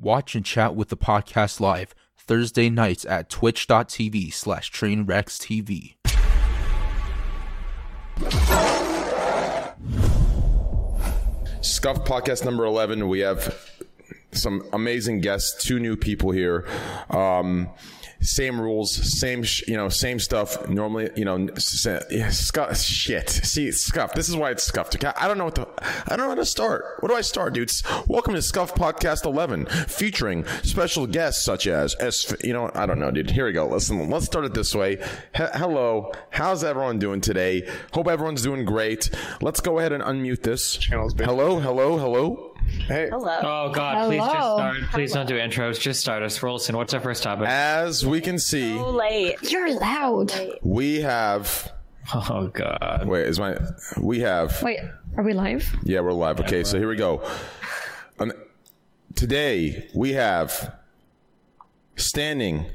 Watch and chat with the podcast live Thursday nights at twitch.tv slash trainwreckstv. Scuff podcast number 11. We have some amazing guests, two new people here. Um, same rules, same sh- you know, same stuff. Normally, you know, s- yeah, scuff, shit. See, scuff. This is why it's scuffed. Okay? I don't know what the. I don't know how to start. Where do I start, dudes? Welcome to Scuff Podcast 11, featuring special guests such as S. You know, I don't know, dude. Here we go. Listen, let's start it this way. He- hello, how's everyone doing today? Hope everyone's doing great. Let's go ahead and unmute this. Hello, hello, hello. Hey. Hello. Oh God! Please just start. Please don't do intros. Just start us. Rolson, what's our first topic? As we can see, So late. You're loud. we have. Oh God! Wait, is my? We have. Wait, are we live? Yeah, we're live. Okay, so here we go. Um, today we have standing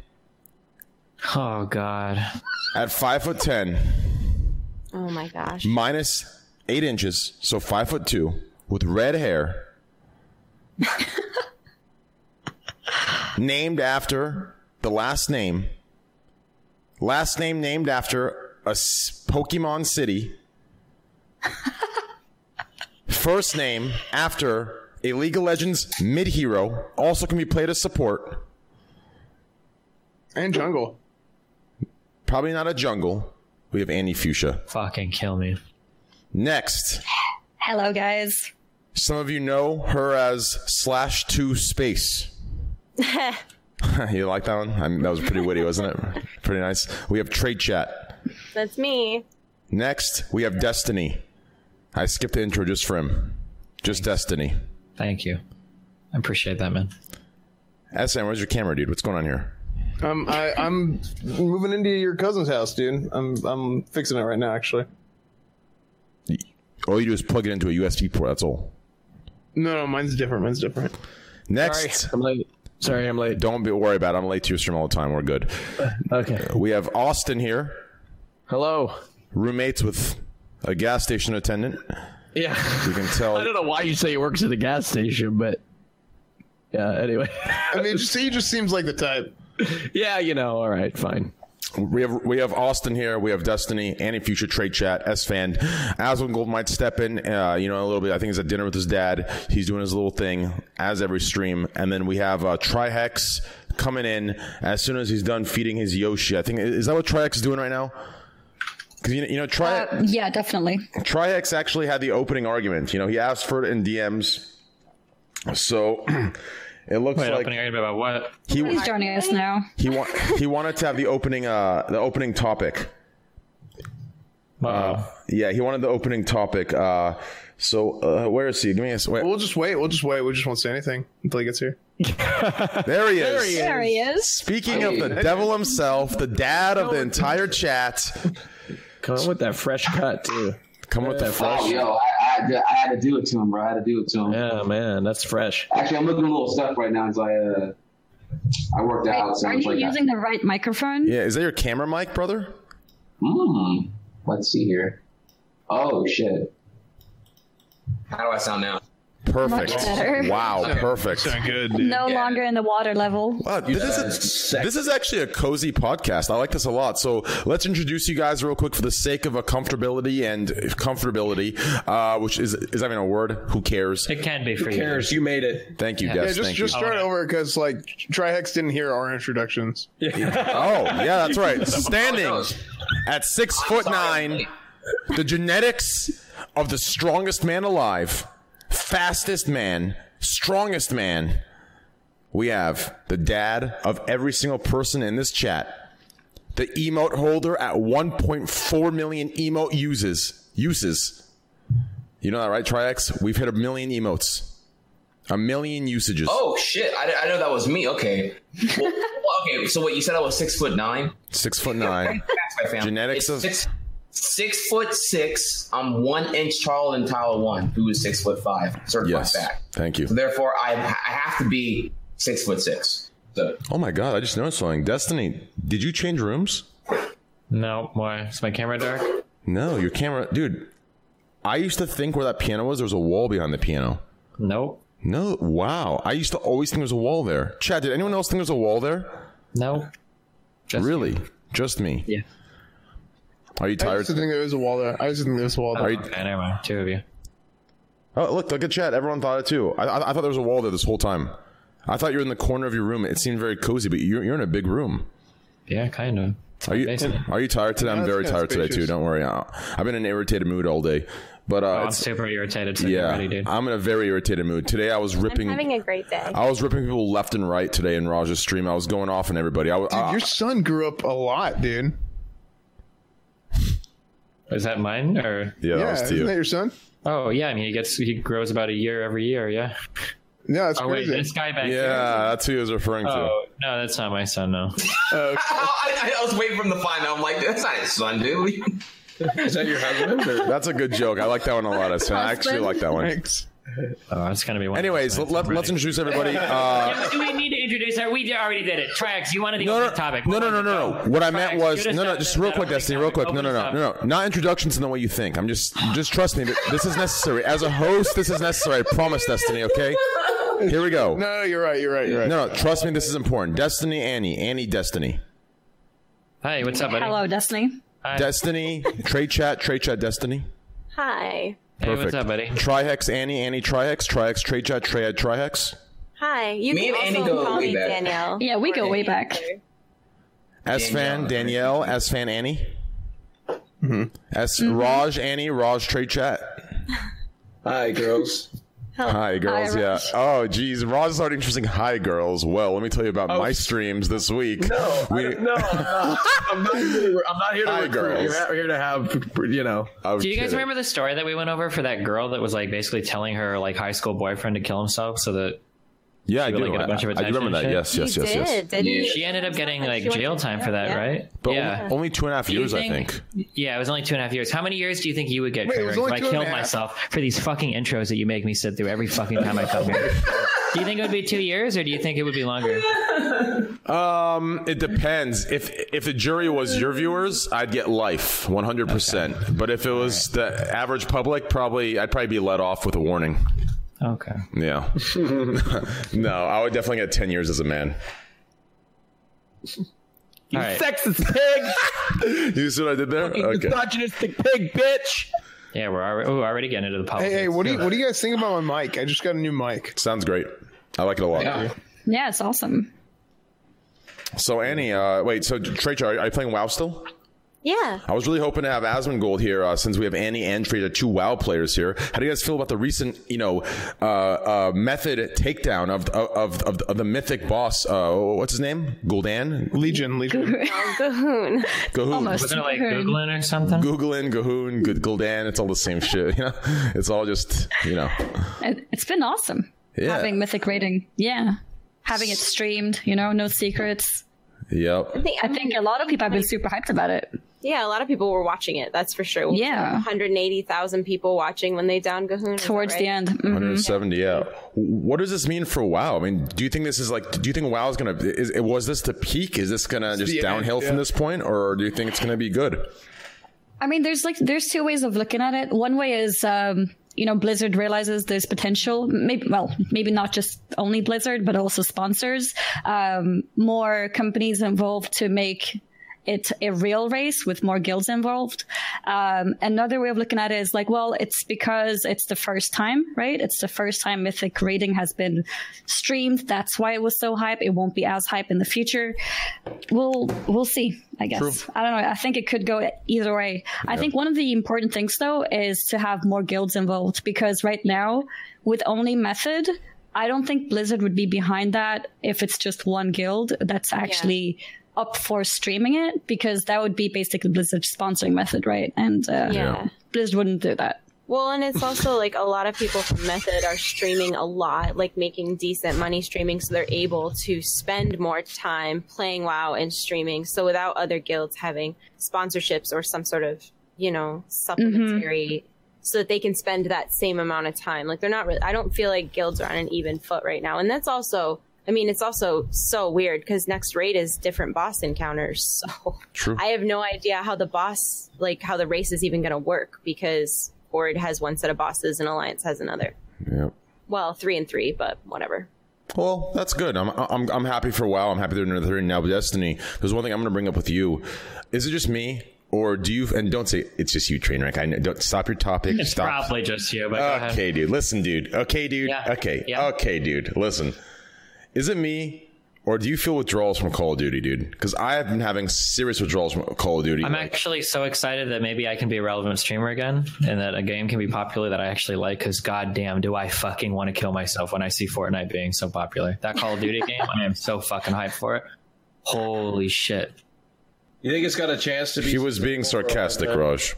Oh God! at five foot ten, Oh my gosh. minus eight inches, so five foot two, with red hair, named after the last name, last name named after a Pokemon city, first name after a League of Legends mid hero, also can be played as support. And jungle. Probably not a jungle. We have Annie Fuchsia. Fucking kill me. Next, Hello, guys. Some of you know her as slash two space. you like that one? I mean, that was pretty witty, wasn't it? Pretty nice. We have trade chat. That's me. Next, we have Destiny. I skipped the intro just for him. Just Destiny. Thank you. I appreciate that, man. SM, where's your camera, dude? What's going on here? Um, I, I'm moving into your cousin's house, dude. I'm I'm fixing it right now, actually. All you do is plug it into a USB port. That's all. No, no, mine's different. Mine's different. Next, Sorry, I'm late. Sorry, I'm late. don't be worry about it. I'm late to your stream all the time. We're good. Uh, okay. Uh, we have Austin here, Hello. roommates with a gas station attendant. Yeah. You can tell. I don't know why you say he works at a gas station, but yeah. Anyway. I mean, he just seems like the type. yeah, you know. All right, fine. We have we have Austin here. We have Destiny, Annie Fuchsia Trade Chat, Esfand. Aswin Gold might step in, uh, you know, a little bit. I think he's at dinner with his dad. He's doing his little thing as every stream. And then we have uh, Trihex coming in as soon as he's done feeding his Yoshi. I think is that what Trihex is doing right now? Because you know, you know Tri- Uh, yeah, definitely. Trihex actually had the opening argument. You know, he asked for it in DMs. So it looks Wait, like opening argument about what? he He's joining us now. he want he wanted to have the opening uh the opening topic. Uh, Yeah, he wanted the opening topic. Uh, so uh, where is he? Give me a s- wait. We'll just wait. We'll just wait. We just won't say anything until he gets here. There he is. There he is. Speaking of the devil himself, the dad of the entire chat. Come on with that fresh cut too. Come with that Oh, yo, I, I, had to, I had to do it to him, bro. I had to do it to him. Yeah, man, that's fresh. Actually, I'm looking a little stuff right now. So I, uh, I worked out. So Are you like, using the right microphone? Yeah, is that your camera mic, brother? hmm. Let's see here. Oh shit. How do I sound now? Perfect. Much better. Wow, perfect. Good. No longer in the water level. Wow, this, is, this is actually a cozy podcast. I like this a lot. So let's introduce you guys real quick for the sake of a comfortability and comfortability, uh, which is is that even a word? Who cares? it can be for Who you. cares? You made it. Thank you, Yeah, Des. just Thank just you. start over because like Trihex didn't hear our introductions. Oh, yeah, that's right. Standing at six foot nine, the genetics of the strongest man alive, fastest man, strongest man. We have the dad of every single person in this chat, the emote holder at 1.4 million emote uses. Uses. You know that, right, Trihex? We've hit a million emotes. A million usages. Oh shit! I, I know that was me. Okay. Well, okay. So what you said? I was six foot nine. Six foot nine. That's my family. Genetics It's of- six, six foot six. I'm one inch taller than Tyler1, who is six foot five. Certified Yes. fact. Thank you. So therefore, I I have to be six foot six. So Oh my god, I just noticed something. Destiny, did you change rooms? No, why? Is my camera dark? No, your camera, dude. I used to think where that piano was, there was a wall behind the piano. Nope. No, wow. I used to always think there was a wall there. Chad, did anyone else think there was a wall there? No. Just really? Just me? Yeah. Are you tired? I tired? used to think there was a wall there. I used to think there was a wall there. Are you, Okay, never mind. Two of you. oh, look, look at Chad. Everyone thought it too. I, I, I thought there was a wall there this whole time. I thought you were in the corner of your room. It seemed very cozy, but you're, you're in a big room. Yeah, kind of. Are you Basement. are you tired today? I'm very kinda tired today too. Don't worry. I- I've been in an irritated mood all day, but uh, Oh, I'm super irritated. So yeah, ready, dude. I'm in a very irritated mood today. I was I'm ripping. having a great day. I was ripping people left and right today in Raj's stream. I was going off on everybody. I, Dude, I, your son grew up a lot, dude. Is that mine or? yeah, that yeah, was to isn't you. that your son? Oh yeah, I mean he gets he grows about a year every year. Yeah. Yeah, that's Oh wait, crazy. this guy back here. Yeah, that's who he was referring to. Oh no, that's not my son. No. Uh, I, I was waiting for him to find out. I'm like, that's not his son, dude. Is that your husband? Or? That's a good joke. I like that one a lot. I actually like that one. thanks. Oh, it's gonna be one. Anyways, let, let, us introduce everybody. Uh, Do we need to introduce her? We already did it. Trihex, you wanted to no, go no, to the topic. no, no, no, no, no. What I meant was no, no. Just real quick, Destiny. Real quick. No, no, no, no, no. Not introductions in the way you think. I'm just, just trust me. This is necessary. As a host, this is necessary. I promise, Destiny. Okay. Here we go. No, you're right. You're right. You're right. No, no. Trust me. This is important. Destiny, Annie, Annie, Destiny, Hey, what's up, buddy? Hello, Destiny. Hi. Destiny. Trade chat. Trade chat. Destiny. Hi. Hey, Perfect. what's up, buddy? Trihex Annie, Annie Trihex, Trihex Trade Chat, Triad Trihex. Hi. You Me can and Andy also go call way me back. Danielle. Yeah, we go way back. Esfand Danielle, Esfand Annie. Mm-hmm. S Raj Annie, Raj Trade Chat. Hi, girls. Hi girls, Hi, yeah. Raj. Oh geez, Raj started interesting. Hi girls. Well, let me tell you about Oh. my streams this week. No, We- I, no, I'm not. I'm not here to, I'm not here to Hi, recruit. girls. You're ha- here to have, you know. I'm Do you guys remember the story that we went over for that girl that was like basically telling her like high school boyfriend to kill himself so that Yeah, I She would, do. like, get a bunch of I, I do remember that. attention Yes, yes, yes, yes. did, didn't Yeah. you? she ended up getting like jail time for that, yeah. right? But yeah. only, only two and a half Do you years, I think. Yeah, it was only two and a half years. How many years do you think you would get Wait, it Trey was Rex, only if I killed myself for these fucking intros that you make me sit through every fucking time I come here? do you think it would be two years or do you think it would be longer? Um, it depends. If if the jury was your viewers, I'd get life, one hundred percent. But if it was the average public, probably I'd probably be let off with a warning. Okay. Yeah. no, I would definitely get ten years as a man. All right. Sexist pig! You see what I did there? Okay. Misogynistic pig, bitch! Yeah, we're already, oh, already getting into the politics. Hey, hey, what do you what do you guys think about my mic? I just got a new mic. Sounds great. I like it a lot. Yeah. Yeah, it's awesome. So Annie, uh, wait. So Trey, are are you playing WoW still? Yeah. I was really hoping to have Asmongold here uh, since we have Annie and Trey, two WoW players here. How do you guys feel about the recent, you know, uh, uh, method takedown of of, of of the mythic boss? Uh, what's his name? Gul'dan. Legion, Legion. G'huun. G'huun. Almost. Wasn't it like G'huun. Googling or something? Googling, G'huun, Gu- Gul'dan. It's all the same shit. You know, it's all just you know. It, it's been awesome Yeah. having Mythic raiding. Yeah. Having it streamed, you know, no secrets. Yep. I think, I think a lot of people have been super hyped about it. Yeah, a lot of people were watching it. That's for sure. Yeah. 180,000 people watching when they downed G'huun. is that Towards the right? end. Mhm. 170. Yeah. What does this mean for WoW? I mean, do you think this is like? Do you think WoW is gonna? Is, was this the peak? Is this gonna just the end, downhill from this point, or do you think it's gonna be good? I mean, there's like there's two ways of looking at it. One way is, um, you know, Blizzard realizes there's potential. Maybe, well, maybe not just only Blizzard, but also sponsors, um, more companies involved to make it a real race with more guilds involved. Um, another way of looking at it is like, well, it's because it's the first time, right? It's the first time Mythic raiding has been streamed. That's why it was so hype. It won't be as hype in the future. We'll we'll see. I guess I don't know. I think it could go either way. I think one of the important things though is to have more guilds involved because right now with only method. I don't think Blizzard would be behind that if it's just one guild that's actually up for streaming it because that would be basically Blizzard's sponsoring method, right? And uh, Yeah. Blizzard wouldn't do that. Well, and it's also like a lot of people from Method are streaming a lot, like making decent money streaming, so they're able to spend more time playing WoW and streaming. So without other guilds having sponsorships or some sort of, you know, supplementary, so that they can spend that same amount of time. Like they're not really. I don't feel like guilds are on an even foot right now, and that's also. I mean, it's also so weird because next raid is different boss encounters. So True. I have no idea how the boss, like how the race is even going to work because Horde has one set of bosses and Alliance has another. Yep. Well, three and three, but whatever. Well, that's good. I'm, I'm, I'm happy for a while. I'm happy they're in the third now. But Destiny, there's one thing I'm going to bring up with you. Is it just me, or do you? And don't say it's just you, train Trainwreck. I know, don't stop your topic. It's stop. probably just you, but go ahead. Okay, dude. Listen, dude. Okay, dude. Yeah. Okay. Yeah. Okay, dude. Listen. Is it me, or do you feel withdrawals from Call of Duty, dude? Because I have been having serious withdrawals from Call of Duty. I'm like- actually so excited that maybe I can be a relevant streamer again and that a game can be popular that I actually like because goddamn do I fucking want to kill myself when I see Fortnite being so popular. That Call of Duty game, I am so fucking hyped for it. Holy shit. You think it's got a chance to be? he was being sarcastic, Raj.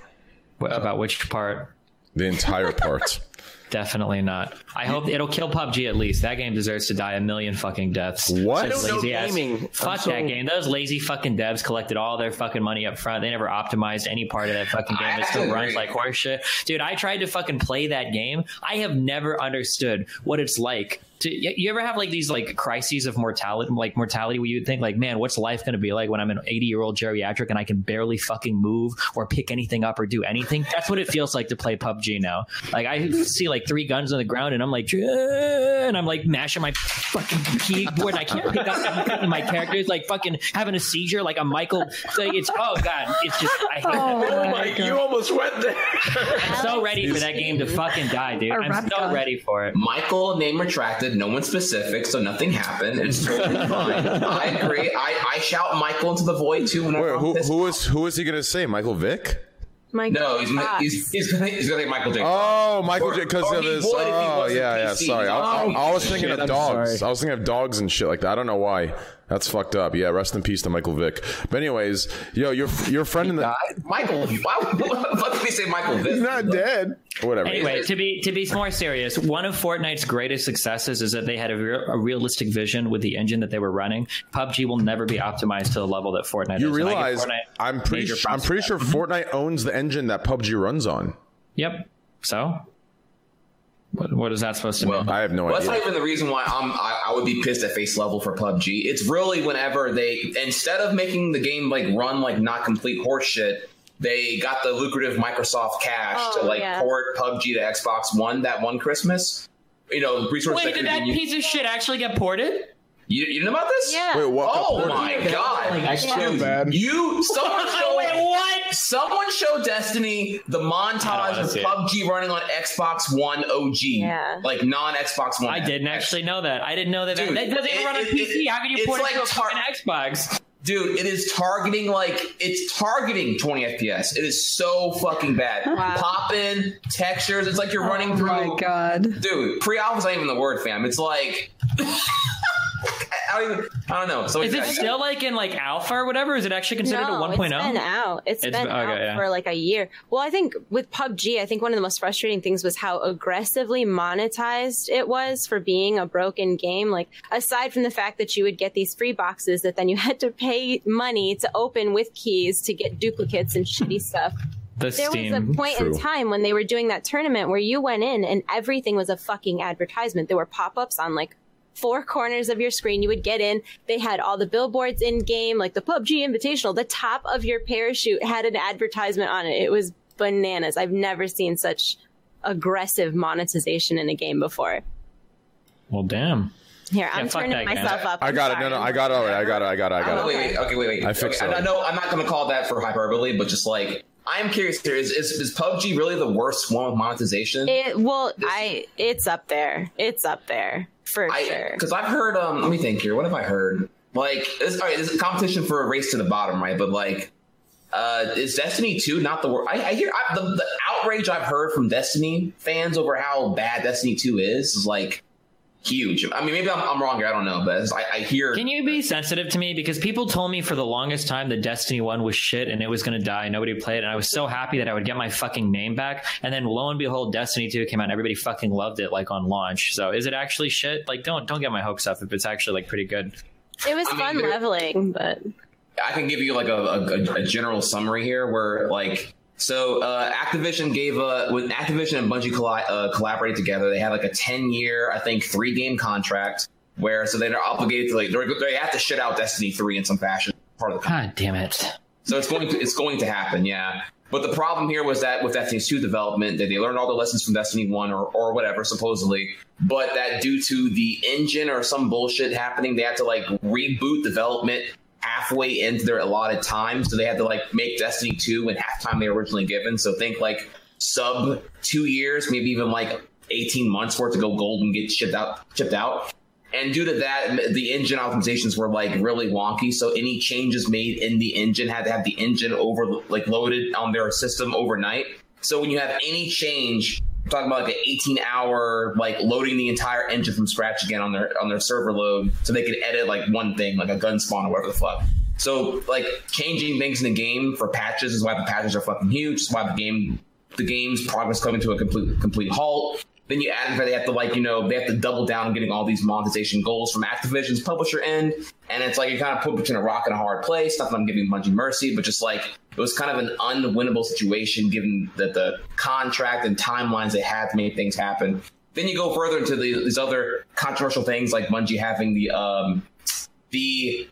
What, about which part? The entire part. Definitely not. I hope it'll kill PUBG at least. That game deserves to die a million fucking deaths. What? I don't know gaming. Fuck so- that game. Those lazy fucking devs collected all their fucking money up front. They never optimized any part of that fucking game. It still runs like horseshit. Dude, I tried to fucking play that game. I have never understood what it's like. To, you you ever have like these like crises of mortality, like mortality, where you think like, man, what's life going to be like when I'm an 80 year old geriatric and I can barely fucking move or pick anything up or do anything? That's what it feels like to play PUBG now. Like I see like three guns on the ground and I'm like, and I'm like mashing my fucking keyboard. And I can't pick up anything. And my character's like fucking having a seizure, like a Michael. Like it's oh god, it's just I hate Oh that. Oh my! You almost went there. I'm so ready for that game to fucking die, dude. I'm so ready for it. Michael name retracted. No one specific, so nothing happened. It's totally fine. I agree. I, I shout Michael into the void too. Whenever Wait, I'm who, pissed who off. is who is he going to say? Michael Vick? My No, he's God. he's he's gonna he's gonna say Michael J. Oh, Michael J. Because or of he this. would if he Oh, wasn't yeah, yeah. PC. Sorry, I, I, I was thinking shit, of dogs. I was thinking of dogs and shit like that. I don't know why. That's fucked up. Yeah, rest in peace to Michael Vick. But anyways, yo, your your friend in the Michael, why what did we say Michael Vick? He's not dead. whatever. Anyway, to be to be more serious, one of Fortnite's greatest successes is that they had a, real, a realistic vision with the engine that they were running. PUBG will never be optimized to the level that Fortnite you is. and I give realize Fortnite I'm pretty sure, I'm pretty sure. Fortnite owns the engine that PUBG runs on. Yep. So, what, what is that supposed to Well, mean? I have no Well, that's not even the reason why I'm, I, I would be pissed at face level for PUBG. It's really whenever they, instead of making the game like run like not complete horseshit, they got the lucrative Microsoft cash Oh, to like yeah. port PUBG to Xbox One that one Christmas. You know, resources Wait, that did that be piece of shit actually get ported? You, you know about this? Yeah. Wait, what? Oh what- my god! Dude, bad. You someone showed Wait, what? Someone showed Destiny the montage of see it. PUBG running on Xbox One OG, Yeah. like non Xbox One. I didn't actually know that. I didn't know that. Dude, that, that doesn't even it- run on it- PC. it- How can you it's port like it to tar- fucking Xbox? Dude, it is targeting like it's targeting 20 FPS. It is so fucking bad. Wow. Pop in textures. It's like you're oh running through. Oh my god. Dude, pre-alpha's not even the word, fam. It's like I don't even. I don't know. So Is it yeah, still like in like alpha or whatever? Is it actually considered no, a oh? 1.0? It's been out. It's It's been been- okay, out yeah. for like a year. Well, I think with PUBG, I think one of the most frustrating things was how aggressively monetized it was for being a broken game. Like, aside from the fact that you would get these free boxes that then you had to pay money to open with keys to get duplicates and shitty stuff. the There Steam. was a point True. in time when they were doing that tournament where you went in and everything was a fucking advertisement. There were pop ups on like four corners of your screen. You would get in. They had all the billboards in game, like the PUBG Invitational. The top of your parachute had an advertisement on it. It was bananas. I've never seen such aggressive monetization in a game before. Well, damn. Here, I'm fuck turning that game. myself up. I I'm got it. No, no, I got it already. I got it. I got it. I got Oh, it. wait, wait, okay, wait, wait. I fixed okay, it. I know I'm not going to call that for hyperbole, but just like I am curious here: is, is is PUBG really the worst one with monetization? It well, I it's up there. It's up there for sure. Because I've heard. Um, let me think here. What have I heard? Like, it's, all right, it's a competition for a race to the bottom, right? But like, uh, is Destiny two not the worst? I, I hear I, the, the outrage I've heard from Destiny fans over how bad Destiny two is is like huge. I mean, maybe I'm, I'm wrong here. I don't know, but I, I hear. Can you be sensitive to me? Because people told me for the longest time that Destiny 1 was shit and it was going to die. Nobody played it. And I was so happy that I would get my fucking name back. And then lo and behold, Destiny 2 came out and everybody fucking loved it like on launch. So is it actually shit? Like, don't don't get my hopes up if it's actually like pretty good. It was I fun there- leveling, but I can give you like a, a, a general summary here where like so uh, Activision gave a when Activision and Bungie colli- uh, collaborated together they had like a 10 year I think three game contract where so they're obligated to like they're, they have to shit out Destiny 3 in some fashion part of the contract. God damn it. So it's going to it's going to happen, yeah. But the problem here was that with Destiny 2 development, that they learned all the lessons from Destiny 1 or, or whatever, supposedly, but that due to the engine or some bullshit happening, they had to like reboot development halfway into their allotted time. So they had to like make Destiny 2 in half time they were originally given. So think like sub two years, maybe even like 18 months for it to go gold and get shipped out shipped out. And due to that, the engine optimizations were like really wonky. So any changes made in the engine had to have the engine over like loaded on their system overnight. So when you have any change, talking about like an 18 hour like loading the entire engine from scratch again on their on their server load, so they could edit like one thing, like a gun spawn or whatever the fuck. So like changing things in the game for patches is why the patches are fucking huge. It's why the game the game's progress coming to a complete complete halt. Then you add that they have to like you know they have to double down on getting all these monetization goals from Activision's publisher end, and it's like you kind of put between a rock and a hard place. Not that I'm giving Bungie mercy, but just like it was kind of an unwinnable situation given that the contract and timelines they had to make things happen. Then you go further into the, these other controversial things like Bungie having the um, the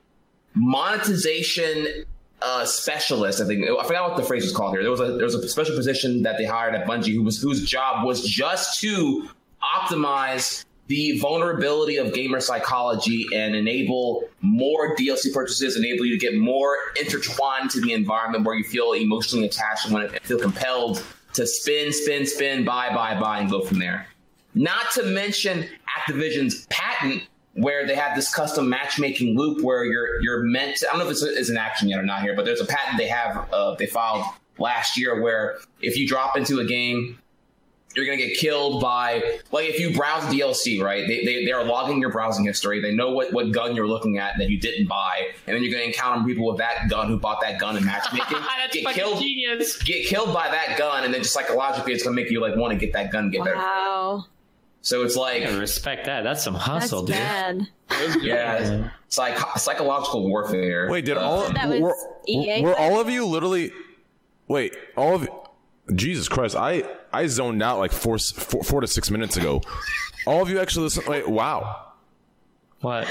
monetization uh, specialist. I think I forgot what the phrase was called here. There was a there was a special position that they hired at Bungie who was whose job was just to optimize the vulnerability of gamer psychology and enable more DLC purchases, enable you to get more intertwined to the environment where you feel emotionally attached and feel compelled to spin, spin, spin, buy, buy, buy, and go from there. Not to mention Activision's patent where they have this custom matchmaking loop where you're you're meant to, I don't know if it's, it's an action yet or not here, but there's a patent they have uh, they filed last year where if you drop into a game, you're gonna get killed by like if you browse DLC, right? They, they, they are logging your browsing history. They know what, what gun you're looking at that you didn't buy, and then you're gonna encounter people with that gun who bought that gun in matchmaking. That's get fucking killed, genius. get killed by that gun, and then just psychologically, it's gonna make you like want to get that gun, and get better. Wow. So it's like I respect that. That's some That's hustle, dude. bad. yeah, it's like psychological warfare. Wait, did Uh, all That was were, EA were all of you literally? Wait, all of Jesus Christ! I I zoned out like four four, four to six minutes ago. All of you actually listen. Wait, wow. What?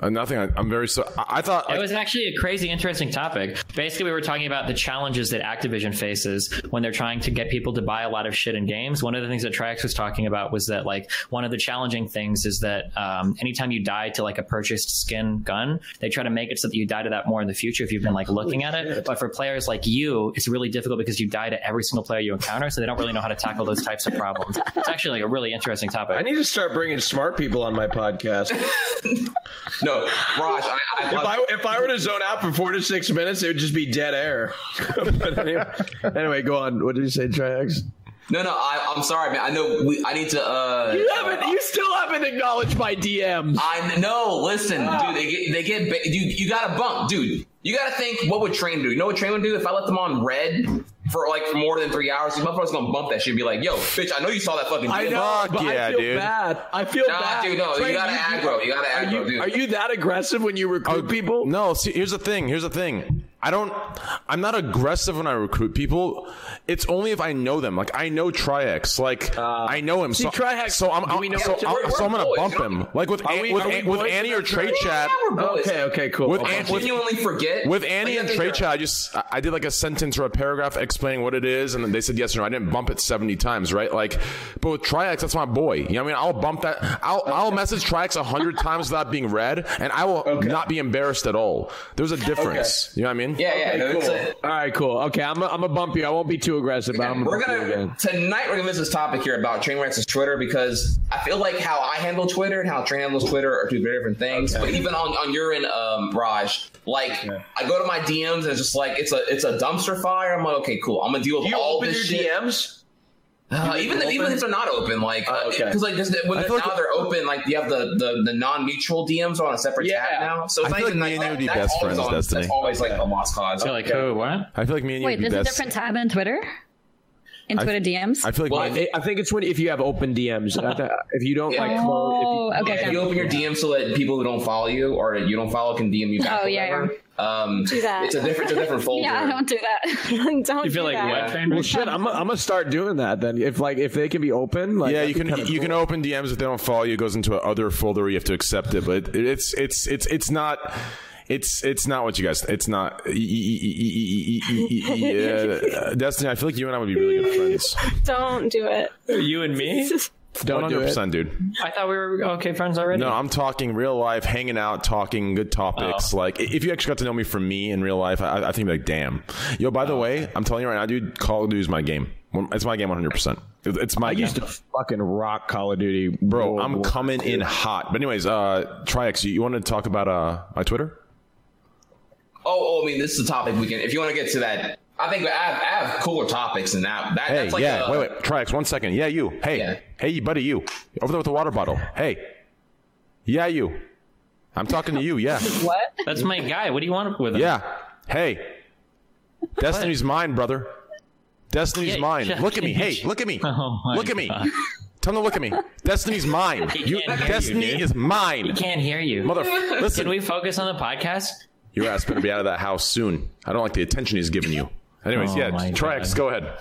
Uh, nothing. I, I'm very so. I, I thought It was actually a crazy, interesting topic. Basically, we were talking about the challenges that Activision faces when they're trying to get people to buy a lot of shit in games. One of the things that Trihex was talking about was that, like, one of the challenging things is that um, anytime you die to like a purchased skin gun, they try to make it so that you die to that more in the future if you've been like looking at it. But for players like you, it's really difficult because you die to every single player you encounter, so they don't really know how to tackle those types of problems. It's actually like a really interesting topic. I need to start bringing smart people on my podcast. no, Raj. I, I, If I if I were to zone out for four to six minutes, it would just be dead air. But anyway, anyway, go on. What did you say, Trihex? no, no. I, I'm sorry, man. I know we, I need to. uh You haven't. You still haven't acknowledged my DMs. I know. Listen, dude. They get they get. You got to bump, dude. You got to think. What would Train do? You know what Train would do if I let them on red for like for more than three hours? These motherfuckers gonna bump that shit. and Be like, yo, bitch. I know you saw that fucking. I video. know, Fuck but yeah, I feel dude. bad. I feel Nah, bad. dude, no, you gotta aggro. You gotta are aggro, you, dude. Are you that aggressive when you recruit oh, people? No, see, here's the thing. Here's the thing. I don't. I'm not aggressive when I recruit people. It's only if I know them. Like I know Trihex. Like uh, I know him. see, so, Trihex- So I'm. do we so, each I'm, other? so I'm gonna We're bump him. Like with Are An- we- with, are we An- with boys Annie in or Trade trade? Chat. We're. Okay, okay, cool. With Okay. An- with- genuinely forget With Annie Like, and think Trade Chat, I just I- I did like a sentence or a paragraph explaining what it is, and then they said yes or no. I didn't bump it seventy times, right? Like, but with Trihex, that's my boy. You know what I mean? I'll bump that. I'll I'll message Trihex a hundred times without being read, and I will not be embarrassed at all. There's a difference. You know what I mean? Yeah, yeah. no, it's Cool. a- All right, cool. Okay, I'm I'm a bump you. I won't be too aggressive. But I'm we're bump gonna again. tonight. We're gonna miss this topic here about Train Trainwreck's Twitter because I feel like how I handle Twitter and how Train handles Twitter are two very different things. But even on on your and um, Raj, like I go to my DMs and it's just like it's a it's a dumpster fire. I'm like, okay, cool. I'm gonna deal with You all open this your shit. DMs? Uh, even even if they're not open, like Oh, okay. because like this, when they're, feel now like- they're open, like you have the the, the non mutual DMs on a separate Yeah. tab now. So it's I not feel like like me and you that- would be best friends, on- Destiny. That's always like a lost cause. So like, who? What? I feel like me and you Wait, would be there's a best. different tab in Twitter? In I- Twitter DMs? I feel like Well, me, I I think it's when if you have open DMs. If you don't like Yeah. close, if you- oh, okay. Yeah, okay. you open your DM so that people who don't follow you or you don't follow can DM you back. Oh, or yeah, whatever. Um, Do that. It's a different, it's a different folder. Yeah, don't do that. Don't You feel do like that. what? Well, shit, I'm I'm gonna start doing that then. If like if they can be open, like yeah, you can kinda you cool. can open DMs if they don't follow you. It goes into another folder where you have to accept it. But it, it's it's it's it's not it's it's not what you guys. It's not. Yeah, Destiny. I feel like you and I would be really good friends. Don't do it. You and me. Don't 100 percent, dude. I thought we were okay friends already. No, I'm talking real life, hanging out, talking good topics. Oh. Like if you actually got to know me from me in real life, I, I think like, damn. Yo, by oh. the way, I'm telling you right now, dude, Call of Duty is my game. It's my game 100. percent It's my. I game. used to fucking rock Call of Duty, bro. bro I'm coming in hot. But anyways, uh, Trix, you, you want to talk about uh my Twitter? Oh, oh, I mean, this is a topic we can. If you want to get to that, I think I have, I have cooler topics than that. that Hey, that's like yeah. a, wait, wait. Trix, one second. Yeah, you. Hey, Yeah. hey, buddy, you over there with the water bottle. Hey, yeah, you. I'm talking to you. Yeah, What? That's my guy. What do you want with him? yeah. Hey, Destiny's mine, brother. Destiny's Yeah, mine. shut- Look at me. Hey, look at me. Oh my look at me. Tell him to look at me. Destiny's mine. He You, can't hear you, Destiny dude. is mine. He can't hear you. Mother, listen. Can we focus on the podcast? Your ass better be out of that house soon. I don't like the attention he's giving you. Anyways, Oh yeah, Trix, go ahead.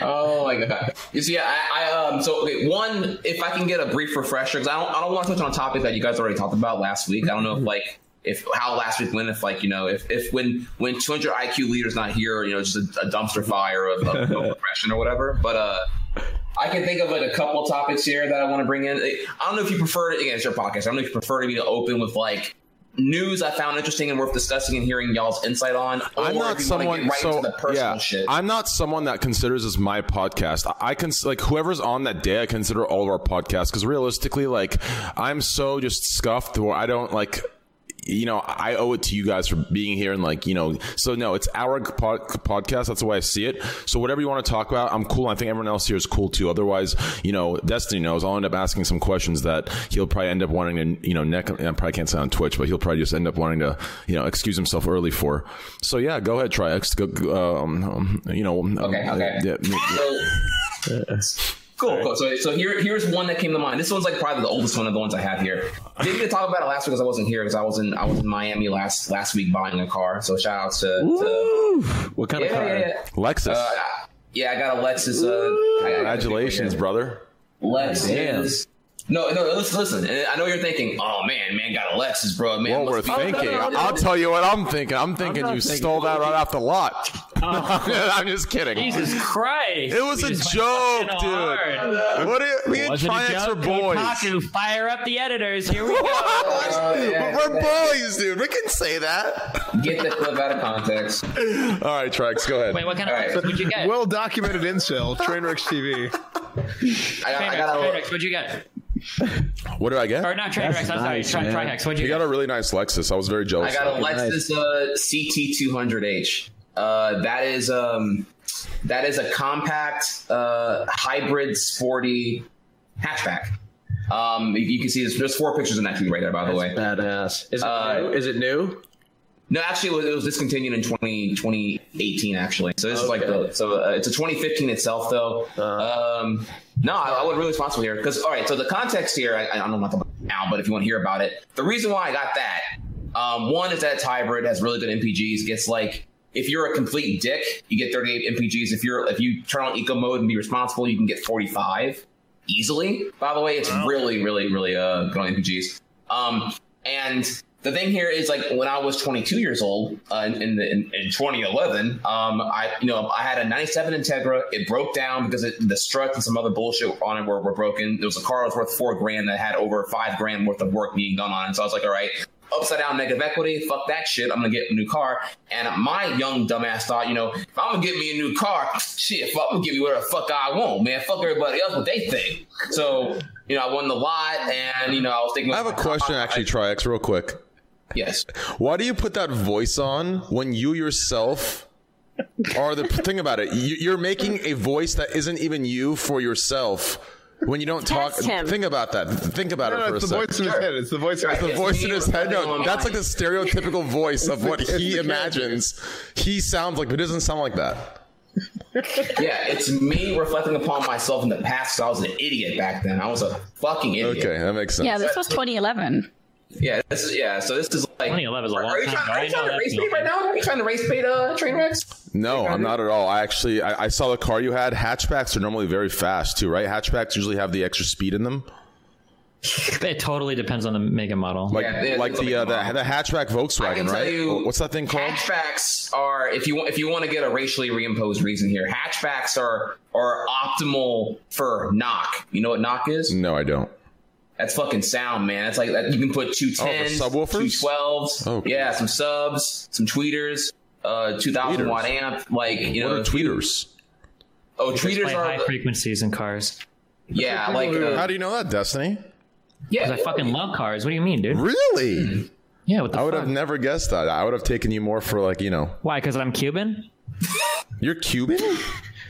Oh my god! You see, I, I um. So okay, one, if I can get a brief refresher, because I don't, I don't want to touch on a topic that you guys already talked about last week. I don't know if like if how last week went, if like you know, if if when when 200 IQ leaders not here, you know, just a, a dumpster fire of, of no progression or whatever. But uh, I can think of like a couple topics here that I want to bring in. I don't know if you prefer to again, it's your podcast. I don't know if you prefer to be to open with like news I found interesting and worth discussing and hearing y'all's insight on. Or I'm not someone. right so into the personal yeah, shit. I'm not someone that considers this my podcast. I- I can like whoever's on that day. I consider all of our podcasts because realistically, like I'm so just scuffed where I don't like. You know, I owe it to you guys for being here and like, you know, so no, it's our pod- podcast. That's the way I see it. So whatever you want to talk about, I'm cool. I think everyone else here is cool too. Otherwise, you know, Destiny knows I'll end up asking some questions that he'll probably end up wanting to, you know, neck. I probably can't say on Twitch, but he'll probably just end up wanting to, you know, excuse himself early for. So yeah, go ahead, try X. Go, um, um, you know, um, Okay, okay. yeah, So, cool, cool. So, so here, here's one that came to mind. This one's like probably the oldest one of the ones I have here. I didn't get to talk about it last week because I wasn't here because I was in I was in Miami last last week buying a car. So shout out to, to What kind of car? yeah, yeah. Lexus. Uh, yeah, I got a Lexus. Uh, I- I- Congratulations, brother. Lexus. No, no, listen, listen. I know you're thinking, oh man, man got a Lexus, bro. Man, What we're thinking. Oh, no, no, no, I'll tell you what I'm thinking. I'm thinking not you thinking- stole that right off the lot. I'm just kidding. Jesus Christ! It was We a joke, dude. hard. What are, me and Was it a Trihex are boys. Kotaku, fire up the editors. Here we go. Oh, yeah. We're boys, dude. We can say that. Get the clip out of context. All right, Trix, go ahead. Wait, what kind of All right. Lexus would you get? Well documented incel, Trainwrecks TV. I got, I Trainwrecks, got Trainwrecks, what'd you get? What did I get? Or not Trainwrecks, I'm nice, sorry. Tri- Trihex, what'd you You get? got a really nice Lexus. I was very jealous. I got a of. Lexus uh, CT200H. Uh, that is um, that is a compact uh, hybrid sporty hatchback. Um, you, you can see there's, there's four pictures in that tweet right there, by the way. Badass. Is it Uh, new? Is it new? No, actually, it was, it was discontinued in 20, 2018, actually. So this is like the so uh, it's a 2015 itself, though. Uh-huh. Um, no, I, I wasn't really responsible here because all right. So the context here, I, I don't know about the now, but if you want to hear about it, the reason why I got that, um, one is that it's hybrid, has really good MPGs, gets like. If you're a complete dick, you get 38 MPGs. If you're if you turn on eco mode and be responsible, you can get 45 easily. By the way, it's really, really, really uh good on MPGs. Um, and the thing here is like when I was 22 years old uh, in, in, the, in, in 2011, um, I you know I had a 97 Integra. It broke down because it, the struts and some other bullshit on it were, were broken. There was a car that was worth four grand that had over five grand worth of work being done on it. So I was like, all right. Upside down negative equity, fuck that shit. I'm gonna get a new car. And my young dumbass thought, you know, if I'm gonna get me a new car, shit, fuck, I'm gonna give you whatever the fuck I want, man. Fuck everybody else what they think. So, you know, I won the lot, and you know, I was thinking. I have a question, actually, Trix, real quick. Yes. Why do you put that voice on when you yourself are the think about it? You, you're making a voice that isn't even you for yourself. When you don't talk, Test him. think about that. Think about No, it no, for a it's the second. voice in his head. It's the voice in his the head. voice in his head. No, that's like the stereotypical voice of what he imagines. He sounds like, but it doesn't sound like that. Yeah, it's me reflecting upon myself in the past. 'cause I was an idiot back then. I was a fucking idiot. Okay, that makes sense. Yeah, this was 2011. Yeah, this is yeah. So this is like 2011 is a Are, long are you time trying, are you trying to that's race bait right now? Are you trying to race bait uh, train wrecks? No, I'm not at all. I actually I, I saw the car you had. Hatchbacks are normally very fast too, right? Hatchbacks usually have the extra speed in them. It totally depends on the make and model. Like Yeah, like the uh, like the, model. the hatchback Volkswagen, right? you, What's that thing called? Hatchbacks are if you want if you want to get a racially reimposed reason here. Hatchbacks are are optimal for knock. You know what knock is? No, I don't. That's fucking sound, man. It's like that. You can put two tens, oh, subwoofers, two twelves, Oh, cool. yeah, some subs, some tweeters, uh, two thousand watt amp. Like you What know, are tweeters? oh, Just play tweeters high are the- frequencies in cars. yeah, like uh, How do you know that, Destiny? yeah. Because I fucking love cars. What do you mean, dude? Really? Yeah, what the I would fuck? have never guessed that. I would have taken you more for like you know. Why? Because I'm Cuban. You're Cuban?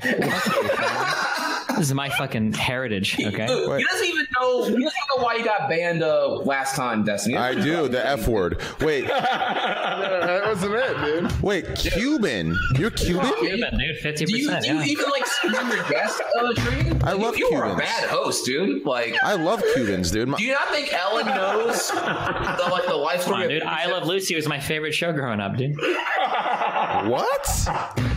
This is my fucking heritage. Okay. Dude, he doesn't even know. He doesn't even know why he got banned uh, last time, Destiny. I do the F word. Wait, that wasn't it, dude. wait, Cuban? You're Cuban? Cuban, dude. Fifty Do you, percent. do you Yeah. even like scream your guest uh, tree? I Like, love you, you are a bad host, dude. Like, I love Cubans, dude. My- do you not think Ellen knows the like the life Come story? on, of dude. I Love Lucy it was my favorite show growing up, dude. what?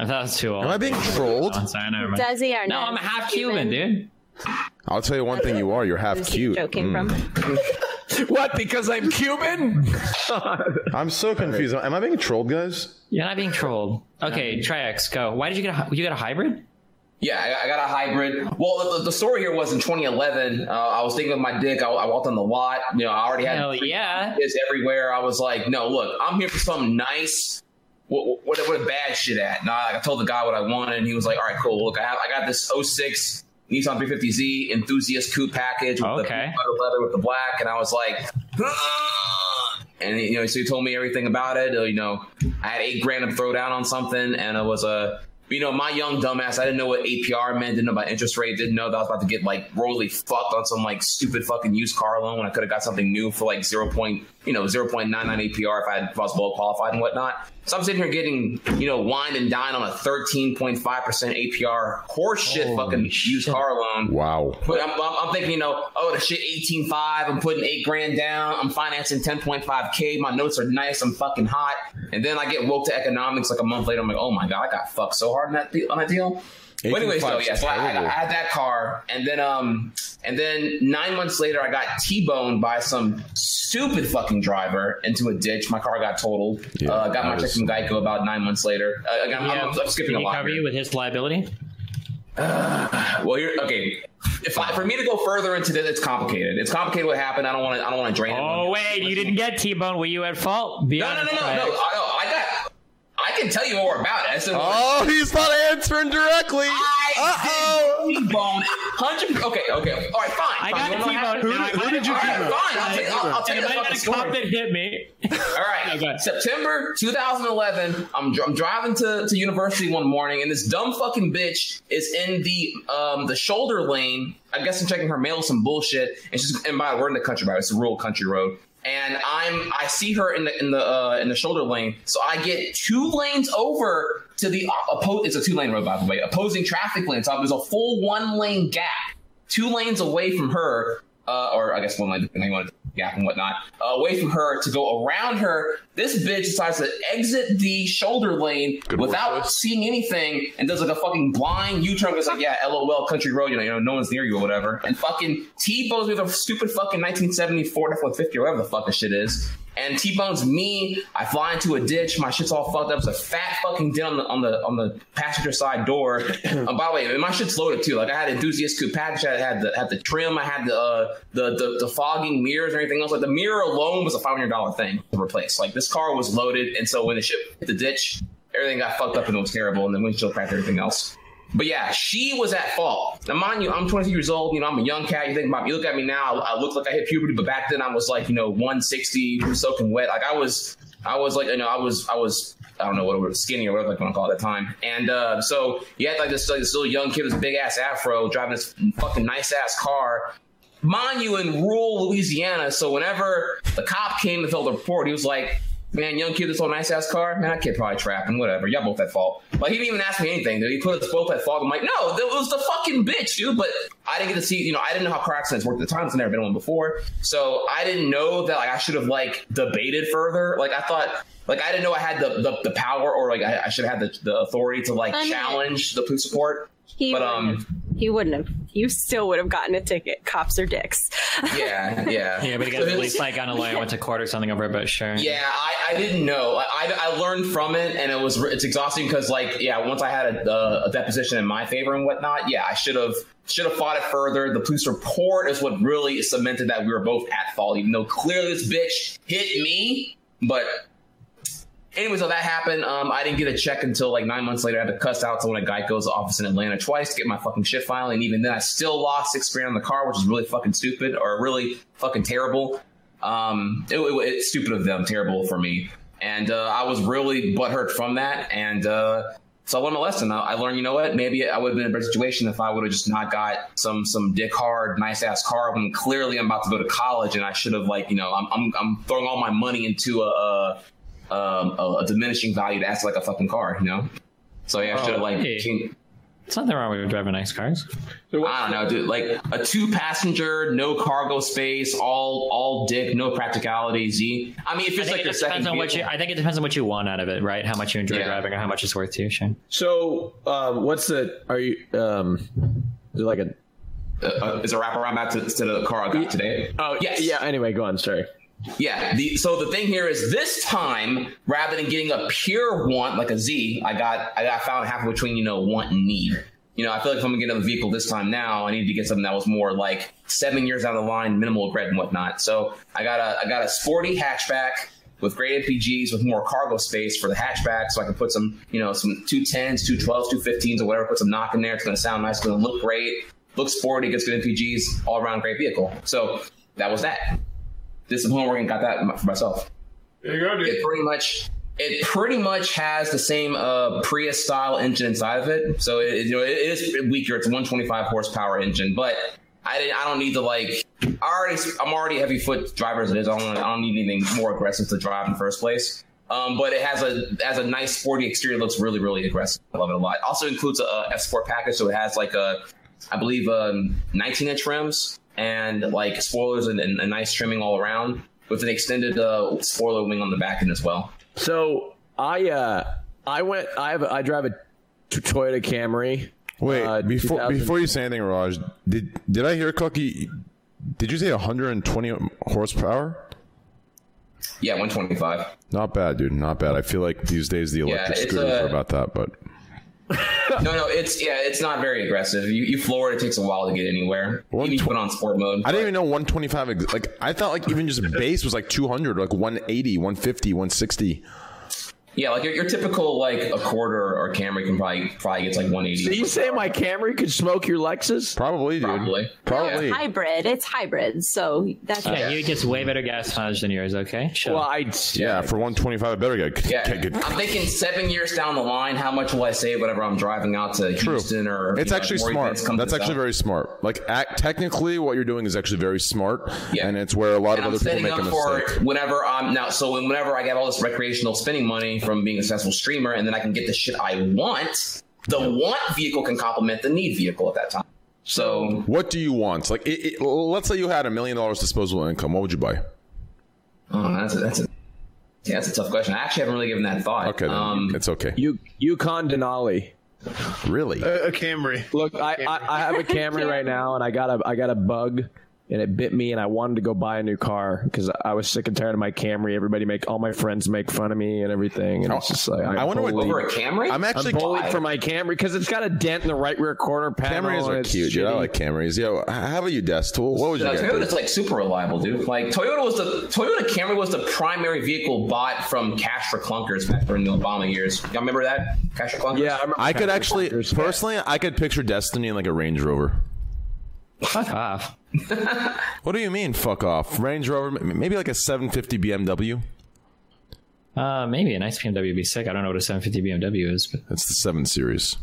I thought it was too old. Am I being trolled? Sorry, never mind. Desi Arnaz. No, I'm half Cuban, dude. I'll tell you one thing. You are. You're half Who's cute. joking Mm. from? What? Because I'm Cuban? I'm so confused. Am I being trolled, guys? You're not being trolled. Okay, Trihex, go. Why did you get a you got a hybrid? Yeah, I, I got a hybrid. Well, the, the story here was in 2011. Uh, I was thinking of my dick. I, I walked on the lot. You know, I already had Hell yeah. is everywhere. I was like, no, look, I'm here for something nice. What, what, what a bad shit at? And I, I told the guy what I wanted, and he was like, all right, cool. Look, I, have, I got this 06 Nissan 350Z enthusiast coupe package with the Okay. butter leather with the black, and I was like, and you know, so he told me everything about it. Uh, you know, I had eight grand to throw down on something, and it was a. You know, my young dumbass, I didn't know what APR meant, didn't know about interest rate, didn't know that I was about to get like royally fucked on some like stupid fucking used car loan when I could have got something new for like zero point, you know, zero point nine nine APR if I, had, if I was well qualified and whatnot. So I'm sitting here getting, you know, wine and dine on a 13.5% APR horseshit fucking used car loan. Wow. But I'm, I'm, I'm thinking, you know, oh, the shit 18.5. I'm putting eight grand down. I'm financing 10.5k. My notes are nice. I'm fucking hot. And then I get woke to economics like a month later. I'm like, oh my god, I got fucked so hard on that deal, on that deal. But anyways, though, yeah, so I, I. I had that car, and then um, and then nine months later, I got T-boned by some stupid fucking driver into a ditch. My car got totaled. Yeah, uh, got my that check from Geico about nine months later. Uh, again, I'm, I'm, I'm skipping Did a lot. cover here. you with his liability? Well, you're okay. If I, for me to go further into this, it's complicated. It's complicated what happened. I don't want to. I don't want to drain it. Oh wait, you didn't get T-bone. Were you at fault? Be No, no, no, honest, no, no. I, I got. I can tell you more about it. I said, Oh, he's not answering directly. I did T-bone. Hundred. Okay, okay. All right, fine. I got a wanna know what T-bone. happened? Who did- who did you All right, T-bone? fine. I'll tell you. I'll, I'll tell you And the I fucking got a cop story. that hit me. All right. Okay. September 2011. I'm, I'm driving to, to university one morning, and this dumb fucking bitch is in the um the shoulder lane. I guess I'm checking her mail some bullshit, and she's and by the way, we're in the country, by the way, it's a rural country road. And I'm I see her in the in the uh, in the shoulder lane, so I get two lanes over to the oppo- It's a two lane road, by the way, opposing traffic lane. So there's a full one lane gap, two lanes away from her, uh, or I guess one lane, depending on gap and whatnot, uh, away from her to go around her. This bitch decides to exit the shoulder lane Good without sis. seeing anything and does like a fucking blind U-turn. It's like, yeah, LOL, country road, you know, you know, no one's near you or whatever. And fucking T-bones with a stupid fucking 1974 F-150 or whatever the fuck this shit is. And T-bones me. I fly into a ditch. My shit's all fucked up. It's a fat fucking dent on the on the on the passenger side door. uh, by the way, my shit's loaded too. Like I had enthusiast coupe package. I had the had the trim. I had the uh, the, the the fogging mirrors and everything else. Like the mirror alone was a five hundred dollar thing to replace. Like this car was loaded, and so when the shit hit the ditch, everything got fucked up and it was terrible. And the windshield cracked everything else. But yeah, she was at fault. Now, mind you, I'm 22 years old. You know, I'm a young cat. You think about me. You look at me now. I look like I hit puberty, but back then I was like, you know, 160, soaking wet. Like I was, I was like, you know, I was, I was, I don't know what was, skinny or whatever you want to call it at the time. And uh, so you had like this, like, this little young kid with this big ass afro driving this fucking nice ass car. Mind you, in rural Louisiana. So whenever the cop came to fill the report, he was like, Man, young kid, this old nice ass car. Man, that kid probably trap trapping. Whatever. Y'all both at fault. Like he didn't even ask me anything. Dude. He put us both at fault. I'm like, no, it was the fucking bitch, dude. But I didn't get to see. You know, I didn't know how car accidents worked at the time. I've never been one before. So I didn't know that. Like I should have like debated further. Like I thought. Like I didn't know I had the the, the power or like I, I should have had the, the authority to like I mean- challenge the police report. He But, um, have. He wouldn't have. You still would have gotten a ticket. Cops are dicks. Yeah, yeah. Yeah, but you So guys at least like on a lawyer went to court or something over it, but sure. Yeah, I, I didn't know. I, I, I learned from it, and it was it's exhausting because like yeah, once I had a, a, a deposition in my favor and whatnot, yeah, I should have should have fought it further. The police report is what really cemented that we were both at fault, even though clearly this bitch hit me. But anyway, so that happened. Um, I didn't get a check until like nine months later. I had to cuss out someone at Geico's office in Atlanta twice to get my fucking shit finally, and even then, I still lost six grand on the car, which is really fucking stupid or really fucking terrible. Um, it, it- it's stupid of them, terrible for me, and uh, I was really butthurt from that, and uh, so I learned a lesson. I, I learned, you know what? Maybe I would have been in a better situation if I would have just not got some some dick hard, nice ass car when clearly I'm about to go to college, and I should have like, you know, I'm I'm, I'm throwing all my money into a, a, um, a, a diminishing value to act like a fucking car, you know. So yeah, I should have like. hey. changed- It's nothing wrong with driving nice cars. I don't know, dude. Like a two passenger, no cargo space, all all dick, no practicality. Z. I mean, if I it's like it your just second depends on what you. I think it depends on what you want out of it, right? How much you enjoy Yeah. driving, or how much it's worth to you. Shane. So, um, what's the? Are you? Um, is it like a? uh, uh, is a wraparound back to, to the car I got today. Oh yes. Yeah. Anyway, go on. Sorry. Yeah. The, so the thing here is this time, rather than getting a pure want like a Z, I got I got found halfway between you know want and need. You know, I feel like if I'm gonna get a vehicle this time now, I need to get something that was more like seven years down the line, minimal regret and whatnot. So I got a I got a sporty hatchback with great MPGs with more cargo space for the hatchback, so I can put some you know some two tens, two twelves, two fifteens, or whatever. Put some knock in there. It's gonna sound nice. It's gonna look great. Looks sporty. Gets good MPGs. All around great vehicle. So that was that did some homework and got that for myself. There you go, dude. It pretty much it pretty much has the same uh, Prius style engine inside of it. So it, you know it is weaker. It's a 125 horsepower engine, but I didn't. I don't need to like. I already. I'm already heavy foot driver as it is. I don't. I don't need anything more aggressive to drive in the first place. Um, but it has a has a nice sporty exterior. Looks really really aggressive. I love it a lot. Also includes a, a F Sport package, so it has like a, I believe, um, 19 inch rims and like spoilers and, and a nice trimming all around with an extended uh, spoiler wing on the back end as well. So I uh I went. I have. I drive a Toyota Camry. Wait, uh, before 2000 before you say anything, Raj, did did I hear Cookie? Did you say 120 horsepower? Yeah, 125. Not bad, dude. Not bad. I feel like these days the electric it's scooters a- are about that, but no, no, it's yeah, it's not very aggressive. You, you floor it, it takes a while to get anywhere. Even put on sport mode. I didn't even know 125. Like I thought, like even just base was like 200, like 180, 150, 160. Yeah, like your, your typical like a Corolla or Camry can probably probably gets like 180. So you say my Camry could smoke your Lexus? Probably, dude. Probably. Probably. hybrid. It's hybrid, so that's Yeah, he gets way better gas mileage than yours. Okay, sure. Well, I Yeah, for 125, I better get, Yeah, get good. I'm thinking seven years down the line, how much will I save whenever I'm driving out to Houston or? It's you know, actually smart. That's actually South? very smart. Like act, technically, what you're doing is actually very smart, Yeah. and it's where a lot And of I'm other people make up a for mistake. whenever I'm now. So whenever I get all this recreational spending money from being a successful streamer, and then I can get the shit I want, the want vehicle can complement the need vehicle at that time. So What do you want? Like, it, it, let's say you had a million dollars disposable income. What would you buy? oh, that's a, that's a yeah, that's a tough question. I actually haven't really given that thought. Okay, then Um, it's okay. You Yukon Denali. Really? A, a Camry. Look, I, I, I have a Camry right now, and I got a I got a bug, and it bit me, and I wanted to go buy a new car because I was sick and tired of my Camry. Everybody make all my friends make fun of me and everything, and it's just like I wonder what- bullied. over a Camry. I'm actually I'm bullied for my Camry because it's got a dent in the right rear corner panel. Camrys and are it's cute, dude. I like Camrys. Yo, how about you, Des? Tool? What would you No, get? Toyota's dude? like super reliable, dude. Like Toyota was the Toyota Camry was the primary vehicle bought from cash for clunkers back during the Obama years. Y'all remember that cash for clunkers? Yeah, I, remember I could Camry actually, Clunkers. personally, I could picture Destiny in like a Range Rover. Fuck off. What do you mean, fuck off? Range Rover, maybe like a 750 BMW. Uh, maybe a nice BMW would be sick. I don't know what a 750 BMW is, but That's the 7 Series.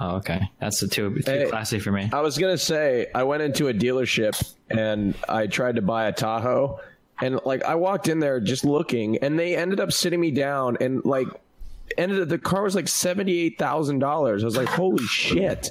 oh, okay, that's the too too Hey. classy for me. I was gonna say I went into a dealership and I tried to buy a Tahoe, and like I walked in there just looking, and they ended up sitting me down and like ended up the car was like seventy eight thousand dollars. I was like, holy shit,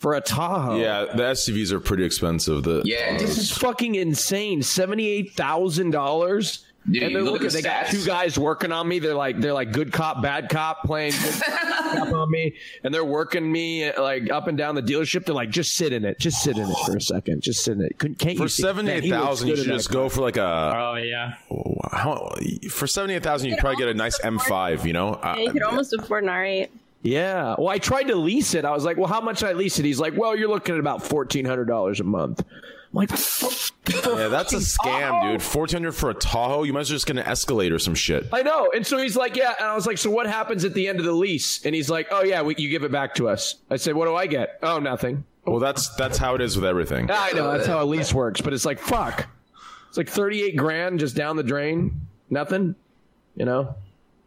for a Tahoe. Yeah, the SUVs are pretty expensive. The Yeah, This is fucking insane. Seventy eight thousand dollars Dude, and they're look looking. at the They got two guys working on me. They're like they're like good cop, bad cop, playing good cop on me, and they're working me like up and down the dealership. They're like, just sit in it, just sit in it for a second, just sit in it. Couldn't, can't For you see? seventy Man, eight he looks thousand, you should in that just go for like a. Oh yeah. How, for seventy eight thousand, you would probably get a nice M five. You know, Yeah, you uh, could almost afford an R8. Yeah. Well, I tried to lease it. I was like, well, how much I lease it? He's like, well, you're looking at about fourteen hundred dollars a month. I'm like, yeah, that's a scam, dude. Fourteen hundred for a Tahoe. You might as well just get an Escalade or some shit. I know. And so he's like, yeah. And I was like, so what happens at the end of the lease? And he's like, oh yeah, we, you give it back to us. I said, what do I get? Oh, nothing. Well, that's that's how it is with everything. I know that's how a lease works, but it's like fuck. It's like thirty eight grand just down the drain. Nothing. You know.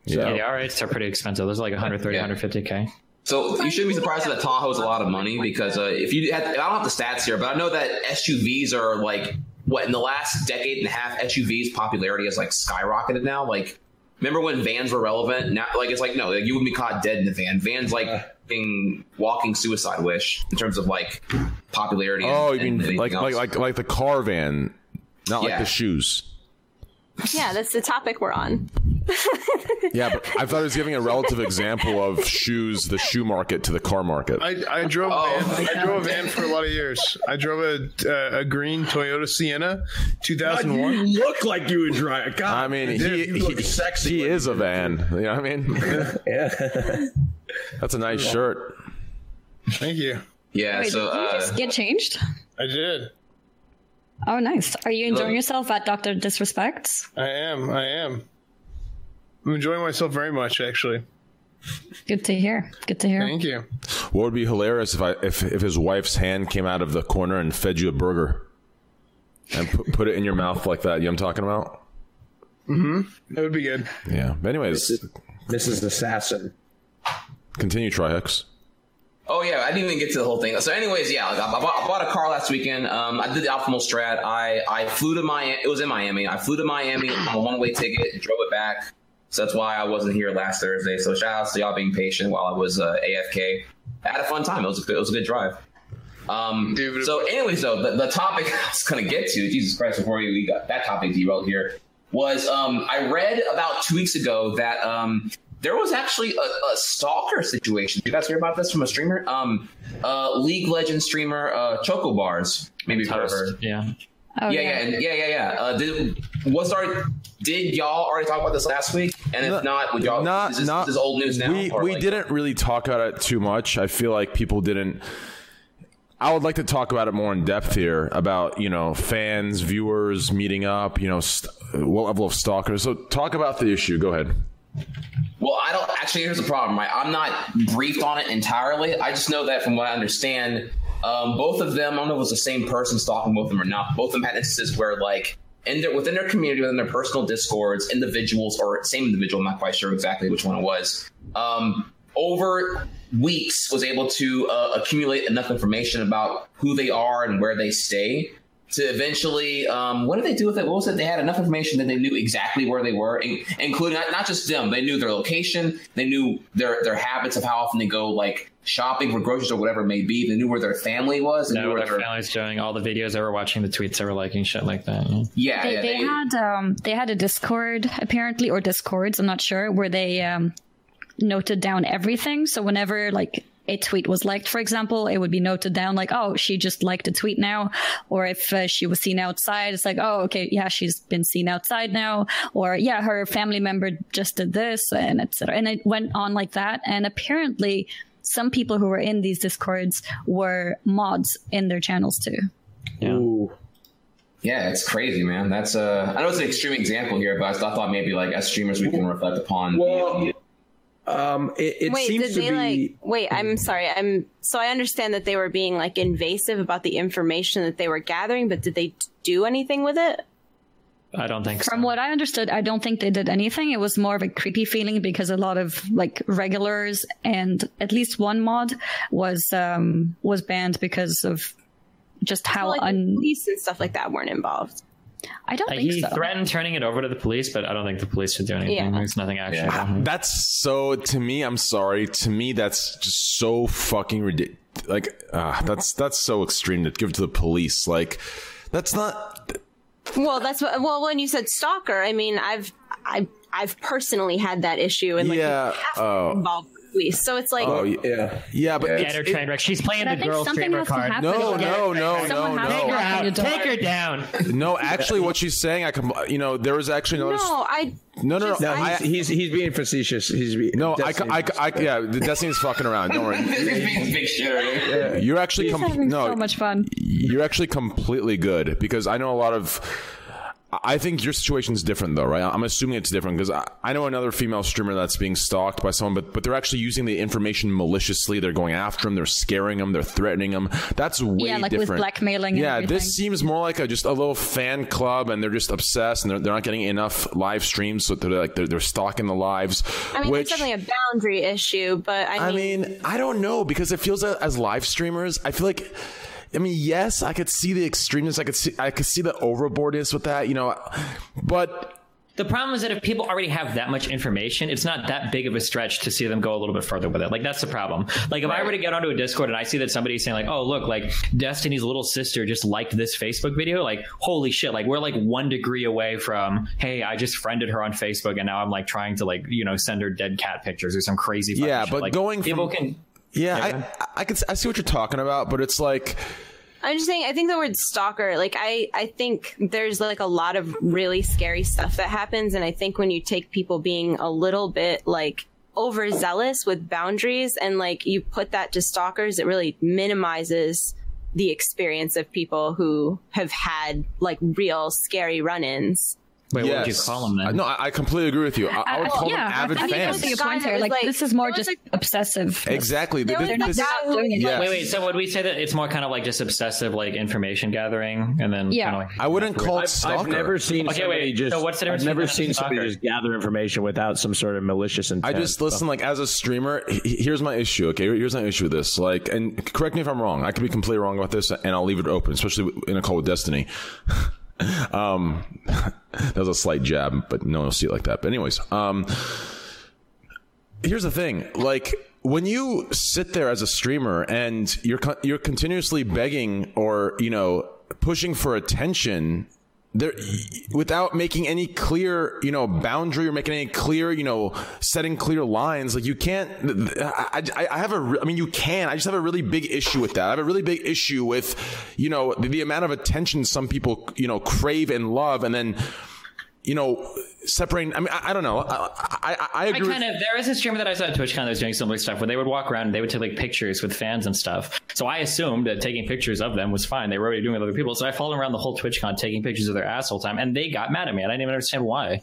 So- Yeah, the R8s are pretty expensive. Those are like 130, Yeah. 150k. So you shouldn't be surprised that Tahoe is a lot of money because uh, if you had, I don't have the stats here, but I know that SUVs are like what in the last decade and a half, SUVs popularity has like skyrocketed now. Like, remember when vans were relevant? Now, like it's like no, like, you would be caught dead in a van. Vans like being walking suicide wish in terms of like popularity. and- Oh, you mean anything like like like like the car van, not like the shoes. Yeah, that's the topic we're on. Yeah, but I thought he was giving a relative example of shoes, the shoe market to the car market. I, I drove Oh. a van. I drove a van for a lot of years. I drove a uh, a green Toyota Sienna, 2001. Look like you would drive. God, I mean, I he did. You he, sexy he is a van. You know what I mean? yeah. That's a nice shirt. Thank you. yeah. Wait, so did you uh, just get changed? I did. Oh, nice. Are you enjoying Look. yourself at Doctor Disrespects? I am. I am. I'm enjoying myself very much, actually. Good to hear. Good to hear. Thank you. What would be hilarious if I if if his wife's hand came out of the corner and fed you a burger, and put, put it in your mouth like that? You know what I'm talking about? Mm-hmm. That would be good. Yeah. But anyways, Mrs. Assassin. continue, Trihex. Oh yeah, I didn't even get to the whole thing. So, anyways, yeah, like, I, bought, I bought a car last weekend. Um, I did the optimal strat. I I flew to Miami. It was in Miami. I flew to Miami on a one way ticket, and drove it back. So that's why I wasn't here last Thursday. So shout out to y'all being patient while I was uh, AFK. I had a fun time. It was a good, it was a good drive. Um, Dude. so, anyways, though, the, the topic I was going to get to, Jesus Christ, before we we got that topic derailed here, was um, I read about two weeks ago that um, there was actually a, a stalker situation. Did you guys hear about this from a streamer? Um, uh, League Legend streamer uh, Choco Bars. Maybe you've heard. Yeah. Oh, yeah, yeah, and- yeah, yeah, yeah. Uh, did was our did y'all already talk about this last week? And if not, would y'all? not is this, not this old news now? We we like- didn't really talk about it too much. I feel like people didn't. I would like to talk about it more in depth here about you know fans, viewers meeting up. You know st- what level of stalkers. So talk about the issue. Go ahead. Well, I don't actually. Here's the problem, right? I'm not briefed on it entirely. I just know that from what I understand, um, both of them. I don't know if it was the same person stalking both of them or not. Both of them had instances where, like, in their within their community, within their personal discords, individuals or same individual. I'm not quite sure exactly which one it was. Um, over weeks, was able to uh, accumulate enough information about who they are and where they stay to eventually um, what did they do with it what was it they had enough information that they knew exactly where they were in- including not, not just them they knew their location they knew their their habits of how often they go like shopping for groceries or whatever it may be they knew where their family was they knew Know where their their family's doing, all the videos they were watching, the tweets they were liking, shit like that. Yeah. yeah, They, yeah, they had um they had a Discord apparently or Discords, I'm not sure, where they um noted down everything. So whenever like a tweet was liked, for example, it would be noted down like, oh, she just liked a tweet now. Or if uh, she was seen outside, it's like, oh, okay, yeah, she's been seen outside now. Or yeah, her family member just did this and etc. And it went on like that. And apparently, some people who were in these discords were mods in their channels too. Ooh. yeah it's crazy man that's uh i know it's an extreme example here but i thought maybe like as streamers we can reflect upon Well, the- Um, it, it wait, seems did to they be. like? Wait, I'm sorry. I'm so I understand that they were being like invasive about the information that they were gathering, but did they do anything with it? I don't think From so. what I understood, I don't think they did anything. It was more of a creepy feeling because a lot of like regulars and at least one mod was um was banned because of just how like the un. police and stuff like that weren't involved. I don't Uh, think he so. threatened turning it over to the police, but I don't think the police should do anything. Yeah. There's nothing actually. Yeah. That's so to me. I'm sorry. To me, that's just so fucking ridiculous. Like, uh, that's that's so extreme to give it to the police. Like, that's not. Well, that's what. Well, when you said stalker, I mean, I've I I've personally had that issue, and like Yeah, you have to oh. involve the police. So it's like, Oh yeah, yeah, but Get her train wreck. She's playing the think girl something streamer has to card. no, no, no, no, no. knock on the. Take her down. No, actually, what she's saying, I com- you know, there was actually another. no, I no, no, no. No, I, he's, he's he's being facetious. He's be, no, I, I, I, yeah, the Destiny's fucking around. Don't worry. big shit. You're actually com- no, so much fun. you're actually completely good because I know a lot of. I think your situation's different though, right? I'm assuming it's different because I, I know another female streamer that's being stalked by someone, but but they're actually using the information maliciously. They're going after them. They're scaring them. They're threatening them. That's way Yeah, like with blackmailing Yeah, everything. this seems more like a just a little fan club, and they're just obsessed, and they're, they're not getting enough live streams, so they're like they're, they're stalking the lives. I mean, which, it's definitely a boundary issue, but I mean, I mean, I don't know because it feels as live streamers, I feel like. I mean, yes, I could see the extremeness. I could see, I could see the overboardness with that, you know. But The problem is that if people already have that much information, it's not that big of a stretch to see them go a little bit further with it. Like that's the problem. Like if I were to get onto a Discord and I see that somebody's saying like, "Oh, look, like Destiny's little sister just liked this Facebook video," like holy shit, like we're like one degree away from, "Hey, I just friended her on Facebook and now I'm like trying to like you know send her dead cat pictures or some crazy." Yeah, but like, going people from- can. Yeah, Yeah. I, I can, I see what you're talking about, but it's like, I'm just saying. I think the word stalker, like I, I think there's like a lot of really scary stuff that happens, and I think when you take people being a little bit like overzealous with boundaries and like you put that to stalkers, it really minimizes the experience of people who have had like real scary run-ins. Wait, yes. what would you call them then? No, I, I completely agree with you. I, I would call yeah, them avid I think fans. that's your Guy point that here. was Like, like- this is more just like- obsessive. Exactly. There This- was this- that guy doing it. Yes. Wait, wait. So would we say that it's more kind of like just obsessive, like information gathering, and then Yeah. kind of like I wouldn't call it I've, stalker. I've never seen Okay, somebody wait, just. so what's the difference I've never between seen somebody just gather information without some sort of malicious intent. I just listen like as a streamer. Here's my issue. Okay, here's my issue with this. Like, and correct me if I'm wrong. I could be completely wrong about this, and I'll leave it open, especially in a call with Destiny. um, that was a slight jab, but no one will see it like that. But anyways, um, here's the thing. Like when you sit there as a streamer and you're you're continuously begging or you know pushing for attention there without making any clear you know boundary or making any clear you know setting clear lines like you can't I, I, have a i mean you can. I just have a really big issue with that. I have a really big issue with you know the, the amount of attention some people you know crave and love and then you know separating i mean i, I don't know i i, I I agree with- kind of there is a streamer that I saw at TwitchCon that was doing similar stuff where they would walk around and they would take like pictures with fans and stuff. So I assumed that taking pictures of them was fine. They were already doing it with other people. So I followed around the whole TwitchCon taking pictures of their ass whole time, and they got mad at me. I didn't even understand why.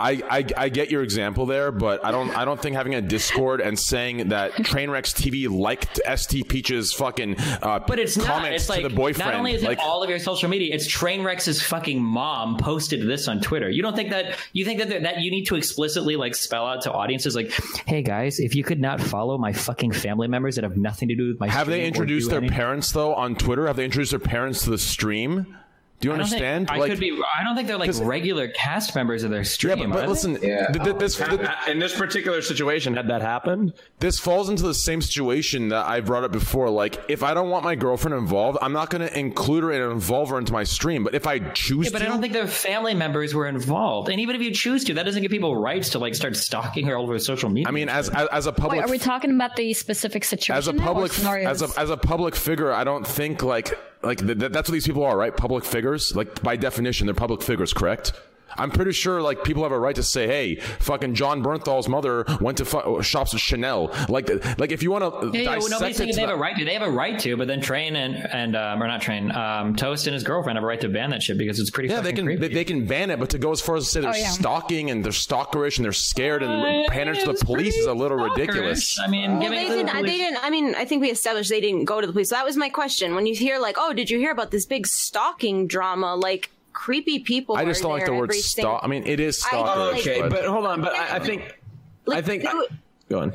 I, I I get your example there, but I don't I don't think having a Discord and saying that Trainwrecks TV liked ST Peach's fucking uh, But it's not. It's like the boyfriend. not only is like, it all of your social media, it's Trainwrecks's fucking mom posted this on Twitter. You don't think that you think that that you need to explicitly like spell out to audiences like, "Hey guys, if you could not follow my fucking family members that have nothing to do with my have they introduced their anything- parents though on Twitter? Have they introduced their parents to the stream? Do you I don't think- understand? I could be. I don't think they're like regular cast members of their stream. yeah, but, but are they? listen, th- th- this th- in this particular situation, had that happened, this falls into the same situation that I brought up before. Like, if I don't want my girlfriend involved, I'm not going to include her and involve her into my stream. But if I choose Yeah, but to, I don't think their family members were involved. And even if you choose to, that doesn't give people rights to like start stalking her all over social media. I mean, as as, as a public Wait, are we talking about the specific situation as a public scenarios? as a as a public figure, I don't think like like th- th- that's what these people are, right? Public figures, like by definition, they're public figures, correct? I'm pretty sure like people have a right to say, "Hey, fucking Jon Bernthal's mother went to fu- shops with Chanel." Like, like if you want to Yeah, yeah, well, dissect nobody's it saying they have a right to. They have a right to, but then Train and and um, or not Train, um, Toast and his girlfriend have a right to ban that shit because it's pretty. yeah, they can they, they can ban it, but to go as far as to say they're Oh, yeah. stalking and they're stalkerish and they're scared and Uh, pandering to the police is a little pretty ridiculous. I mean, Well, they it to the didn't. They didn't. I mean, I think we established they didn't go to the police. So that was my question. When you hear like, "Oh, did you hear about this big stalking drama?" Like creepy people. I just don't like the word every single- stalk. I mean, it is I- stalkerish. okay, but, but hold on, but I, I think, I think, they were- go on.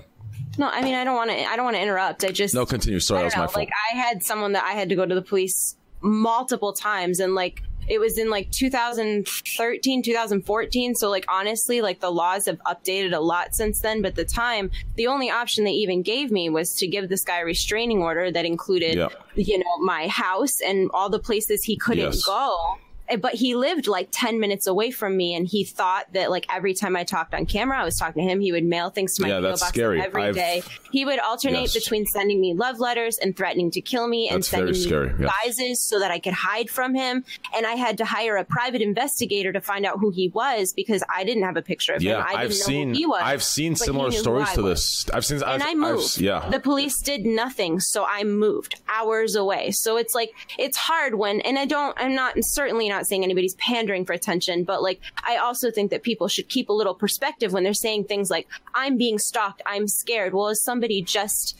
No, I mean, I don't want to. I don't want to interrupt. I just no, continue. Sorry, I that was don't my fault. Like I had someone that I had to go to the police multiple times, and like it was in like 2013, 2014. So like honestly, like the laws have updated a lot since then. But the time, the only option they even gave me was to give this guy a restraining order that included, Yeah. you know, my house and all the places he couldn't Yes. go. Eh, but he lived like 10 minutes away from me and he thought that like every time I talked on camera, I was talking to him. He would mail things to my Yeah, PO that's box scary. every I've- day. He would alternate Yes. between sending me love letters and threatening to kill me and That's sending scary, me yes. so that I could hide from him. And I had to hire a private investigator to find out who he was because I didn't have a picture of Yeah, him. I didn't I've know seen who he was. I've seen similar stories to this. I've seen And I've, I I've- moved. yeah. The police did nothing, so I moved hours away. So it's like it's hard when, and I don't. I'm not certainly not saying anybody's pandering for attention, but like I also think that people should keep a little perspective when they're saying things like "I'm being stalked," "I'm scared." Well, is somebody just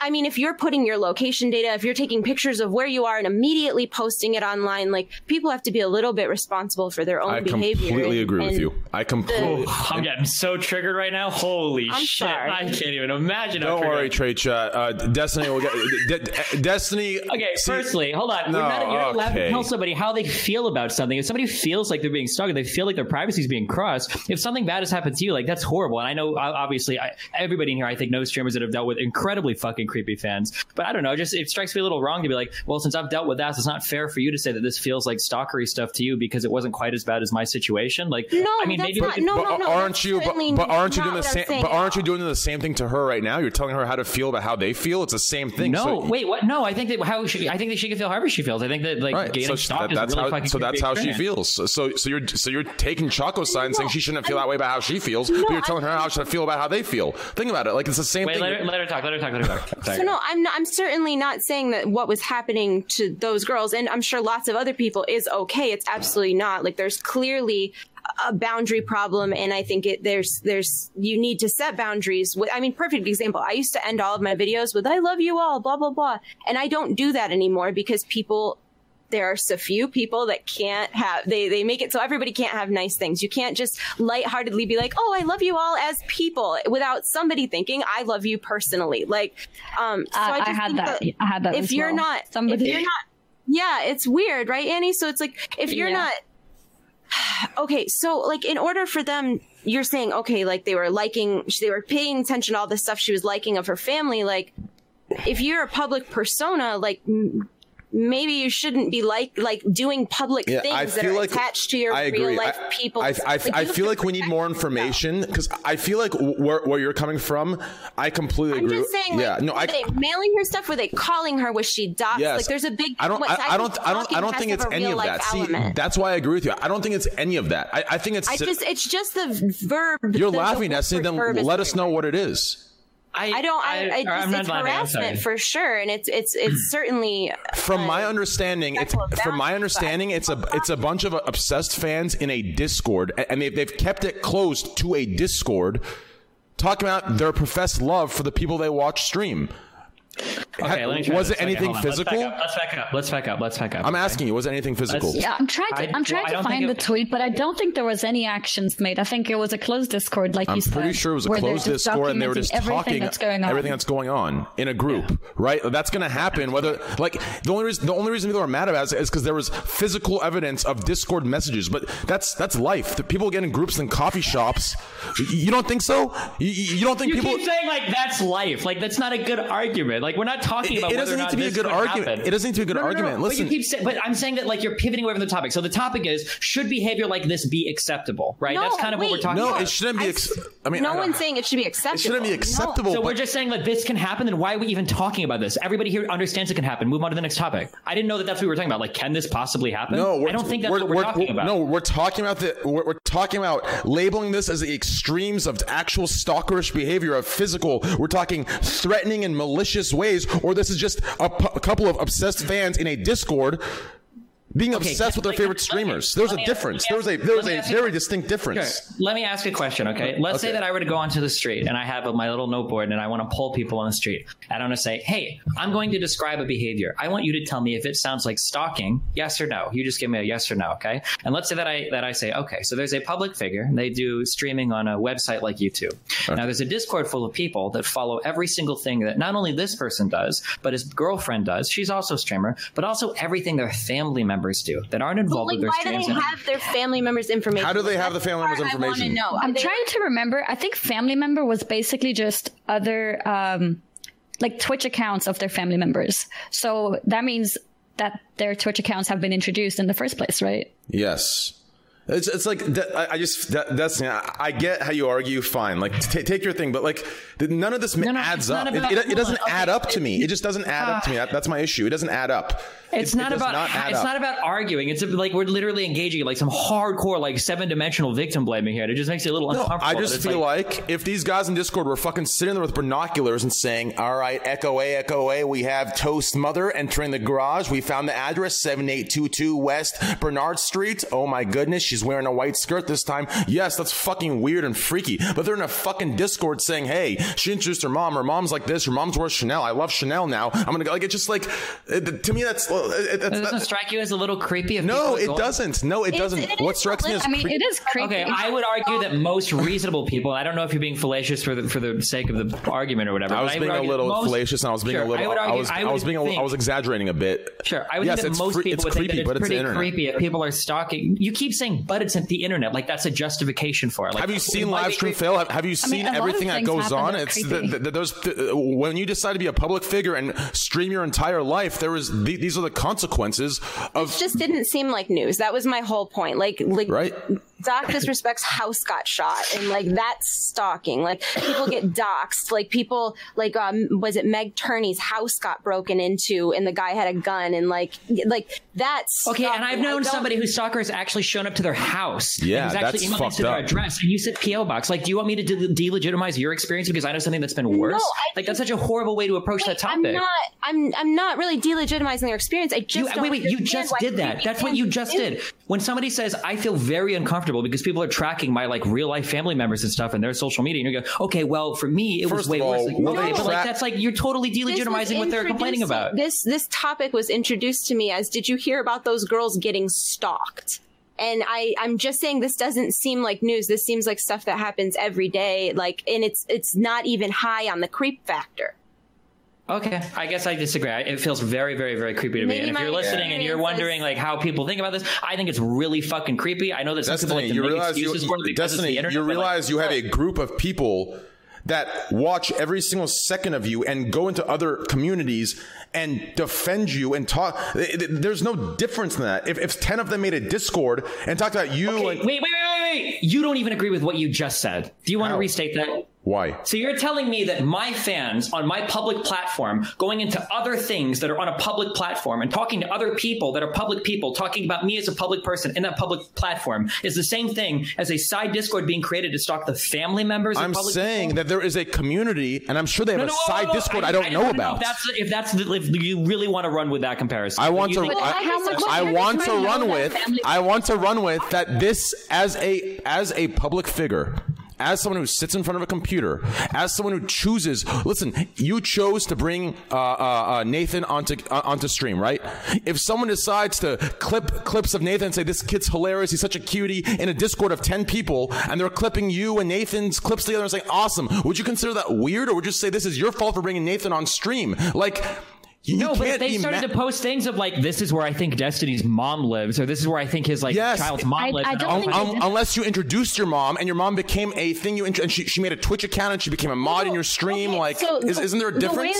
I mean, if you're putting your location data, if you're taking pictures of where you are and immediately posting it online, like people have to be a little bit responsible for their own I behavior. I completely and- agree with you. I completely. I'm getting so triggered right now. Holy I'm shit! sorry. I can't even imagine. how Don't worry, triggered- Trey Chat. Uh, Destiny will get. De- De- Destiny. Okay, see- firstly, hold on. No, We're not, you're not allowed to tell somebody how they feel about something. If somebody feels like they're being stalked, they feel like their privacy is being crossed. If something bad has happened to you, like that's horrible. And I know, obviously, I, everybody in here, I think, knows streamers that have dealt with incredibly fucking creepy fans. But I don't know, just it strikes me a little wrong to be like, well, since I've dealt with that, it's not fair for you to say that this feels like stalkery stuff to you because it wasn't quite as bad as my situation. Like, No, I mean, maybe not- we could- no, but no, no, aren't you? But, but aren't you doing the same? But aren't you doing the same thing to her right now? You're telling her how to feel about how they feel. It's the same thing. No, So- wait, what? No, I think that how she, I think that she can feel however she feels. I think that like Right. getting So, stalked that- is that's a really how. fucking So that's creepy how she feels. So, so so you're so you're taking Choco signs saying she shouldn't feel I- that way about how she feels, No, but you're telling her how she should feel about how they feel. Think about it. Like it's the same Wait, thing. let her, let her talk. Let her talk. Let her talk. So no, I'm not, I'm certainly not saying that what was happening to those girls, and I'm sure lots of other people, is okay. It's absolutely not. Like there's clearly a boundary problem, and I think it there's there's you need to set boundaries. With I mean, perfect example. I used to end all of my videos with "I love you all," blah blah blah, and I don't do that anymore because people. There are so few people that can't have they they make it so everybody can't have nice things. You can't just lightheartedly be like, "Oh, I love you all as people," without somebody thinking, "I love you personally." Like, um, so Uh, I, I had think that. I had that If you're well. not, Somebody- if you're not, yeah, it's weird, right, Annie? So it's like if you're Yeah. not okay so like in order for them you're saying okay like they were liking they were paying attention to all the stuff she was liking of her family like if you're a public persona like maybe you shouldn't be like like doing public Yeah, things that are like attached to your I agree. real life I, people I, I, Like, I feel like we need more information because I feel like where, where you're coming from, I completely I'm agree. just saying, yeah, like, no, were I, they mailing her stuff? Were they calling her? Was she doxxed? Yes. Like, there's a big. I don't. I, don't. I don't. I don't think it's any of that. See, that's why I agree with you. I don't think it's any of that. I, I think it's. I just, it's just the verb. you're the- laughing, Destiny. Then let us know what it is. I don't. I, I, I'm just, not it's laughing, I'm harassment for sure, and it's it's it's certainly. From my uh, understanding, it's sexual from my understanding, it's a it's a bunch of obsessed fans in a Discord, and they've they've kept it closed to a Discord, talking about their professed love for the people they watch stream. Okay, let me try was this. it Okay, anything hold on. Let's back physical? Let's back up. Let's back up. Let's back up. I'm okay? asking you, was it anything physical? Let's- Yeah, I'm trying to. I- I'm trying I to don't find the it- tweet, but I don't think there was any actions made. I think it was a closed Discord, like I'm you said. pretty sure it was a closed Discord, and they were just everything talking that's going on. everything that's going on in a group, right? That's going to happen. Whether like the only reason the only reason people are mad about it is because there was physical evidence of Discord messages, but that's that's life. The people get in groups in coffee shops. You don't think so? You, you you don't think You people? keep saying like that's life. Like that's not a good argument. Like we're not talking about it whether doesn't or need not to be a good argument. happen. It doesn't need to be a good No, no, no, argument. But you keep saying, but I'm saying that like you're pivoting away from the topic. So the topic is should behavior like this be acceptable? Right. No, that's kind of what we're wait, talking no, about. it shouldn't be. I Ex- s- I mean, no I one's saying it should be acceptable. It shouldn't be No. acceptable. So we're just saying that this can happen, then why are we even talking about this? Everybody here understands it can happen. Move on to the next topic. I didn't know that that's what we were talking about. Like, can this possibly happen? No, we're, I don't think that's what we're, talking about. No, we're talking about the. We're, we're talking about labeling this as the extremes of actual stalkerish behavior of physical. We're talking threatening and malicious ways, or this is just a, couple of obsessed fans in a Discord being Okay, obsessed with their favorite streamers. There's a ask- difference. There's a there's a ask you- very distinct difference. Sure. Let me ask a question, okay? Let's say that I were to go onto the street and I have my little noteboard and I want to pull people on the street. And I want to say, hey, I'm going to describe a behavior. I want you to tell me if it sounds like stalking, yes or no. You just give me a yes or no, okay? And let's say that I that I say, okay, so there's a public figure. They do streaming on a website like YouTube. Now there's a Discord full of people that follow every single thing that not only this person does, but his girlfriend does. She's also a streamer, but also everything their family members do that aren't But, involved like, with their why do they have their family members' information? How do they have the family members' part I wanna information? know. I'm They- trying to remember. I think family member was basically just other um, like Twitch accounts of their family members. So that means that their Twitch accounts have been introduced in the first place, right? Yes. It's, it's like that, I I just that, that's I I get how you argue. Fine, like t- take your thing, but like none of this ma- adds up. It, it, it doesn't on, add up to me. It just doesn't add up to me. That, that's my issue. It doesn't add up. It's It- not it about not it's up. not about arguing. It's like we're literally engaging in like some hardcore like seven dimensional victim blaming here. It just makes it a little No, uncomfortable. I just feel like, if these guys in Discord were fucking sitting there with binoculars and saying, "All right, Echo A, Echo A, we have Toast Mother entering the garage. We found the address, seven eight two two West Bernard Street. Oh my goodness, she's wearing a white skirt this time. Yes, that's fucking weird and freaky. But they're in a fucking Discord saying, "Hey, she introduced her mom. Her mom's like this. Her mom's wears Chanel. I love Chanel now. I'm gonna go." Like it's just like it, to me, that's it, it, Does that's, it strike you as a little creepy? If no, it going- doesn't. No, it doesn't. what strikes me as I mean, creepy- it is creepy. Okay, I would argue that most reasonable people. I don't know if you're being fallacious for the for the sake of the argument or whatever. I but was would being a little most- fallacious and I was being Sure, a little. I, would argue, was. I, would was being. A, think- I was exaggerating a bit. Sure, I would yes, think that it's most free- people would creepy, think that but it's it's pretty internet. creepy if people are stalking. You keep saying, but it's at the internet. Like that's a justification for it. Like, have you seen live stream fail? Have, have you seen a lot of everything that goes on? It's the, creepy. the, the, those when you decide to be a public figure and stream your entire life. There is the, these are the consequences of It just didn't seem like news. That was my whole point. Like, like right. Doc disrespects house got shot, and like that's stalking. Like people get doxxed. Like people, like um, was it Meg Turney's house got broken into, and the guy had a gun, and like, like that's Okay, and I've known somebody whose stalker has actually shown up to their house. Yeah, and was actually that's emailing fucked to their up. address, and you said PO box. Like, do you want me to de- delegitimize your experience because I know something that's been worse? No, like, that's such a horrible way to approach that topic. I'm not. I'm. I'm not really delegitimizing their experience. I just You, don't wait, wait, you just did that. That's what you just did. When somebody says, I feel very uncomfortable because people are tracking my like real life family members and stuff and their social media, and you go, okay, well, for me, it was way of all, worse. Like, will okay, they but like, that's like, you're totally delegitimizing what they're complaining about. This this topic was introduced to me as did you hear about those girls getting stalked? And I I'm just saying this doesn't seem like news. This seems like stuff that happens every day. Like and it's it's not even high on the creep factor. Okay, I guess I disagree. It feels very, very, very creepy to me. And if you're listening and you're wondering like how people think about this, I think it's really fucking creepy. I know that some people Destiny, like to you make realize you, excuses for it because the Destiny, internet. you but, like, realize you have a group of people that watch every single second of you and go into other communities and defend you and talk. th- th- There's no difference in that. If, if ten of them made a Discord and talked about you Okay, and wait, wait, wait, wait, wait. You don't even agree with what you just said. Do you want to restate that? why? So you're telling me that my fans on my public platform going into other things that are on a public platform and talking to other people that are public people talking about me as a public person in that public platform is the same thing as a side Discord being created to stalk the family members of I'm public saying that there is a community, and I'm sure they have No, a no, whoa, side whoa. Discord I, don't know wanna about. if that's if that's the, if you really want to run with that comparison. I want to. think- I, I want to run with. I want to run with that. This as a as a public figure. As someone who sits in front of a computer, as someone who chooses, listen, you chose to bring uh, uh, uh, Nathan onto uh, onto stream, right? If someone decides to clip clips of Nathan and say this kid's hilarious, he's such a cutie, in a Discord of ten people, and they're clipping you and Nathan's clips together and saying awesome, would you consider that weird, or would you say this is your fault for bringing Nathan on stream? Like, you, no, but if they started ma- to post things of like, "This is where I think Destiny's mom lives," or "This is where I think his like Yes. child's mom I- lives." I and don't all Un- un- unless you introduced your mom and your mom became a thing you int- and she, she made a Twitch account and she became a mod in your stream like So is, the- isn't there a the way difference?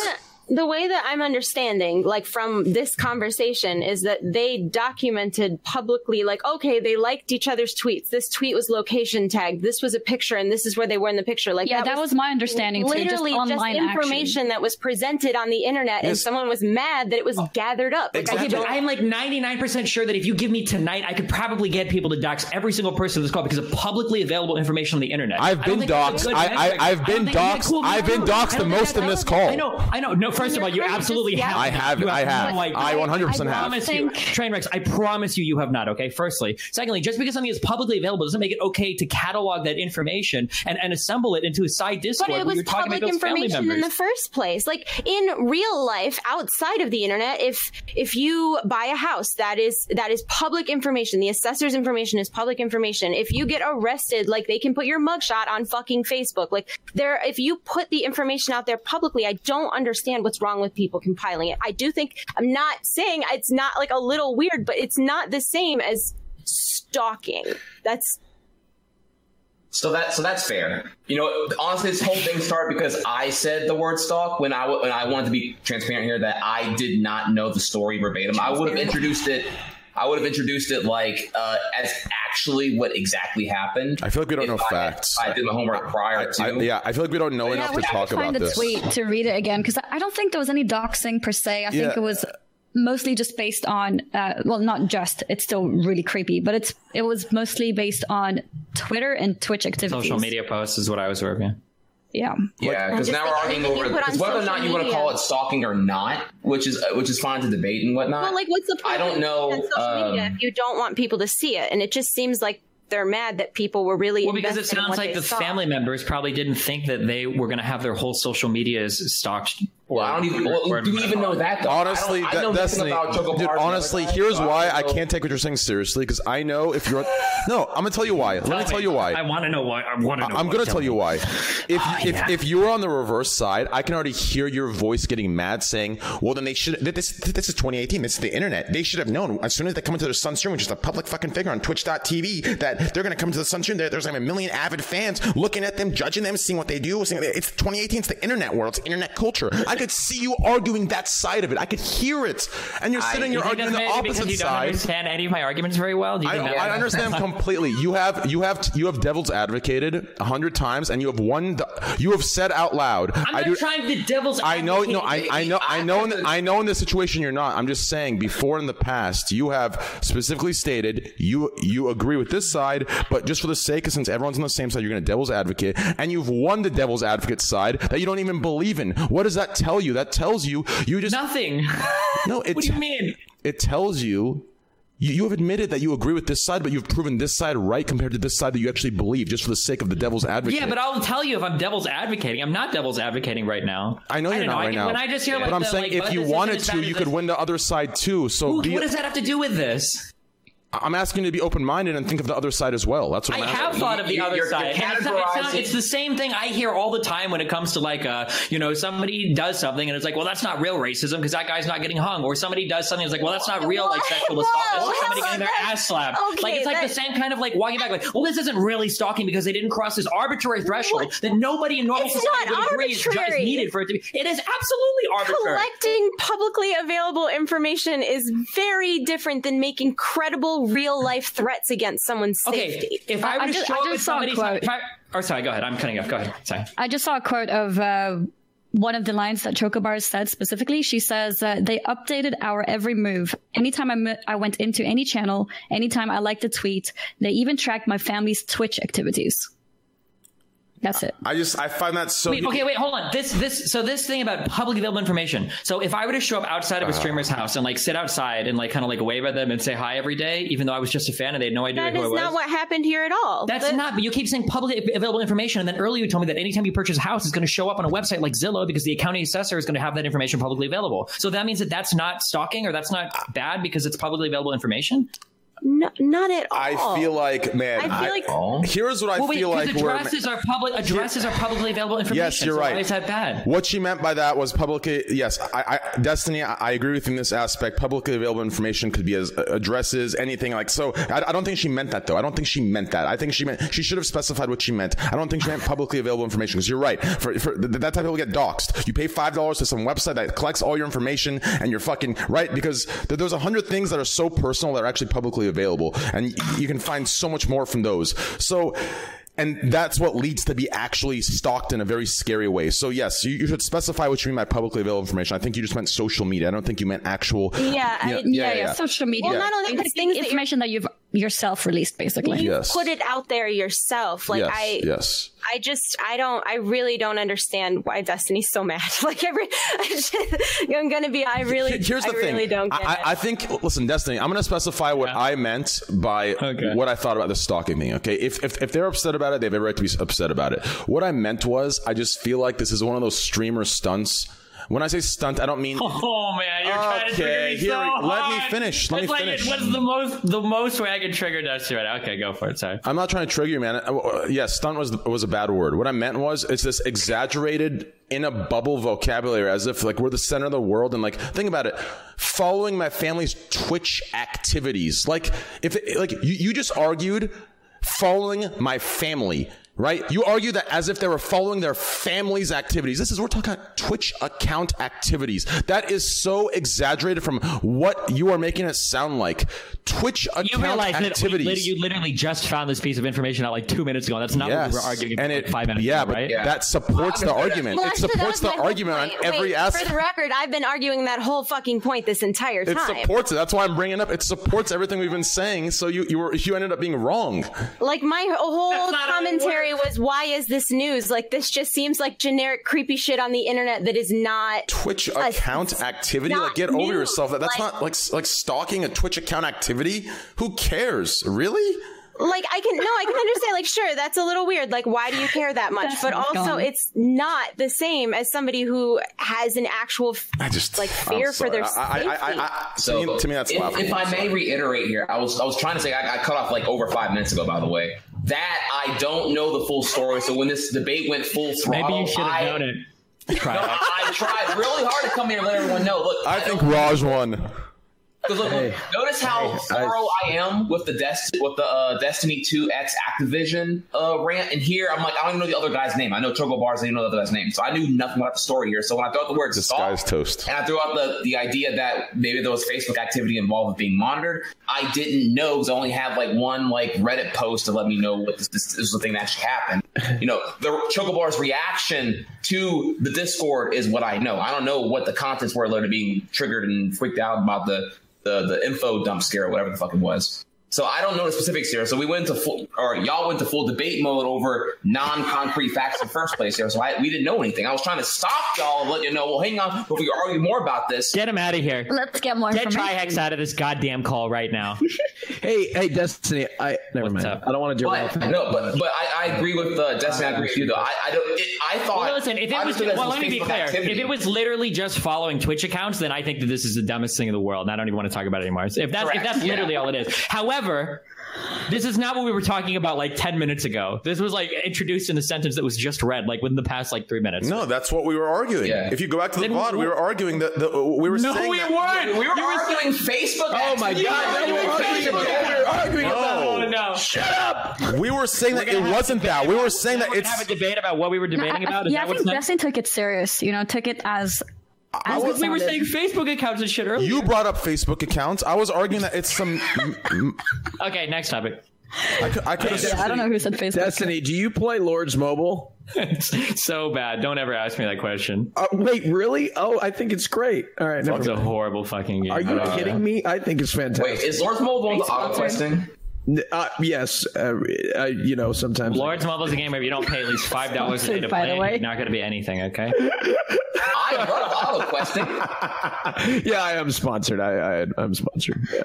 That- The way that I'm understanding, like from this conversation, is that they documented publicly, like, okay, they liked each other's tweets. This tweet was location tagged. This was a picture, and this is where they were in the picture. Like, Yeah, that was my understanding, too, just Literally, just, online information that was presented on the internet, and someone was mad that it was oh. gathered up. Like, I could, I'm like 99% sure that if you give me tonight, I could probably get people to dox every single person in this call because of publicly available information on the internet. I've been think that's a doxxed. good I- I- metric. I've been don't think- yeah, doxxed. cool, I've been too. doxxed I the most in this call. I know, I know. No, first of all, you absolutely have. I have- You I have. No, like, I 100% have. promise you, train wrecks. I promise you, you have not. Okay. Firstly, secondly, just because something is publicly available doesn't make it okay to catalog that information and, and assemble it into a side Discord But it was you're public about those family information in the first place. Like in real life, outside of the internet, if if you buy a house, that is that is public information. The assessor's information is public information. If you get arrested, like they can put your mugshot on fucking Facebook. Like there, if you put the information out there publicly, I don't understand what's wrong with people compiling it. I do think I'm not saying it's not like a little weird, but it's not the same as stalking. That's So that so that's fair. You know, honestly, this whole thing started because I said the word stalk when I when I wanted to be transparent here that I did not know the story verbatim. I would have introduced it. I would have introduced it like uh, as actually what exactly happened. I feel like we don't know I- facts. I did my homework prior to. I, yeah, I feel like we don't know Yeah, enough we to gotta talk find about the this. tweet to read it again because I don't think there was any doxing per se. I think it was mostly just based on uh, well, not just. It's still really creepy, but it's it was mostly based on Twitter and Twitch activities. Social media posts is what I was working. Yeah. Yeah, because now we're arguing over because whether or not you want to call it stalking or not, which is uh, which is fine to debate and whatnot. Well, like, what's the point? I don't know. putting on social media um, if you don't want people to see it, and it just seems like they're mad that people were really Well, because it sounds like the saw. family members probably didn't think that they were going to have their whole social medias stalked. Well, I don't even. Well, do we even know that? Though? Honestly, I I know Destiny, about Choco dude. Honestly, other here's so why don't I can't take what you're saying seriously. Because I know if you're, no, I'm gonna tell you why. Let me tell you why. I want to know why. I want to know. I'm why. gonna Tell tell you why. If ah, if if you're on the reverse side, I can already hear your voice getting mad, saying, "Well, then they should. This this is 2018. This is the internet. They should have known as soon as they come into their Sunstream, which is a public fucking figure on Twitch.tv, that they're gonna come to the Sunstream. There, there's like a million avid fans looking at them, judging them, seeing what they do. It's 2018. It's the internet world. It's internet culture. I could see you arguing that side of it. I could hear it, and you're sitting, You you're arguing the opposite you don't understand any of my arguments very well. Do you I, that- I understand completely. You have you have you have devil's advocated a hundred times, and you have one. You have said out loud. I'm I not do. trying to devil's. I know. No, I. I know. I know. In the, I know in the situation you're not. I'm just saying. Before in the past, you have specifically stated you you agree with this side, but just for the sake of since everyone's on the same side, you're going to devil's advocate, and you've won the devil's advocate side that you don't even believe in. What does that tell you? That tells you you just nothing. No, it, What do you mean? It tells you. You, have admitted that you agree with this side, but you've proven this side right compared to this side that you actually believe, just for the sake of the devil's advocate. Yeah, but I'll tell you if I'm devil's advocating. I'm not devil's advocating right now. I know you're don't not I right get- now. When I just hear like but I'm saying like, if you wanted to, you could this- win the other side too. So Who- what does that have to do with this? I'm asking you to be open minded and think of the other side as well. That's what I I'm asking. I have thought of the You- other you're- side. you're it's, not, it's, not- it's the same thing I hear all the time when it comes to like, uh, you know, somebody does something and it's like, well, that's not real racism because that guy's not getting hung, or somebody does something and it's like, well, that's not real like sexual assault. That's just somebody getting their ass slapped. Okay, like it's like that- the same kind of like walking back, like, well, this isn't really stalking because they didn't cross this arbitrary threshold that nobody in normal It's society not would agree is, is needed for it to be. It is absolutely arbitrary. Collecting publicly available information is very different than making credible real life threats against someone's Okay, safety. if I I were to just- show I up at just saw a quote. I, or sorry, go ahead. I'm cutting off. Go ahead. Sorry. I just saw a quote of uh, one of the lines that Chocobar said specifically. She says, uh, "They updated our every move. Anytime I, m- I went into any channel, anytime I liked a tweet, they even tracked my family's Twitch activities." That's it. I just I find that so. Wait, okay, wait, hold on. This, this, so this thing about publicly available information. So if I were to show up outside of Uh-huh. a streamer's house and like sit outside and like kind of like wave at them and say hi every day, even though I was just a fan and they had no idea That who I is was. not what happened here at all. That's The- not, but you keep saying publicly available information, and then earlier you told me that anytime you purchase a house, it's going to show up on a website like Zillow because the county assessor is going to have that information publicly available. So that means that that's not stalking or that's not bad because it's publicly available information. No, not at all. I feel like man. I feel like here's what I well, wait, feel like. because we're- addresses are public. Addresses are publicly available information. Yes, you're so right. Why is that bad? What she meant by that was publicly. Yes, I, I Destiny. I, I agree with you in this aspect. Publicly available information could be as addresses, anything like. So I, I don't think she meant that though. I don't think she meant that. I think she meant she should have specified what she meant. I don't think she meant publicly available information because you're right. For, for th- that type of people get doxxed. You pay five dollars to some website that collects all your information, and you're fucking right because th- there's a hundred things that are so personal that are actually publicly available, and you can find so much more from those. So. And that's what leads to be actually stalked in a very scary way. So yes, you, you should specify what you mean by publicly available information. I think you just meant social media. I don't think you meant actual. Yeah, I- Yeah, yeah, social media. Well, not only that, things that information that you've yourself released, basically. you Yes. put it out there yourself. Like yes, I, yes. I just, I don't, I really don't understand why Destiny's so mad. Like every, I just, I'm gonna be, I really, Here's the I thing. really don't get I, it. I think. Listen, Destiny. I'm going to specify what I meant by what I thought about the stalking thing. Okay, if, if if they're upset about it, they have every right to be upset about it. What I meant was, I just feel like this is one of those streamer stunts. When I say stunt, I don't mean. Oh man, you're trying to trigger Okay, me here so we- let me finish, let it's me like finish. what's the most the most way I can trigger Dusty right now? Okay, go for it. Sorry. I'm not trying to trigger you, man. Uh, uh, Yes, stunt was was a bad word. What I meant was it's this exaggerated in a bubble vocabulary, as if like we're the center of the world. And like, think about it: following my family's Twitch activities. Like, if it, like you, you just argued following my family. Right? You argue that as if they were following their family's activities. This is, we're talking about Twitch account activities. That is so exaggerated from what you are making it sound like. Twitch account You realize that activities. lit- you literally just found this piece of information out like two minutes ago. That's not what we were arguing and it, five minutes yeah, ago, but right? that supports the argument. Well, it supports the my whole argument on point. every Wait, aspect. For the record, I've been arguing that whole fucking point this entire time. It supports it. That's why I'm bringing it up. It supports everything we've been saying. So you you were you ended up being wrong. Like my whole commentary was, why is this news? Like this just seems like generic creepy shit on the internet that is not Twitch a- account activity. Like get over yourself. That That's Like- not like like stalking a Twitch account activity. Who cares? Really? like I can no, I can understand. Like sure, that's a little weird. Like why do you care that much? That's but also, gone. it's not the same as somebody who has an actual I just like fear for their sorry. I, I, I, safety. I, I, So to, me, to me, that's if, if I may reiterate here, I was I was trying to say I got cut off like over five minutes ago. By the way, that I don't know the full story. So when this debate went full throttle, Maybe you should have known it. No, I, I tried really hard to come here and let everyone know. Look, I think Raj won. Because look, look, notice how thorough I, am with the Dest- with the uh, Destiny 2 X Activision uh, rant, and here I'm like I don't even know the other guy's name. I know Choco Bars, I didn't know the other guy's name, so I knew nothing about the story here. So when I threw out the word This stalk, guy's toast. and I threw out the, the idea that maybe there was Facebook activity involved with being monitored. I didn't know because I only had like one like Reddit post to let me know what this, this, this was the thing that actually happened. You know, the Chocobar's reaction to the Discord is what I know. I don't know what the contents were later being triggered and freaked out about the, the, the info dump scare whatever the fuck it was. So I don't know the specifics here. So we went to full, or y'all went to full debate mode over non-concrete facts in the first place here. So I, we didn't know anything. I was trying to stop y'all and let you know. Well, hang on, if we argue more about this, Get him out of here. Let's get more Get. Trihex out of this goddamn call right now. Hey, hey, Destiny. I never What's mind. up? I don't want to do But no, but but I, I agree with uh, Destiny. I agree with you though. I I don't. It, I thought. Well, listen, if it was well, let me be clear. activity. If it was literally just following Twitch accounts, then I think that this is the dumbest thing in the world. and I don't even want to talk about it anymore. If that's if Correct, that's yeah. literally all it is. However, this is not what we were talking about like ten minutes ago. This was like introduced in a sentence that was just read like within the past like three minutes. No, that's what we were arguing. Yeah. If you go back to the Then VOD, we wh- were arguing that the, we were No, saying we that, weren't. we were You were arguing Facebook. Oh my activity. god! We We were were arguing arguing Facebook about we were arguing Oh about. no! Shut up. We were saying that We're it wasn't that. We were saying that we're gonna it's. have a debate about what we were debating I- about. Is yeah, I think next? Destiny took it serious. You know, took it as. As we were saying. Facebook accounts and shit earlier. You brought up Facebook accounts. I was arguing that it's some. okay, next topic. I could, I could have. Yeah, I don't know who said Facebook. Destiny, do you play Lords Mobile? It's so bad. Don't ever ask me that question. Uh, wait, really? Oh, I think it's great. All right, never It's a horrible fucking game. Are you Uh, kidding me? I think it's fantastic. Wait, is Lord's Mobile on the auto questing? Uh, yes, uh, uh, you know sometimes. Lords Mobile is a game where if you don't pay at least five dollars a day to By play, the way. you're not going to be anything. Okay. I love auto questing. yeah, I am sponsored. I, I I'm sponsored. Yeah.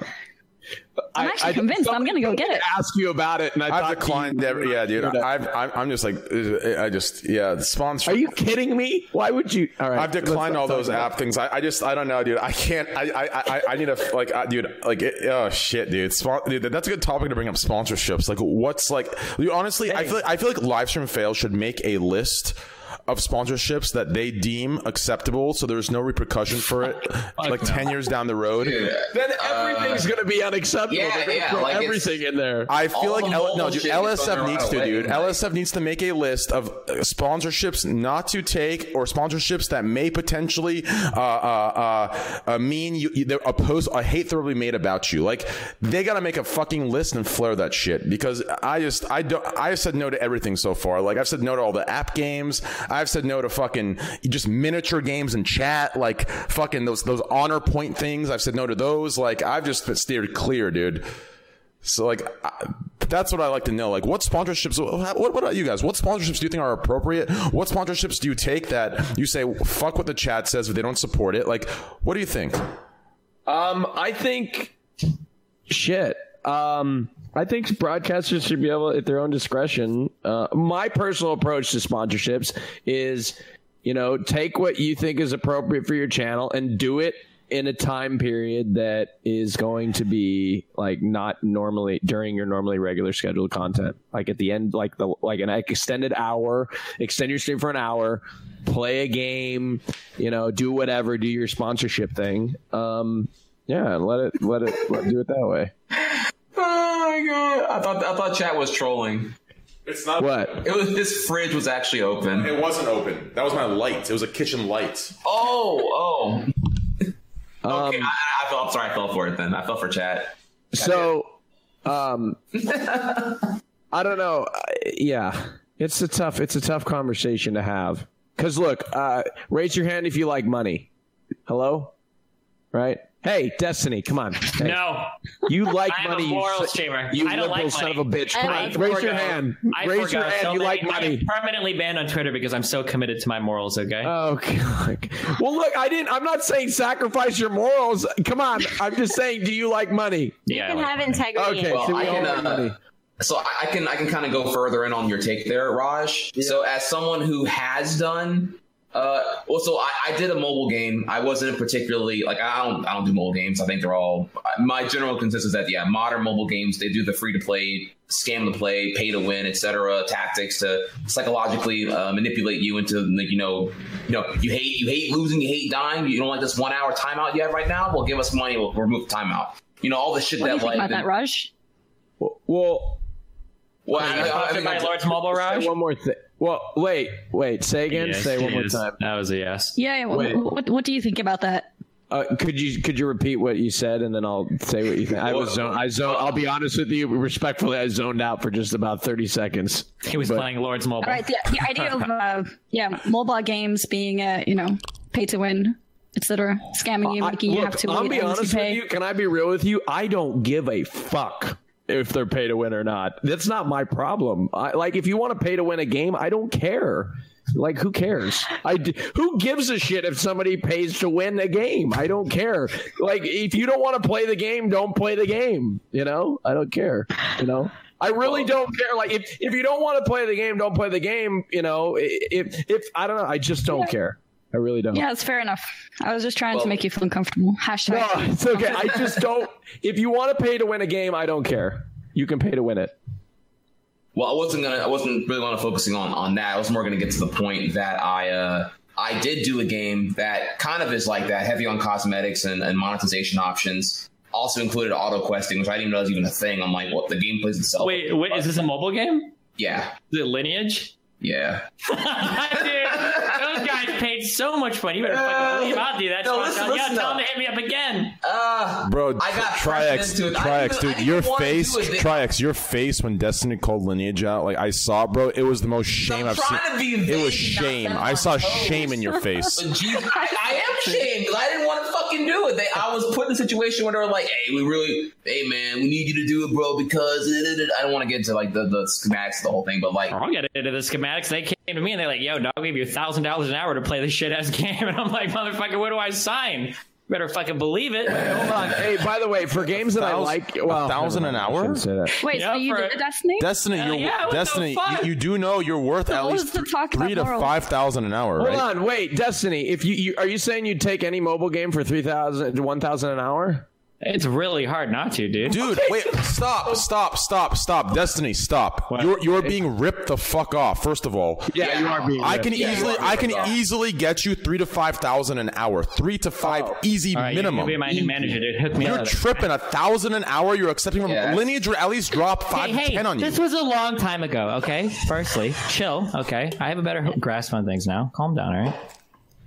I'm actually convinced. I'm gonna go get it. Ask you about it, and I I've declined you- every. Yeah, dude. I've, I'm, I'm just like, I just, yeah, the sponsor. Are you kidding me? Why would you? All right, I've declined all those talk about app things. I, I just, I don't know, dude. I can't. I, I, I, I need to like, uh, dude. Like, it, oh shit, dude. Spon- dude. That's a good topic to bring up. Sponsorships. Like, what's like? Dude, honestly, I feel, like, I feel like Livestream Fail should make a list of sponsorships that they deem acceptable, so there's no repercussion for it. like ten years down the road. Then everything's gonna be unacceptable. yeah, They're gonna yeah, throw like everything in there. I feel like the L- no, dude, LSF needs to, away. dude. LSF needs to make a list of uh, sponsorships not to take or sponsorships that may potentially uh, uh, uh, uh, mean you, you they're a hate threat will be made about you. Like they got to make a fucking list and flare that shit because I just I don't I said no to everything so far. Like I've said no to all the app games. I've said no to fucking just miniature games and chat. Like fucking those those honor point things. I've said no to those. Like I've just steered clear, dude. So like I, that's what I like to know. Like what sponsorships? What, what about you guys? What sponsorships do you think are appropriate? What sponsorships do you take that you say fuck what the chat says if they don't support it? Like what do you think? Um, I think shit. Um, I think broadcasters should be able, at their own discretion. Uh, my personal approach to sponsorships is, you know, take what you think is appropriate for your channel and do it in a time period that is going to be like not normally during your normally regular scheduled content. Like at the end, like the like an extended hour, extend your stream for an hour, play a game, you know, do whatever, do your sponsorship thing. Um, yeah, let it let it let do it that way. Oh my god! I thought I thought chat was trolling. It's not. What? It was his fridge was actually open. It wasn't open. That was my light. It was a kitchen light. Oh, oh. Um, okay, I, I fell. I'm sorry, I fell for it. Then I fell for chat. So, um, I don't know. I- Yeah, it's a tough. It's a tough conversation to have. Cause look, uh, raise your hand if you like money. Hello, right? Hey, Destiny, come on. Hey, No. you like I'm a money? you moral si- streamer. You I don't liberal like son money. of a bitch! Come on, raise your hand. I raise your hand. so you like money. I'm permanently banned on Twitter because I'm so committed to my morals. Okay. Oh God. Well, look, I didn't. I'm not saying sacrifice your morals. Come on. I'm just saying, do you like money? You can have integrity. Okay, Well, so we I all can, like uh, money. So I, I can I can kind of go further in on your take there, Raj. So as someone who has done, uh, well, so I, I did a mobile game. I wasn't particularly like I don't I don't do mobile games. I think they're all my general consensus is that yeah, modern mobile games they do the free to play, scam to play, pay to win, etc. tactics to psychologically uh, manipulate you into like, you know you know you hate you hate losing, you hate dying, you don't like this one hour timeout you have right now. Well, give us money, we'll remove the timeout. You know all the shit What do that you think like about that, Raj? Well, well, Are you I- I sponsored think by that's- Lord's Mobile Raj? One more thing. Well, wait, wait. Say again. Yes, say one it more is. time. That was a yes. Yeah. yeah what, what, what do you think about that? Uh, could you could you repeat what you said and then I'll say what you think? I was zone. I zone. I'll be honest with you, respectfully. I zoned out for just about thirty seconds. He was But- playing Lord's Mobile. All right. The, the idea of uh, yeah, mobile games being uh, you know pay to win, etc., scamming you, I- making you have to I'll wait be honest pay. with you. Can I be real with you? I don't give a fuck if they're pay to win or not. That's not my problem. I, like, if you want to pay to win a game, I don't care. Like, who cares? I d- who gives a shit if somebody pays to win a game? I don't care. Like, if you don't want to play the game, don't play the game. You know, I don't care. You know. I really don't care. Like if, if you don't want to play the game, don't play the game. You know, if if I don't know, I just don't care. I really don't. Yeah, it's fair enough. I was just trying Well- to make you feel uncomfortable. Hashtag. No, it's okay. I just don't. If you want to pay to win a game, I don't care. You can pay to win it. Well, I wasn't gonna. I wasn't really want to focusing on on that. I was more gonna get to the point that I uh I did do a game that kind of is like that, heavy on cosmetics and, and monetization options. Also included auto questing, which I didn't know was even a thing. I'm like, what the game plays itself. Wait, wait, is this a mobile game? Yeah, Is it Lineage? Yeah. Dude, those guys paid so much money. You better fucking believe I'll do that. no, Sean. listen, yeah, tell them to hit me up again. Uh, Bro, I got Trihex, pressured into Trihex, dude, your face, do it. Trihex, your face when Destiny called Lineage out, like I saw, bro, it was the most shame I'm I've seen. trying to be It was shame. I saw shame in your face. I, I am ashamed because I didn't want to fucking do it. They, I was put in a situation where they were like, "Hey, we really, hey man, we need you to do it, bro." Because I don't want to get into like the, the schematics, of the whole thing, but like, oh, I'll get into the schematics. They came to me and they're like, "Yo, dog, we give you thousand dollars an hour to play this shit ass game," and I'm like, "Motherfucker, where do I sign?" Better fucking believe it. Hold on. Hey, by the way, for games that I Thousand- like, a well, thousand an hour? shouldn't Say that. Wait, Yeah, so you for- did Destiny? Destiny, Hell you're, yeah, what the Destiny, fuck? you, you do know you're worth at what was least the talk three to morals? five thousand an hour, Hold right? on, wait, Destiny. If you, you are you saying you'd take any mobile game for 3,000, 1,000 an hour? It's really hard not to, dude. Dude, wait, stop, stop, stop, stop. Destiny, stop. What? You're you're being ripped the fuck off. First of all, Yeah, you are being. I can Yeah, easily I can off. easily get you three to five thousand an hour. Three to five oh. easy All right, minimum. You, you be my new manager, dude. Hook me You're up. tripping a thousand an hour. You're accepting from Yeah. lineage would at least drop five Hey, to hey, ten on you. this was a long time ago, okay? Firstly, chill, okay? I have a better grasp on things now. Calm down, all right?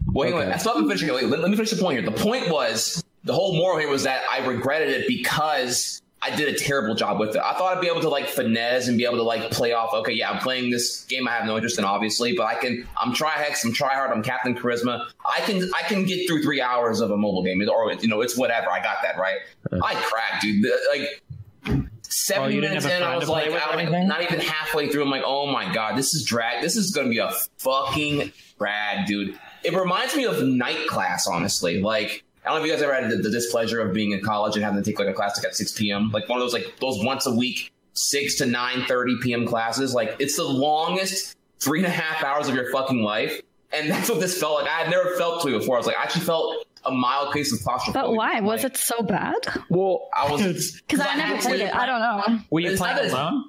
Wait, wait. I still haven't. Wait, let, let me finish the point here. The point was the whole moral here was that I regretted it because I did a terrible job with it. I thought I'd be able to like finesse and be able to like play off. Okay, yeah, I'm playing this game I have no interest in, obviously, but I can. I'm Trihex. I'm Tryhard. I'm Captain Charisma. I can. I can get through three hours of a mobile game, or you know, it's whatever. I got that right. I cracked, dude. The- Like. Oh, 70 minutes in, I was like, I'm not even halfway through. I'm like, oh my god, this is drag. This is gonna be a fucking drag, dude. It reminds me of night class, honestly. Like, I don't know if you guys ever had the, the displeasure of being in college and having to take like a class like at 6 p.m. Like one of those like those once a week, 6 to 9 30 p.m. classes. Like it's the longest three and a half hours of your fucking life. And that's what this felt like. I had never felt to before. I was like, I actually felt a mild case of claustrophobia. But why? Was it so bad? Well, I was Because I never had played it. I don't know. Were you It's not playing that- alone?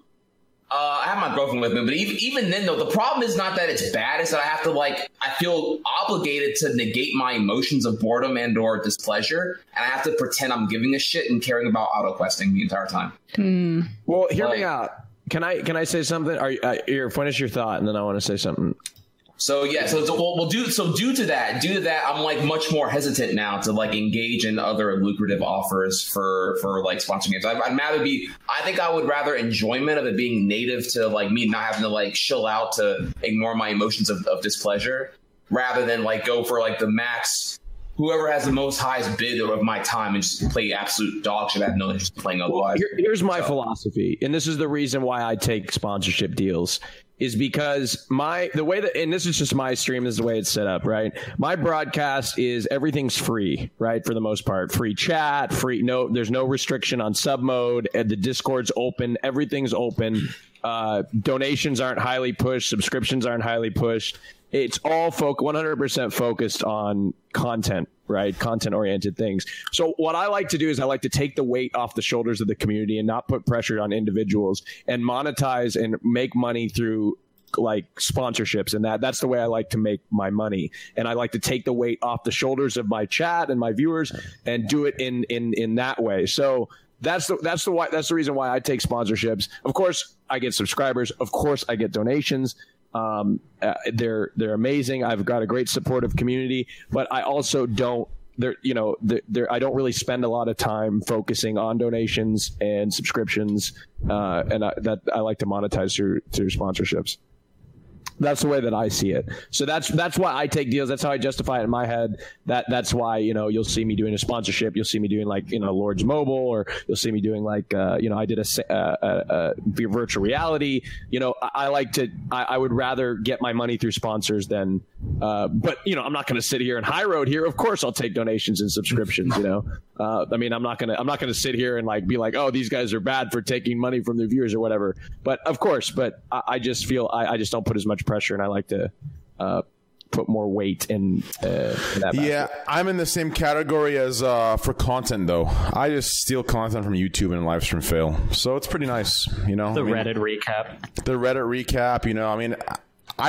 Uh, I have my girlfriend with me, but even, even then, though, the problem is not that it's bad; it's that I have to like I feel obligated to negate my emotions of boredom and or displeasure, and I have to pretend I'm giving a shit and caring about auto questing the entire time. Well, hear me out. Can I can I say something? Are you, uh, here, finish your thought, and then I want to say something. So yeah, so, so well, well, due so due to that, due to that, I'm like much more hesitant now to like engage in other lucrative offers for for like sponsoring games. I'd, I'd rather be. I think I would rather enjoyment of it being native to like me not having to like chill out to ignore my emotions of, of displeasure, rather than like go for like the max. Whoever has the most highest bid of my time and just play absolute dog shit. I have no interest in playing otherwise. Here- here's my philosophy, and this is the reason why I take sponsorship deals. Is because my the way that and this is just my stream is the way it's set up, right? My broadcast is everything's free, right? For the most part, free chat, free no, there's no restriction on sub mode, the Discord's open, everything's open. Uh, donations aren't highly pushed, subscriptions aren't highly pushed. It's all folk 100% focused on content, right? Content oriented things. So what I like to do is I like to take the weight off the shoulders of the community and not put pressure on individuals and monetize and make money through like sponsorships and that that's the way I like to make my money and I like to take the weight off the shoulders of my chat and my viewers and do it in in in that way. So that's the that's the why that's the reason why I take sponsorships. Of course, I get subscribers. Of course, I get donations. Um, uh, they're they're amazing. I've got a great supportive community, but I also don't. There, you know, there. I don't really spend a lot of time focusing on donations and subscriptions, uh, and I, that I like to monetize through through sponsorships. That's the way that I see it. So that's that's why I take deals. That's how I justify it in my head. That that's why you know you'll see me doing a sponsorship. You'll see me doing like you know Lords Mobile, or you'll see me doing like uh, you know I did a, uh, uh, uh, virtual reality. You know I, I like to. I, I would rather get my money through sponsors than. But you know I'm not going to sit here and high road here. Of course I'll take donations and subscriptions. You know uh, I mean I'm not gonna I'm not gonna sit here and like be like oh these guys are bad for taking money from their viewers or whatever. But of course, but I, I just feel I, I just don't put as much pressure, and I like to uh, put more weight in, uh, in that. Yeah, I'm in the same category as uh, for content though. I just steal content from YouTube and live stream fail, so it's pretty nice. You know, The I mean, Reddit recap. the Reddit recap. You know, I mean, I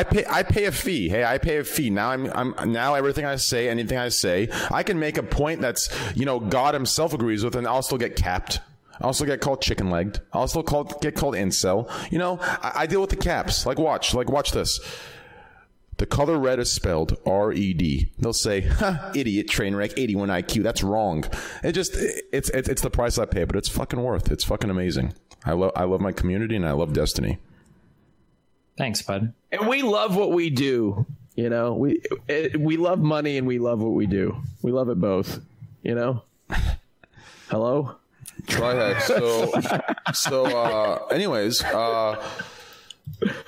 pay I pay a fee. Hey, I pay a fee. Now I'm I'm now everything I say, anything I say, I can make a point that's you know God Himself agrees with, and I'll still get capped. I also get called chicken legged. I also called get called incel. You know, I, I deal with the caps. Like watch, like watch this. The color red is spelled R E D. They'll say, huh, idiot, train wreck, 81 IQ. That's wrong. It just, it's, it's, it's the price I pay, but it's fucking worth. It's fucking amazing. I love, I love my community and I love Destiny. Thanks, bud. And we love what we do. You know, we it, we love money and we love what we do. We love it both. You know. Hello. Try Trihex. So, so, uh, anyways, uh,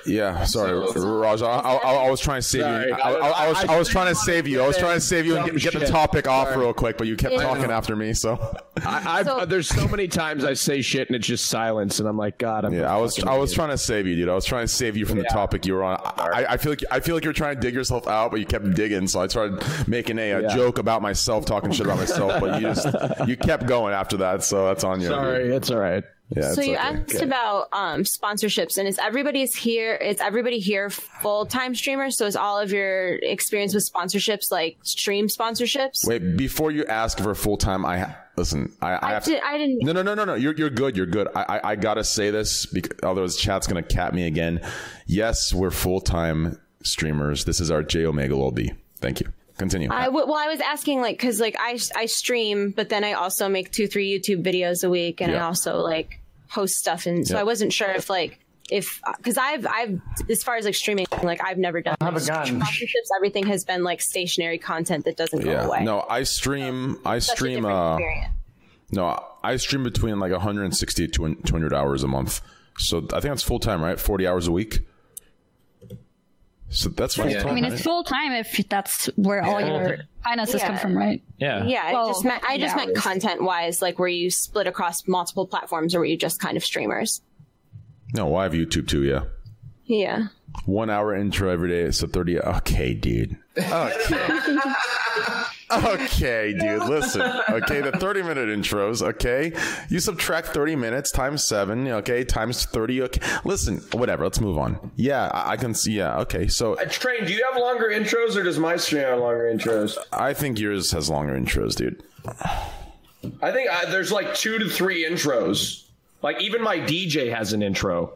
yeah, sorry, Raj. I, I, I was trying to save Sorry. you. I, I, I was, I was trying to save you. I was trying to save you and get, get the topic off Sorry. real quick, but you kept Yeah. talking after me. So, I, So- uh, there's so many times I say shit and it's just silence, and I'm like, God, I'm. yeah, I was, I was idiot. trying to save you, dude. I was trying to save you from the topic you were on. I, I feel like, I feel like you were trying to dig yourself out, but you kept digging. So I started making a, a Yeah. joke about myself, talking shit about myself, but you just, you kept going after that. So that's on you. Sorry, it's all right. Yeah. so you okay. asked about um, sponsorships, and is everybody's here? Is everybody here full time streamers? So is all of your experience with sponsorships like stream sponsorships? Wait, before you ask for full time, I ha- listen. I, I, I, did, I didn't. No, no, no, no, no. You're you're good. You're good. I I, I gotta say this because otherwise chat's gonna cap me again. Yes, we're full time streamers. This is our J Omega LB. Thank you. Continue. I w- well, I was asking like because like I I stream, but then I also make two three YouTube videos a week, and I also like host stuff, and so Yeah. I wasn't sure if like if because I've I've as far as like streaming, like I've never done have a like, gun. sponsorships. Everything has been like stationary content that doesn't go yeah. away. No, I stream. I Such a stream. Uh, no, I stream between like 160 to 200 hours a month. So I think that's full time, right? 40 hours a week. So that's full time. I mean, it's full time if that's where all your finances come from, right? Yeah. Yeah, Well, I just meant I just meant content wise, like where you split across multiple platforms, or were you just kind of streamers? No, well, I have YouTube too. Yeah. Yeah. One hour intro every day. So 30. Okay, dude. Okay. Okay, dude, listen. Okay, the 30 minute intros, okay? You subtract 30 minutes times seven, okay, times 30. Okay. Listen, whatever, let's move on. Yeah, I, I can see. Yeah, okay. So Uh, Train, do you have longer intros or does my stream have longer intros? I think yours has longer intros, dude. I think uh, there's like two to three intros. Like even my DJ has an intro.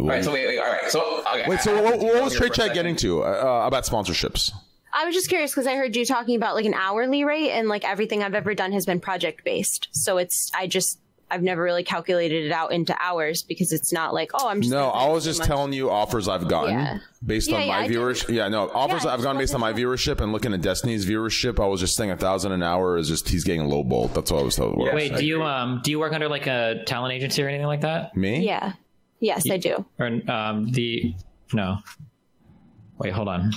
All right, so wait, wait, all right. So okay, Wait, so I- I what, what was here Trade Chat getting to uh, about sponsorships? I was just curious because I heard you talking about like an hourly rate, and like everything I've ever done has been project based. So it's I just I've never really calculated it out into hours because it's not like oh I'm just No, I was just much. telling you offers I've gotten Yeah. based Yeah, on yeah, my I viewership. Yeah, no, offers I I've just gone based on my viewership and looking at Destiny's viewership. I was just saying a thousand an hour is just he's getting low ball. That's what I was told. Wait, do you um do you work under like a talent agency or anything like that? Me? Yeah. Yes, I do. Or um the no. Wait, hold on.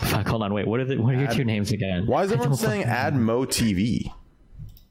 Fuck, hold on. Wait, what are the what are your two names again? Why is everyone saying Admo TV?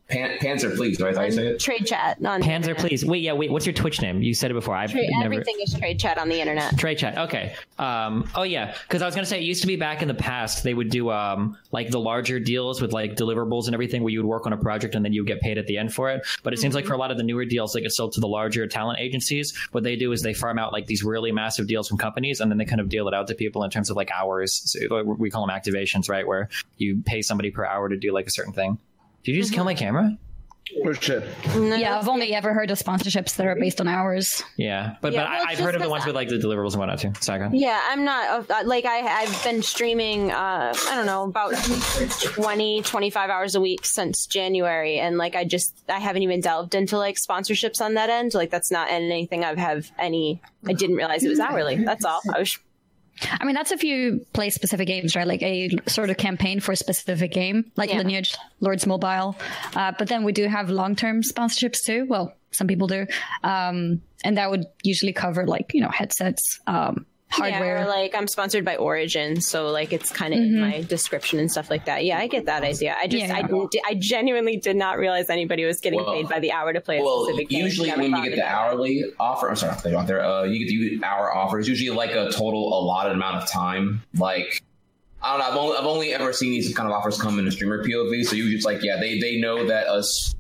Pan- Panzer, please, right? How you say it? Trade chat on Panzer, please. Wait, yeah, wait. What's your Twitch name? You said it before. I've Trade, never. Everything is trade chat on the internet. Trade chat. Okay. Um. Oh yeah. Because I was gonna say it used to be back in the past they would do um like the larger deals with like deliverables and everything where you would work on a project and then you would get paid at the end for it. But it seems like for a lot of the newer deals they get sold to the larger talent agencies, what they do is they farm out like these really massive deals from companies and then they kind of deal it out to people in terms of like hours. So we call them activations, right? Where you pay somebody per hour to do like a certain thing. Did you just kill my camera? Oh shit. Yeah, I've only ever heard of sponsorships that are based on hours. Yeah, but Yeah, but well, I, I've just heard of the 'cause ones with like the deliverables and whatnot too. Sorry, go ahead. Yeah, I'm not uh, like I I've been streaming uh I don't know about 20 25 hours a week since January and like I just I haven't even delved into like sponsorships on that end. Like that's not anything I've have any I didn't realize it was hourly. That's all. I was I mean, that's if you play specific games, right? Like a sort of campaign for a specific game, like Yeah. Lineage, Lords Mobile. Uh, but then we do have long term sponsorships too. Well, some people do. Um, and that would usually cover like, you know, headsets, um, hardware. Yeah, like I'm sponsored by Origin, so like it's kind of in my description and stuff like that. Yeah, I get that idea. I just Yeah. I didn't, I genuinely did not realize anybody was getting Well- paid by the hour to play a Well, specific game. usually when you get the hourly offer, I'm sorry, they out there. Uh, you get the hour offer. It's usually like a total allotted amount of time. Like I don't know. I've only, I've only ever seen these kind of offers come in a streamer POV. So usually it's like, yeah, they they know that us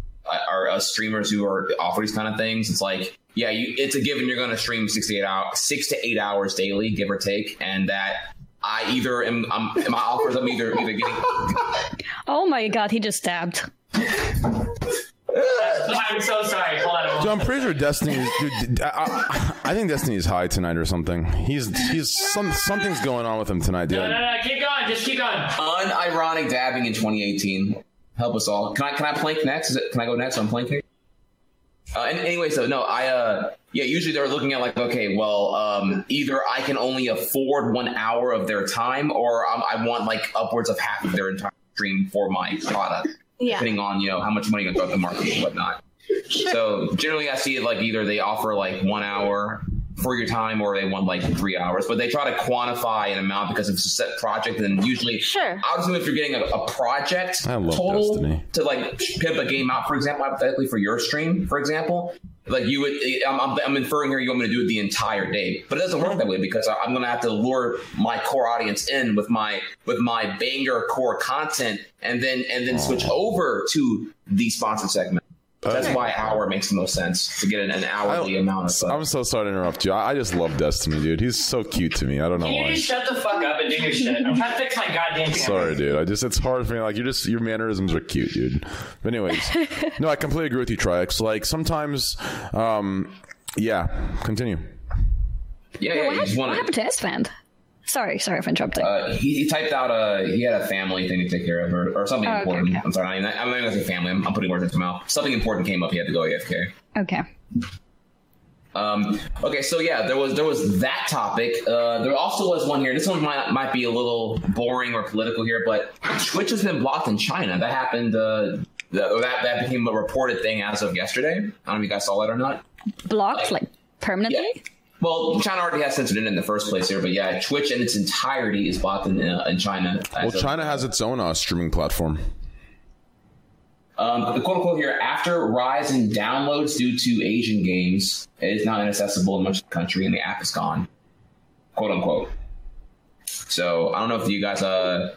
are us streamers who are offer these kind of things. It's like, yeah, you, it's a given you're going to stream six to eight hours, six to eight hours daily, give or take, and that. I either am, I'm, my offers. I'm either either getting oh my God, he just stabbed. I'm so sorry. Hold on. Dude, I'm pretty sure Destiny. Is, dude, I, I, I think Destiny is high tonight or something. He's he's some something's going on with him tonight, dude. No, no, no, keep going. Just keep going. unironic dabbing in 2018. Help us all. Can I can I plank next? Is it, can I go next on planking? Uh, and anyway, so no, I uh yeah, usually they're looking at like, okay, well, um, either I can only afford one hour of their time, or um, I want like upwards of half of their entire stream for my product, Yeah. depending on you know how much money you throw at the market and whatnot. So generally, I see it like either they offer like one hour for your time, or they want like three hours. But they try to quantify an amount because it's a set project, and usually, Sure. I would assume if you're getting a, a project I love total Destiny. to like pimp a game out, for example, hypothetically for your stream, for example, like you would, eh, I'm, I'm, I'm inferring here you want me to do it the entire day, but it doesn't work that way because I- I'm going to have to lure my core audience in with my with my banger core content, and then and then switch oh. over to the sponsored segment. That's Okay. why hour makes the most sense to get an, an hourly amount of. Uh, I'm so sorry to interrupt you. I, I just love Destiny, dude. He's so cute to me. I don't know Can you why. just shut the fuck up and do your shit? I'm trying to fix my goddamn thing. Sorry, dude. I just it's hard for me. Like you just your mannerisms are cute, dude. But anyways, no, I completely agree with you, Trix. Like sometimes, um, yeah. Continue. yeah, what, yeah, you hap- just what want happened to Esfand? Sorry, sorry for interrupting. Uh, he, he typed out a he had a family thing to take care of or, or something Oh, important. okay. I'm sorry, I'm not, I'm not gonna say family. I'm, I'm putting words in his mouth. Something important came up. He had to go AFK. okay. Um, okay, so yeah, there was there was that topic. Uh, there also was one here. This one might might be a little boring or political here, but Twitch has been blocked in China. That happened. Uh, the, that that became a reported thing as of yesterday. I don't know if you guys saw that or not. Blocked, like permanently? Yeah. Well, China already has censored it in the first place here, but yeah, Twitch in its entirety is blocked in, uh, in China. Well, China has its own uh, streaming platform. Um, the quote unquote here after rise in downloads due to Asian games, it is not inaccessible in much of the country and the app is gone. Quote unquote. So I don't know if you guys uh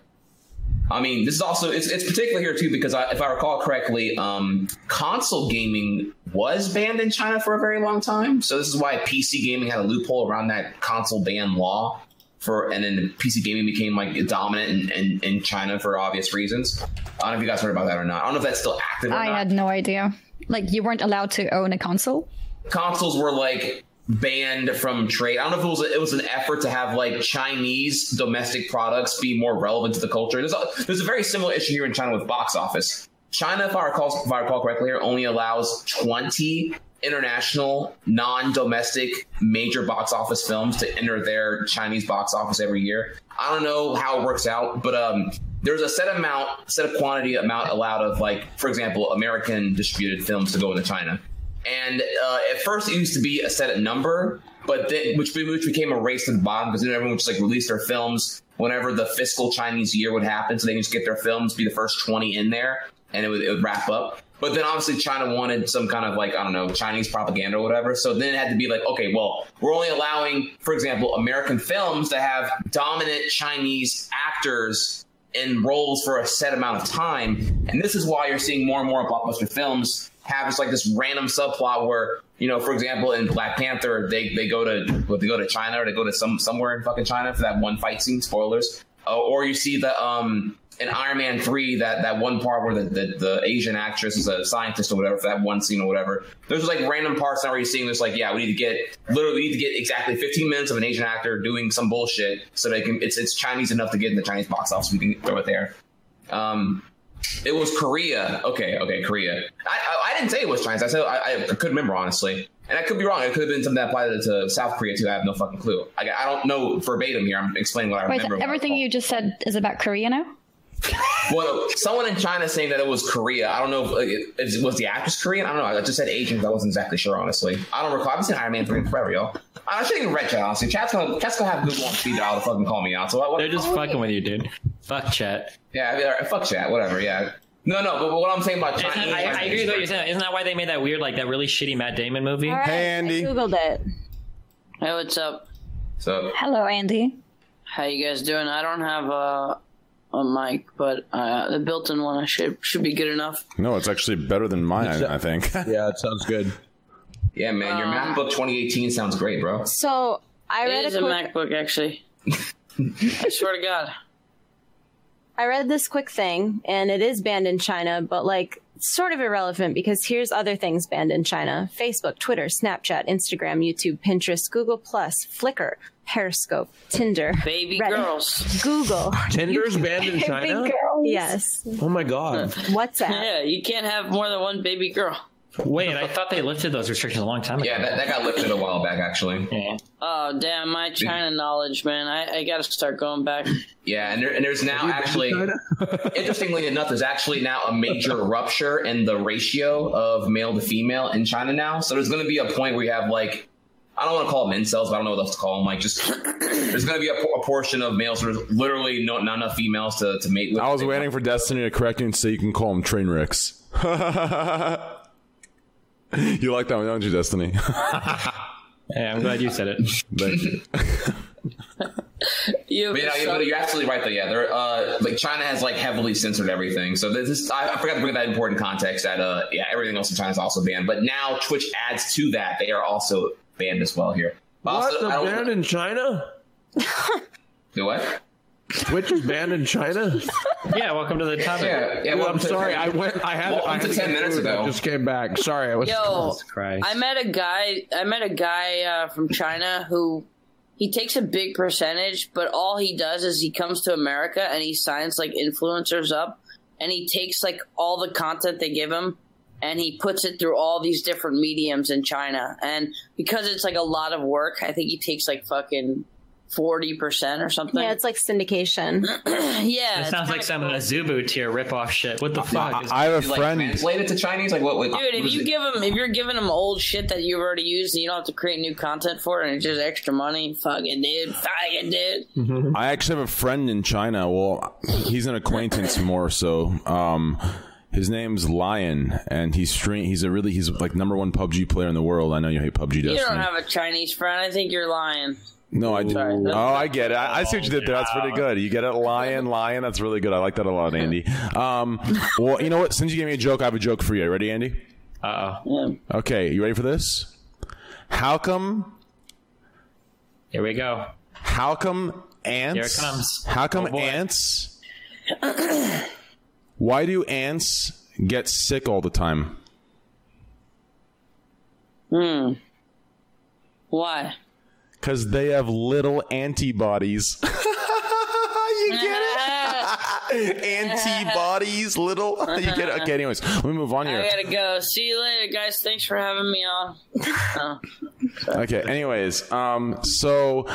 I mean, this is also it's it's particular here too because I, if I recall correctly, um, console gaming was banned in China for a very long time. So this is why PC gaming had a loophole around that console ban law for, and then PC gaming became like dominant in, in, in China for obvious reasons. I don't know if you guys heard about that or not. I don't know if that's still active. I not. had no idea. Like you weren't allowed to own a console. consoles were like banned from trade. I don't know if it was a, it was an effort to have like Chinese domestic products be more relevant to the culture. There's a, there's a very similar issue here in China with box office. China, if I recall, if I recall correctly, here only allows 20 international, non-domestic major box office films to enter their Chinese box office every year. I don't know how it works out, but um, there's a set amount, set of quantity amount allowed of like, for example, American distributed films to go into China. And uh, at first, it used to be a set number, but then which, which became a race to the bottom because then everyone just like release their films whenever the fiscal Chinese year would happen, so they can just get their films, be the first twenty in there, and it would, it would wrap up. But then obviously China wanted some kind of like I don't know Chinese propaganda or whatever. So then it had to be like, okay, well, we're only allowing, for example, American films to have dominant Chinese actors in roles for a set amount of time. And this is why you're seeing more and more blockbuster films have just like this random subplot where, you know, for example, in Black Panther, they, they go to what they go to China or they go to some somewhere in fucking China for that one fight scene, spoilers. Uh, or you see the um in Iron Man three that that one part where the, the, the Asian actress is a scientist or whatever for that one scene or whatever. There's like random parts now where you're seeing this like yeah we need to get literally we need to get exactly 15 minutes of an Asian actor doing some bullshit so they can it's it's Chinese enough to get in the Chinese box office we can throw it there. Um, it was Korea. Okay, okay, Korea. I, I, I didn't say it was Chinese. I said I, I couldn't remember honestly, and I could be wrong. It could have been something that applied to South Korea too. I have no fucking clue. I, I don't know verbatim here. I'm explaining what I Wait, remember. everything you just said is about Korea now? Well, someone in China saying that it was Korea. I don't know if it, it was the actress Korean. I don't know. I just said Asian. 'cause I wasn't exactly sure, honestly. I don't recall. I've seen Iron Man three in forever, y'all. I shouldn't even read chat. Honestly, chat's gonna chat's gonna have Google on speed dial to fucking call me out. So what, They're just fucking with you, dude. Fuck chat. Yeah, I mean, uh, fuck chat. Whatever. Yeah. No, no. But what I'm saying about Isn't China, that- I, I agree with what you're saying. Isn't that why they made that weird, like that really shitty Matt Damon movie? All right, I googled it. Hey, what's up? So Hello, Andy. How you guys doing? I don't have a a mic, but uh, the built-in one should should be good enough. No, it's actually better than mine. I, I think. yeah, it sounds good. Yeah, man. Your Um, MacBook 2018 sounds great, bro. So I read It is a a quick, MacBook, actually. I swear to God. I read this quick thing, and it is banned in China, but like sort of irrelevant because here's other things banned in China: Facebook, Twitter, Snapchat, Instagram, YouTube, Pinterest, Google Plus, Flickr, Periscope, Tinder, Baby Reddit, girls. Google. Tinder's banned in Baby China. girls. Yes. Oh my god. WhatsApp. Yeah, you can't have more than one baby girl. Wait, I thought they lifted those restrictions a long time ago. Yeah, that, that got lifted a while back, actually. Yeah. Oh damn, my China knowledge, man. I, I gotta start going back. Yeah, and, there, and there's now actually, interestingly enough, there's actually now a major rupture in the ratio of male to female in China now. So there's going to be a point where you have like, I don't want to call them incels, but I don't know what else to call them. Like, just there's going to be a, a portion of males where there's literally no, not enough females to, to mate with. I was waiting for Destiny to correct me and say you can call them train wrecks. you like that one, don't you, Destiny? Yeah, I'm glad you said it. Thank you. You, But, yeah, yeah, but you're absolutely right though. Yeah, they're uh, like China has like heavily censored everything. So this is I, I forgot to bring that important context that uh yeah everything else in China is also banned. But now Twitch adds to that. They are also banned as well here. What? Also, The I don't- banned in China? Do what? Twitch is banned in China? Yeah, welcome to the topic. Yeah, yeah. Dude, I'm to- sorry. I went. I had. Welcome I had to to 10 minutes ago. I just came back. Sorry, I was. Yo, Christ. I met a guy. I met a guy uh, from China who he takes a big percentage, but all he does is he comes to America and he signs like influencers up, and he takes like all the content they give him, and he puts it through all these different mediums in China. And because it's like a lot of work, I think he takes like fucking forty percent or something. Yeah, it's like syndication. yeah. That it's sounds kinda like some cool. Azubu tier ripoff shit. What the fuck? I have a like, friend. translate it to Chinese? Like what? what Dude, if you it? give them, if you're giving them old shit that you've already used, and you don't have to create new content for it, and it's just extra money, fucking dude, fucking dude. I actually have a friend in China. Well, he's an acquaintance more so. Um, His name's Lion, and he's stream. He's a really he's like number one PUBG player in the world. I know you hate PUBG. You Destiny. don't have a Chinese friend. I think you're lying. No, I do. Sorry, Oh, I get it. I, I see what you did there. That's pretty good. You get it, lion, lion. That's really good. I like that a lot, Andy. Um, well, you know what? Since you gave me a joke, I have a joke for you. Ready, Andy? Uh oh. Okay, you ready for this? How come? Here we go. How come ants? Here it comes. How come Oh, ants? Why do ants get sick all the time? Hmm. Why? Because they have little antibodies. you get it? antibodies, little. You get it? Okay, anyways, let me move on here. I gotta go. See you later, guys. Thanks for having me on. Oh. Okay. Anyways, um, so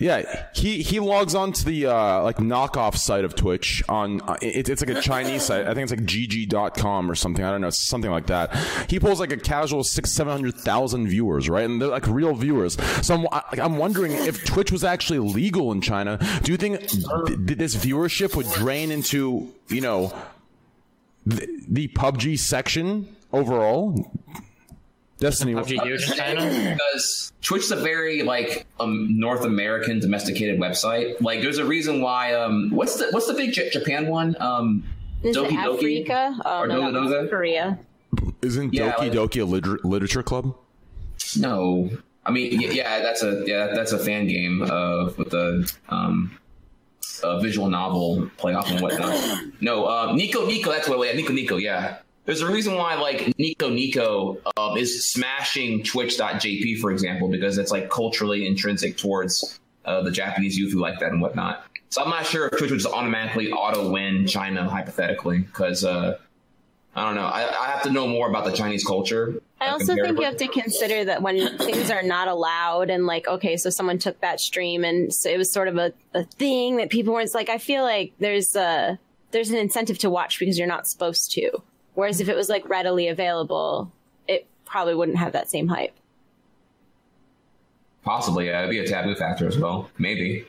yeah, he he logs on to the uh, like knockoff site of Twitch on uh, it, it's like a Chinese site. I think it's like gg.com or something. I don't know, something like that. He pulls like a casual six seven hundred thousand viewers, right? And they're like real viewers. So I'm I- I'm wondering if Twitch was actually legal in China. Do you think th- this viewership would drain into you know the, the PUBG section overall? Destiny. PUBG huge in China? because Twitch is a very like um, North American domesticated website. Like, there's a reason why. Um, what's the what's the big J- Japan one? Um, Is Doki it Doki? Afreeca? Oh Or no, Doga that? Korea. Isn't Yeah, Doki like- Doki a liter- literature club? No, I mean, y- yeah, that's a yeah, that's a fan game of with the um, a visual novel playoff and whatnot. No, uh, Nico Nico, that's what. Yeah, Nico Nico, yeah. There's a reason why like Nico Nico um, is smashing Twitch.jp, for example, because it's like culturally intrinsic towards uh, the Japanese youth who like that and whatnot. So I'm not sure if Twitch would just automatically auto win China hypothetically, because uh, I don't know. I, I have to know more about the Chinese culture. I uh, also think you have to consider that when things are not allowed and like, okay, so someone took that stream and so it was sort of a, a thing that people weren't like, I feel like there's a, there's an incentive to watch because you're not supposed to. Whereas if it was like readily available, it probably wouldn't have that same hype. Possibly, yeah, it'd be a taboo factor as well. Maybe.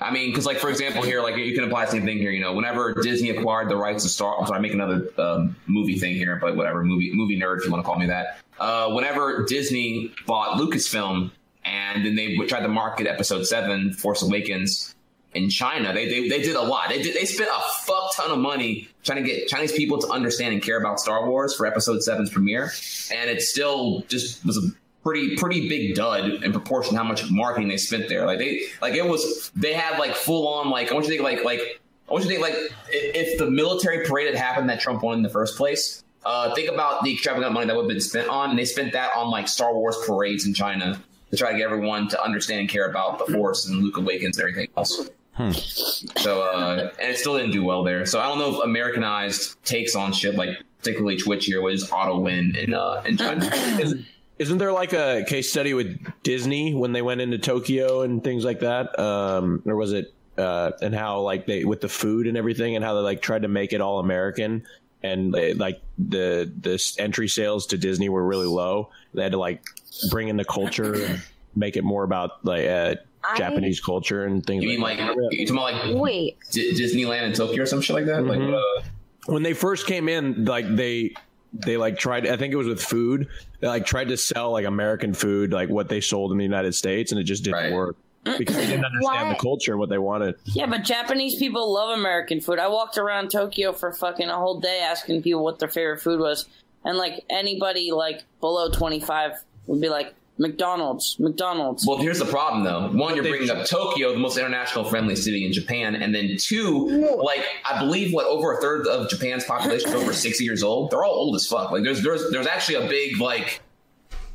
I mean, because like for example, here, like you can apply the same thing here. You know, whenever Disney acquired the rights to Star, I'm sorry, I make another um, movie thing here, but whatever, movie movie nerd if you want to call me that. Uh, whenever Disney bought Lucasfilm, and then they tried to market Episode Seven, Force Awakens, in China, they they, they did a lot. They did, they spent a fuck ton of money trying to get Chinese people to understand and care about Star Wars for Episode 7's premiere, and it still just was a pretty pretty big dud in proportion to how much marketing they spent there. Like they like it was they had like full on like I want you to think like like I want you to think like if the military parade had happened that Trump won in the first place. Uh, think about the extravagant money that would have been spent on, and they spent that on like Star Wars parades in China to try to get everyone to understand and care about the Force and Luke Awakens and everything else. So, uh, and it still didn't do well there. So I don't know if Americanized takes on shit like particularly Twitch here was auto win in uh in China. Isn't, isn't there like a case study with Disney when they went into Tokyo and things like that? Um, or was it uh, and how like they with the food and everything and how they like tried to make it all American and they, like the the entry sales to Disney were really low. They had to like bring in the culture and make it more about like uh, I- Japanese culture and things. You mean like that. you talking about like Wait, D- Disneyland in Tokyo or some shit like that? Like Mhm. uh, when they first came in, like they they like tried. I think it was with food. They like tried to sell like American food, like what they sold in the United States, and it just didn't work because they didn't understand Why? the culture and what they wanted. Yeah, but Japanese people love American food. I walked around Tokyo for fucking a whole day asking people what their favorite food was, and like anybody like below twenty five would be like McDonald's, McDonald's. Well, here's the problem though. One, you're bringing up Tokyo, the most international friendly city in Japan, and then two, like I believe what over a third of Japan's population is over 60 years old. They're all old as fuck. Like there's there's there's actually a big like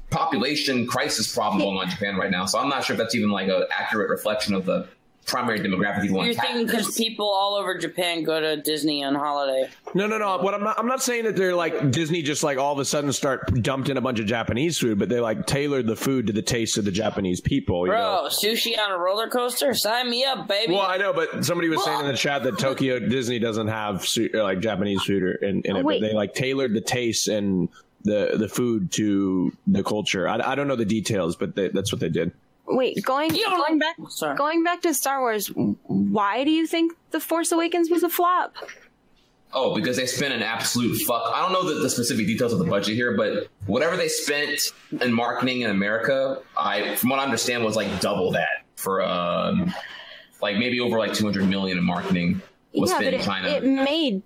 population crisis problem going on in Japan right now. So I'm not sure if that's even like an accurate reflection of the primary demographic you want You're thinking because people all over Japan go to Disney on holiday. No, no, no. What I'm not, I'm not saying that they're like Disney just like all of a sudden start dumped in a bunch of Japanese food, but they like tailored the food to the taste of the Japanese people. You know? Bro, sushi on a roller coaster? Sign me up, baby. Well, I know, but somebody was saying in the chat that Tokyo Disney doesn't have su- uh, like Japanese food or- in, in it, Wait. but they like tailored the taste and the the food to the culture. I, I don't know the details, but they, that's what they did. Wait, going going back going back to Star Wars. Why do you think the Force Awakens was a flop? Oh, because they spent an absolute fuck. I don't know the, the specific details of the budget here, but whatever they spent in marketing in America, I, from what I understand, was like double that for um, like maybe over like 200 million in marketing was yeah, spent in it, China. it made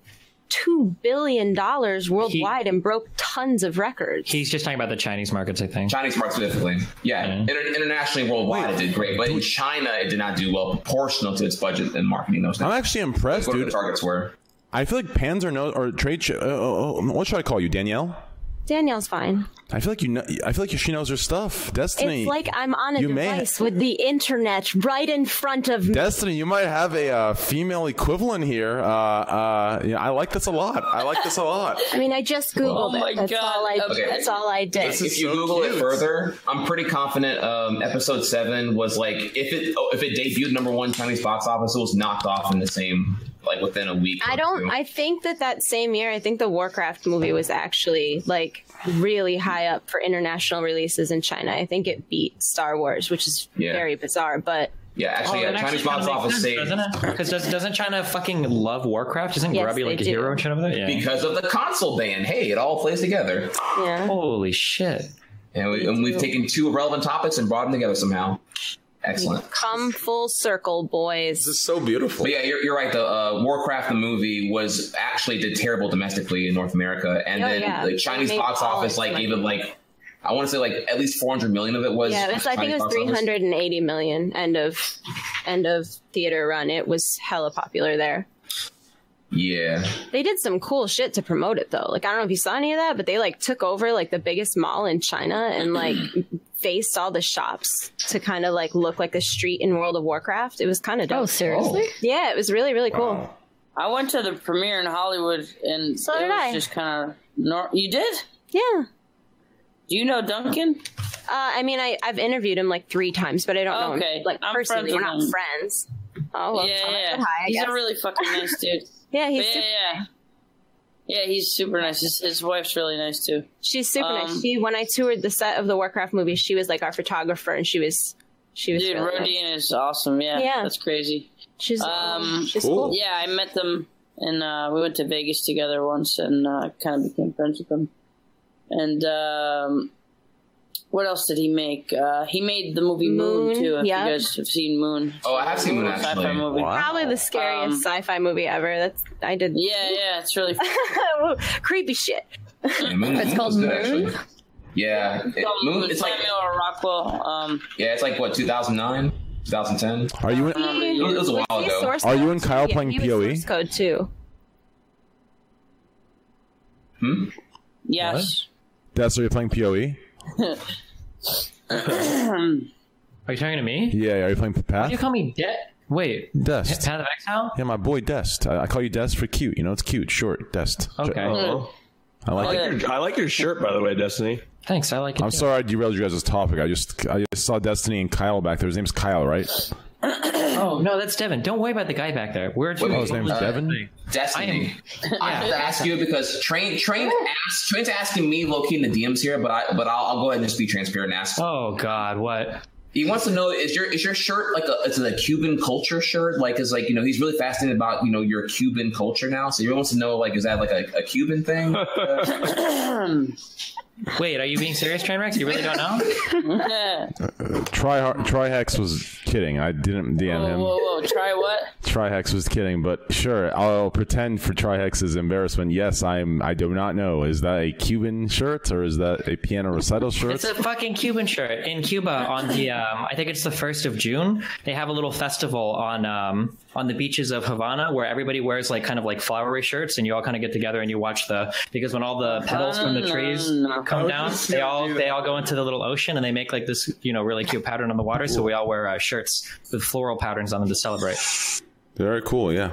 two billion dollars worldwide and broke tons of records. He's just talking about the Chinese markets, I think. Chinese market specifically. Yeah, Inter- internationally, worldwide, it did great, but in China, it did not do well proportional to its budget and marketing. Those things. I'm actually impressed, What dude. the targets were. I feel like Panzer knows or trade. Sh- uh, uh, uh, what should I call you, Danielle? Danielle's fine. I feel like you know. I feel like she knows her stuff. Destiny. It's like I'm on a you may- device with the internet right in front of me. Destiny, you might have a uh, female equivalent here. Uh, uh, yeah, I like this a lot. I like this a lot. I mean, I just googled Oh my it. That's God. all I. Okay. That's all I did. If, if you Google it further, I'm pretty confident. Um, episode seven was like if it oh, if it debuted number one Chinese box office, it was knocked off in the same like within a week. I or don't. two. I think that that same year, I think the Warcraft movie was actually like really high up for international releases in China. I think it beat Star Wars, which is Yeah. very bizarre. But yeah, oh, actually, Oh, yeah, that Chinese actually box office makes sense, saved doesn't it? Because does, doesn't China fucking love Warcraft? Isn't Yes, Grubby like they a do. hero and shit over there? Yeah. because of the console ban. Hey, it all plays together. yeah, Holy shit. And, we, and we've taken two relevant topics and brought them together somehow. Excellent. come full circle, boys. This is so beautiful. But yeah, you're, you're right. The uh, Warcraft the movie was actually did terrible domestically in North America, and Oh, then yeah. the Chinese box office like money. gave it like I want to say like at least 400 million of it was. Yeah, was, I think it was box office. 380 million end of end of theater run. It was hella popular there. Yeah, They did some cool shit to promote it though. Like I don't know if you saw any of that, but they like took over like the biggest mall in China and like faced all the shops to kind of like look like a street in World of Warcraft. It was kind of dope. Oh, seriously? Yeah, it was really really cool. I went to the premiere in Hollywood, and So it did was I. just kind of. Nor- you did? Yeah. Do you know Duncan? Uh, I mean, I I've interviewed him like three times, but I don't know Okay. him like I'm personally. We're not him. friends. Oh, well, yeah, tell him I yeah. hi. He's guess. a really fucking nice dude. yeah, he's But super, yeah, yeah. Yeah, he's super nice. His, his wife's really nice too. she's super Um, nice. She when I toured the set of the Warcraft movie, she was like our photographer, and she was she was Dude, really nice. Is awesome. Yeah, Yeah. that's crazy. She's Um, she's cool. Yeah, I met them, and uh, we went to Vegas together once, and uh, kind of became friends with them. And um, what else did he make? Uh, he made the movie Moon, Moon, too. If yeah. you guys have seen Moon, Oh, I have seen Moon, Sci-fi actually. movie. Probably the scariest Um, sci-fi movie ever. That's I did. Yeah, yeah, it's really. creepy shit. Yeah, Moon, It's Moon called was good, Moon? actually. Yeah, it, Moon. It's like Samuel Rockwell. Um, yeah, it's like what 2009, 2010. Are you in, It was, it was a while ago. Are you and Kyle too? playing he was PoE? source code too. Hmm? yes. That's are you're playing? PoE? Are you talking to me? Yeah. Are you playing Why Path? do you call me De- Wait, Dest. Path of Exile? Yeah, my boy Dest. I, I call you Dest for cute. You know, it's cute, short. Dest. Okay. Oh. I I like like it. your I like your shirt by the way, Destiny. Thanks, I like it. I'm too. sorry I derailed you guys' topic. I just I just saw Destiny and Kyle back there. His name's Kyle, right? Oh, no, that's Devin. Don't worry about the guy back there. We're Wait, Oh, his name's uh, Devin. Destiny. I, I have to ask you because train train asked train's asking me low key in the DMs here, but I but I'll, I'll go ahead and just be transparent and ask. Oh, God, what? He wants to know is your is your shirt like a it's a Cuban culture shirt? Like is like you know he's really fascinated about you know your Cuban culture now. So he wants to know like is that like a, a Cuban thing? Wait, are you being serious, Trainwreck? You really don't know? Try Trihex was kidding. I didn't DM Whoa, him. whoa, whoa! Try what? Trihex was kidding, but sure, I'll pretend for Trihex's embarrassment. Yes, I'm. I do not know. Is that a Cuban shirt or is that a piano recital shirt? It's a fucking Cuban shirt in Cuba on the um, I think it's the first of June. They have a little festival on um, on the beaches of Havana where everybody wears like kind of like flowery shirts and you all kind of get together and you watch the because when all the petals from the trees come down, they all they all go into the little ocean and they make like this you know really cute pattern on the water. So we all wear uh, shirts with floral patterns on them to celebrate. Very cool. Yeah.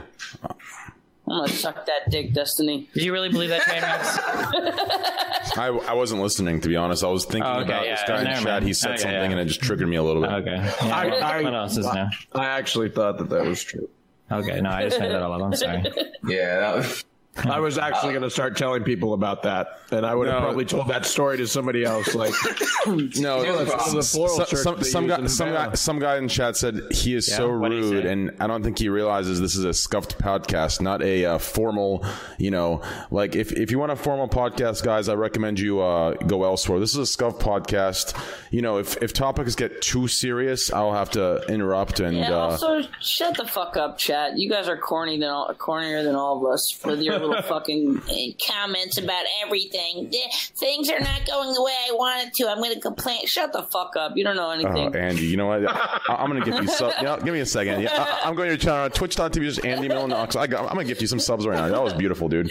I'm gonna suck that dick, Destiny. Did you really believe that, Trainwreck? I, I wasn't listening to be honest. I was thinking Oh, okay, about yeah, this guy in the chat. mind. He said Okay, something yeah. and it just triggered me a little bit. Okay. Yeah. I, I, what else is now? I actually thought that that was true. Okay, no, I just made that all up. I'm sorry. yeah, that was, I was actually going to start telling people about that, and I would have probably told that story to somebody else. Like, No, the floral some, some, some guy, in some guy, some guy in chat said he is so rude, and I don't think he realizes this is a scuffed podcast, not a uh, formal. You know, like if if you want a formal podcast, guys, I recommend you uh, go elsewhere. This is a scuffed podcast. You know, if if topics get too serious, I'll have to interrupt and. Yeah. uh, Also, shut the fuck up, chat. You guys are corny than all, cornier than all of us with your little fucking eh, comments about everything. Things are not going the way I wanted to. I'm going to complain. Shut the fuck up. You don't know Oh, anything. Andy, you know what? I, I'm gonna gift you sub. You know, give me a second. Yeah, I, I'm going to your channel, twitch.tv, just Andy Millen. I got, I'm gonna gift you some subs right now. That was beautiful, dude.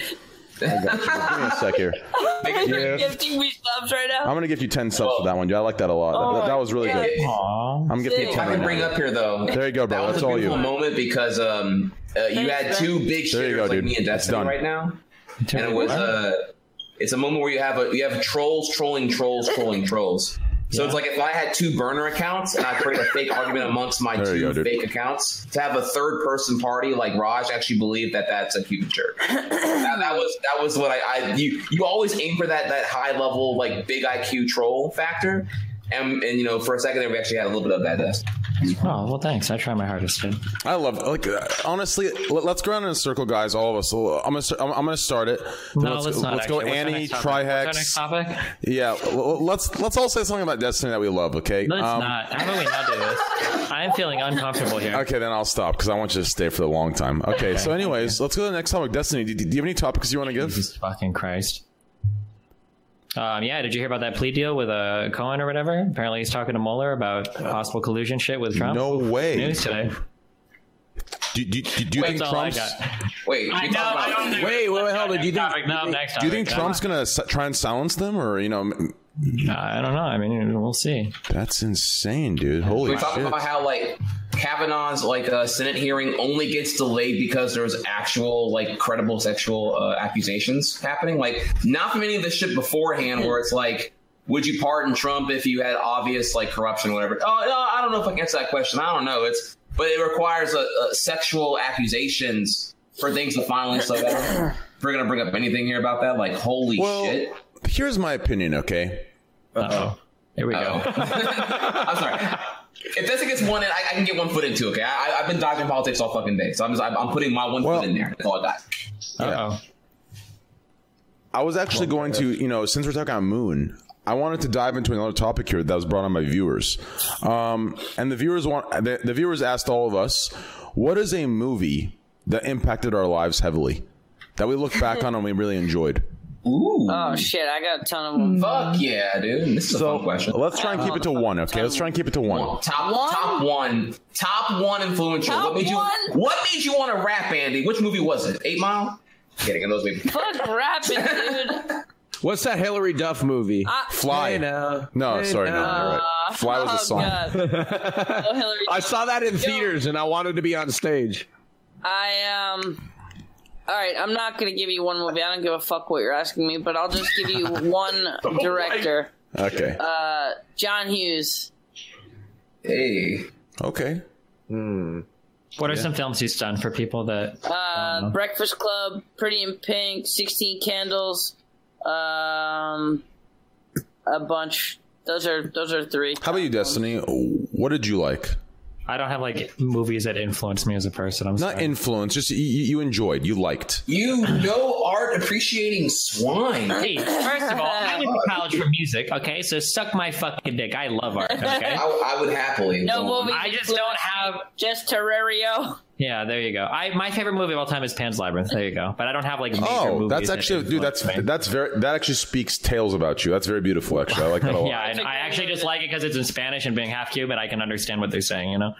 I got you. Give me a sec here. You're gifting me subs right now. I'm gonna give you 10 subs for that one, dude. I like that a lot. That- that, that was really good. I'm gifting you 10 I right bring now. up here though, There you go, bro. That was That's a all beautiful you. moment because um, uh, you had two big There you go, like dude. me and It's Destiny done. right now, and it was uh, it's a moment where you have a you have trolls trolling trolls trolling trolls. So it's like if I had two burner accounts and I create a fake argument amongst my There two go, fake accounts to have a third person party like Raj actually believe that that's a Cupid shirt. that, that was that was what I, I you you always aim for that that high level like big IQ troll factor. And, and you know, for a second there, we actually had a little bit of that. Dust. Oh well, thanks. I try my hardest, dude. I love like uh, honestly. Let, us go around in a circle, guys. All of us. I'm gonna. Start, I'm, gonna start it. No, let's, let's, not. Let's go. What's Annie, next topic? What's our Trihex. Yeah, let's let's all say something about Destiny that we love. Okay. Let's Um, not. How about we not do this? I'm feeling uncomfortable here. Okay, then I'll stop because I want you to stay for the long time. Okay, so anyways, let's go to the next topic. Destiny, do, do you have any topics you want to give? Jesus fucking Christ. Um, yeah, did you hear about that plea deal with uh, Cohen or whatever? Apparently, he's talking to Mueller about possible collusion shit with Trump. No way. News today. Do, do, do, do you Wait, think that's all I Trump's? got. Wait, I we know, talking I about- wait, wait, wait, hold on. Do you think? Topic, no, next Do you think. Trump's gonna s- try and silence them, or you know? I don't know. I mean, we'll see. That's insane, dude. Holy we talking about how like Kavanaugh's like uh, Senate hearing only gets delayed because there's actual like credible sexual uh, accusations happening. Like not from any of the shit beforehand, where it's like, would you pardon Trump if you had obvious like corruption or whatever? Oh, no, I don't know if I can answer that question. I don't know. It's but it requires a, a sexual accusations for things to finally slow down. If we're gonna bring up anything here about that, like holy Well, shit. here's my opinion. Okay, Uh-oh. Here we go. I'm sorry. If this gets one in, I, I can get one foot in too. Okay, I, I've been dodging politics all fucking day, so I'm just I'm, I'm putting my one Well- foot in there. That's all I got. Uh-oh. I was actually going to, you know, since we're talking about Moon, I wanted to dive into another topic here that was brought on by viewers, um, and the viewers want the, the viewers asked all of us, what is a movie that impacted our lives heavily that we look back on and we really enjoyed? Ooh, Oh shit! I got a ton of them. fuck yeah, dude. This is a fun question. Let's try and keep it to one. Okay, let's try and keep it to one. Top One? top one, top one influential. Top what made you one? What made you want to rap, Andy? Which movie was it? Eight Mile. Kidding, and those maybe. Fuck rapping, dude. What's that Hilary Duff movie? Fly. Hey now. No, Hey sorry, no, now. you're right. Fly was a oh, song. God. Oh, I saw that in theaters, and I wanted to be on stage. I um. All right, I'm not gonna give you one movie. I don't give a fuck what you're asking me, but I'll just give you one director. Okay. Uh, John Hughes. Hey, Okay. Hmm. What are some films he's done for people that? Uh, Breakfast Club, Pretty in Pink, Sixteen Candles, um, a bunch. Those are those are three. How about you, Destiny? What did you like? I don't have like movies that influence me as a person. I'm Not sorry. influence, just you, you enjoyed, you liked. you know art appreciating swine. Hey, first of all, I went to college for music. Okay, so suck my fucking dick. I love art. Okay. I, I would happily. No Go movies. I just don't have. Just Terrario. Yeah, there you go. I my favorite movie of all time is Pan's Labyrinth. There you go. But I don't have like major Oh, movies. that's that actually, dude. That's me. that's very. That actually speaks tales about you. That's very beautiful. Actually, I like that a lot. yeah, and I actually just like it because it's in Spanish and being half Cuban, I can understand what they're saying. You know.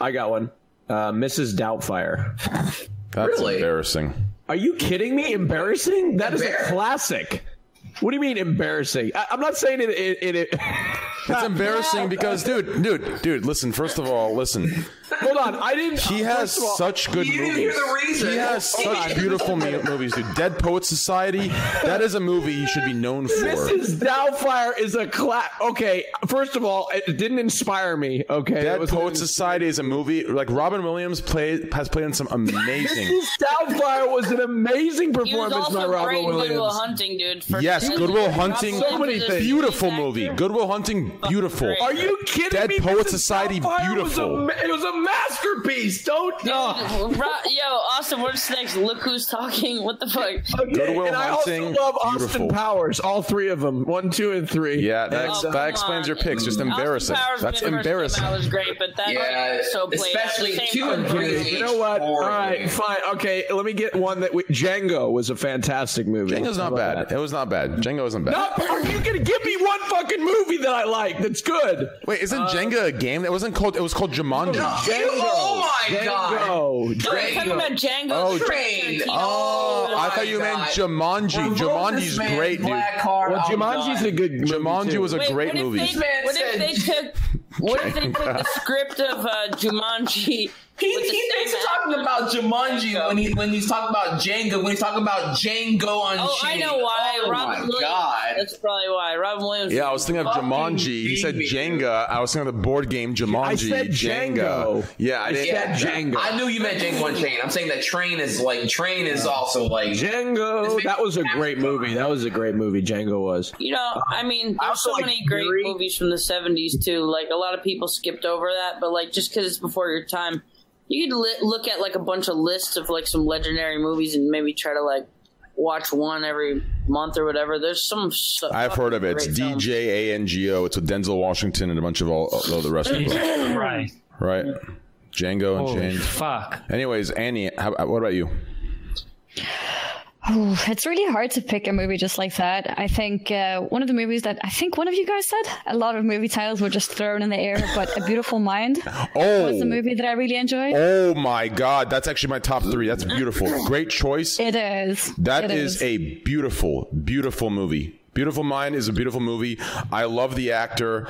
I got one. Uh, Mrs. Doubtfire. That's Really? embarrassing. Are you kidding me? Embarrassing? That is a classic. What do you mean embarrassing? I, I'm not saying it. it, it, it It's embarrassing because, dude, dude, dude. Listen. First of all, listen. Hold on, I didn't. He uh, has all- such good You movies. hear the reason. He has Hold such on. beautiful me- movies, dude. Dead Poet Society. That is a movie he should be known for. Mrs. Doubtfire is a clap. Okay, first of all, it didn't inspire me. Okay, Dead was- Poet Society is a movie like Robin Williams played has played in some amazing. Mrs. Doubtfire was an amazing He was performance by also Robin great Good Will Hunting, dude. For- Yes, Good Will Hunting. So many things. Beautiful movie. Good Will Hunting. Beautiful. Are you kidding Dead me? Poet Mrs. Society. Doubtfire was a Beautiful. it was a masterpiece. Don't. Oh. Ro- Yo, Austin, what's next? Look who's talking. What the fuck? Okay, Goodwill and I Hunting, also love Austin beautiful. Powers, all three of them, one, two, and three. Yeah, that, Oh, that come explains your picks. Just embarrassing. That's when it first came embarrassing. That was great, but that Yeah, so played out. especially The same two and three. You know what? All right, fine. Okay, let me get one that we, Django was a fantastic movie. Django's How not bad. that? It was not bad. Django wasn't bad. Not, are you gonna give me one fucking movie that I like that's good? Wait, isn't uh, Jenga a game? It wasn't called. It was called Jumanji. Oh my god. Django. Oh, you're talking about Django. Oh, Train. Oh, I thought you my meant God. Jumanji. Revoke Jumanji's this great, dude. black card. Well, Oh, Jumanji's God. a good movie. Jumanji was a Wait, great what if movie. They, what if they took? What if they took the script of uh, Jumanji? He, he thinks same he's talking about Jumanji when he when he's talking about Jenga when he's talking about Django on Oh, I know why. Oh Robin my Williams. god. That's probably why. Robin Williams. Yeah, I was thinking of Fucking Jumanji. He said. Jenga. I was thinking of the board game Jumanji. I said Django. Yeah, I I didn't. said Django. I knew you meant Django and Train. I'm saying that Train is like Train is also like Django. That was a great movie. That was a great movie. Django was. You know, I uh, mean, there's also so like many great Fury. movies from the '70s too. Like a lot of people skipped over that, but like just because it's before your time, you could li- look at like a bunch of lists of like some legendary movies and maybe try to like watch one every month or whatever. There's some. So I've heard of it. It's great films. DJ A N G O. It's with Denzel Washington and a bunch of all, all the rest of them. Right. Right? Django and Holy Jane. fuck. Anyways, Annie, how, what about you? Ooh, it's really hard to pick a movie just like that. I think uh, one of the movies that I think one of you guys said a lot of movie titles were just thrown in the air, but A Beautiful Mind Oh, was a movie that I really enjoyed. oh my God, that's actually my top three. That's beautiful. Great choice. It is. That It is a beautiful, beautiful movie. Beautiful Mind is a beautiful movie. I love the actor.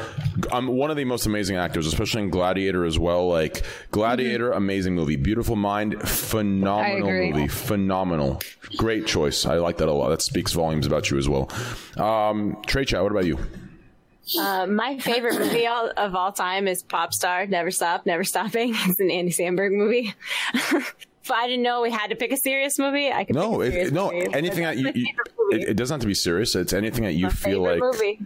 I'm one of the most amazing actors, especially in Gladiator as well. Like Gladiator, amazing movie. Beautiful Mind, phenomenal movie. Phenomenal. Great choice. I like that a lot. That speaks volumes about you as well. Um, Trey Chat, what about you? Uh, my favorite movie all, of all time is Pop Star, Never Stop, Never Stopping. It's an Andy Samberg movie. if I didn't know we had to pick a serious movie, I could No, pick a it, no, movie. anything that you, you it, it doesn't have to be serious. It's anything that you My feel like. movie.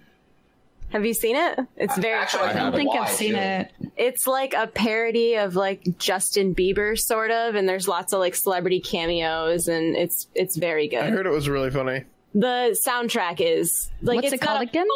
Have you seen it? It's very Actually, funny. I don't think Why, I've seen too? it. It's like a parody of like Justin Bieber sort of, and there's lots of like celebrity cameos, and it's it's very good. I heard it was really funny. The soundtrack is like What's it's it called not a again?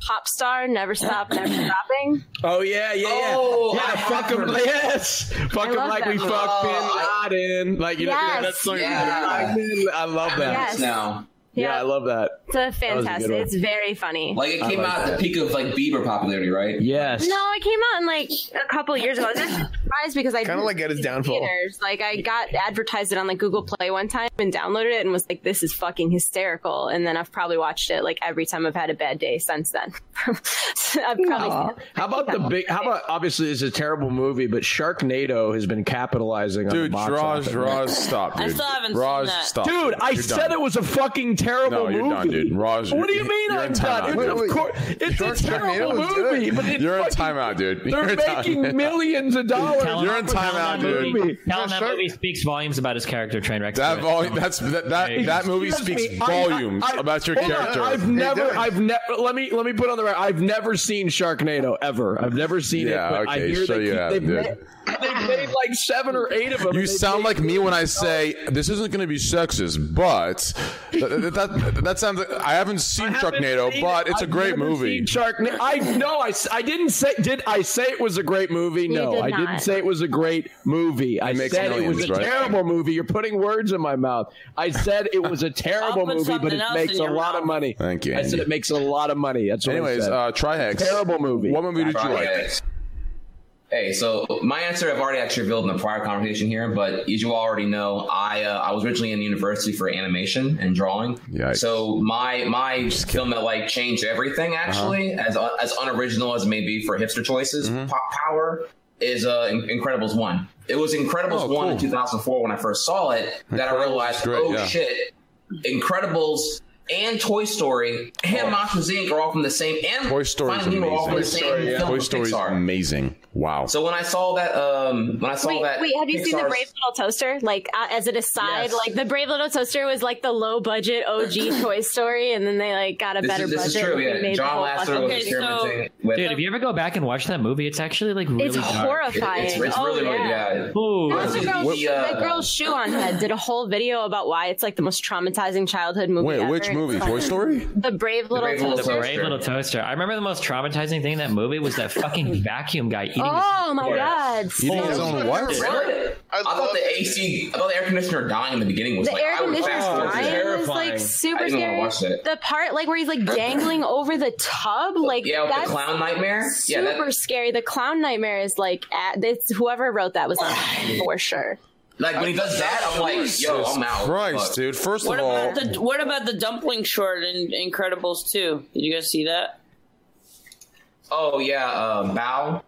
Pop star, never stop, never stopping. Oh yeah, yeah, yeah. Oh, yeah, fuck him. heard- Yes, fuck him like that we movie. fucked Oh, Bin Laden. Like you know, Yes, that song. yeah. I love that. Yes. now. Yeah, I love that. It's a was a good fantastic. one. It's very funny. Like it came like out at the peak of like Bieber popularity, right? Yes. no, it came out in like a couple of years ago. I was just surprised because I Kinda didn't like at his see it in downfall. theaters. Like I got advertised it on like Google Play one time and downloaded it and was like, "This is fucking hysterical." And then I've probably watched it like every time I've had a bad day since then. I've probably Aw. seen it. How about the big? How about obviously it's a terrible movie, but Sharknado has been capitalizing on Dude, box Raj, office. Raj, stop, dude. I still haven't seen Raj, that. stop. Dude, I You're said done. it was a fucking terrible No, you're movie. done, dude. Raj, what do you mean you're I'm in done? timeout. It's, Wait, of course, it's a terrible movie, but it's You're in timeout, dude. They're You're in making timeout. millions of dollars. Tell You're in tell him timeout, that dude. movie- Tell him that Shark- movie speaks volumes about his character, Trainwreck. That volume. That's that that, that movie speaks me, volumes I- I- about your hold on, character. I've never, I've never. Let me let me put on the record. I've never seen Sharknado ever. I've never seen Yeah, it. But I okay, hear sure they you keep, have, they've, made, like seven or eight of them. You sound like me when I say this isn't going to be sexist, but that, that, that sounds. Like, I haven't seen I haven't Sharknado, seen but it. it's a I've great movie. seen Sharknado. I no, I didn't say. Did I say it was a great movie? No, did I didn't say it was a great movie. I makes said it was a right? terrible movie. You're putting words in my mouth. I said it was a terrible movie, but it makes a lot mouth. of money. Thank you, I said it makes a lot of money. That's what I Anyways, said. uh, Trihex. terrible movie. What movie did you like? Hey, so my answer I've already actually revealed in the prior conversation here, but as you already know, I uh, I was originally in university for animation and drawing. Yikes. So my my film that like changed everything actually, as as unoriginal as it may be for hipster choices, Pop Power is uh, In- Incredibles one. It was Incredibles Oh, one in 2004 when I first saw it that I realized, great, oh yeah. shit, Incredibles. And Toy Story and Monsters Inc. are all from the same. And Oh. Toy Story is Finding Nemo are all amazing. Toy Story is amazing. Wow. So when I saw that, um, when I saw Wait, that, wait, have you seen the Brave Little Toaster? Like, uh, as an aside, Yes. like the Brave Little Toaster was like the low budget OG Toy Story, and then they like got a This better is, this budget. is true. and Yeah, made the John whole Lasseter fucking- was Okay, so- experimenting with. Dude, if you ever go back and watch that movie, it's actually like really It's dark. horrifying. it's, it's oh, really, really yeah. yeah. Ooh. That The- girl, the, uh, that girl's Shoe0nHead did a whole video about why it's like the most traumatizing childhood movie. Wait, ever. which movie? like- Toy Story? The Brave Little Brave Toaster. The brave little toaster. I remember the most traumatizing thing in that movie was that fucking vacuum guy eating. Oh my Yeah. god! Eating his own what? Really? I, I thought the. AC, I thought the air conditioner dying in the beginning was The like air I would conditioner fast forward to dying was terrifying. like super I didn't scary. watch that. The part like where he's like dangling over the tub, like Yeah, with the clown nightmare. Yeah, super that, scary. The clown nightmare is like at this. Whoever wrote that was on for sure. like when he does that, I'm like, yo, I'm out. Christ, Fuck. dude. First What of all, the What about the dumpling short in Incredibles 2? Did you guys see that? Oh yeah, uh, Bao.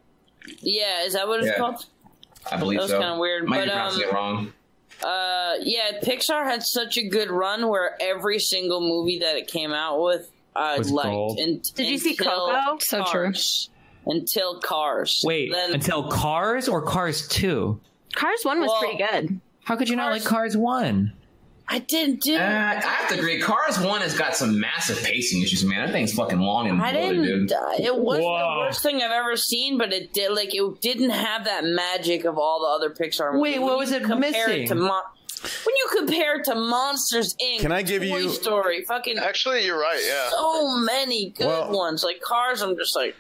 Yeah, is that what it's Yeah. called? I believe That was so. kinda weird, Might but, be pronouncing um, it wrong. Uh, yeah, Pixar had such a good run where every single movie that it came out with, I Was liked. gold. And, Did you see until Coco? So true. Until Cars. Wait, Then, until Cars or Cars 2? Cars one was Well, pretty good. How could you not like Cars- Cars 1? I didn't do. Uh, I have to agree. Cars One has got some massive pacing issues, man. That thing's fucking long and I bloated, didn't. dude. Uh, it wasn't Whoa. the worst thing I've ever seen, but it did like it didn't have that magic of all the other Pixar movies. Wait, what was it compare missing? to Mon- when you compare it to Monsters Inc., Can I give Toy you- Story, fucking Actually, you're right. Yeah. so many good Well- ones. Like Cars, I'm just like,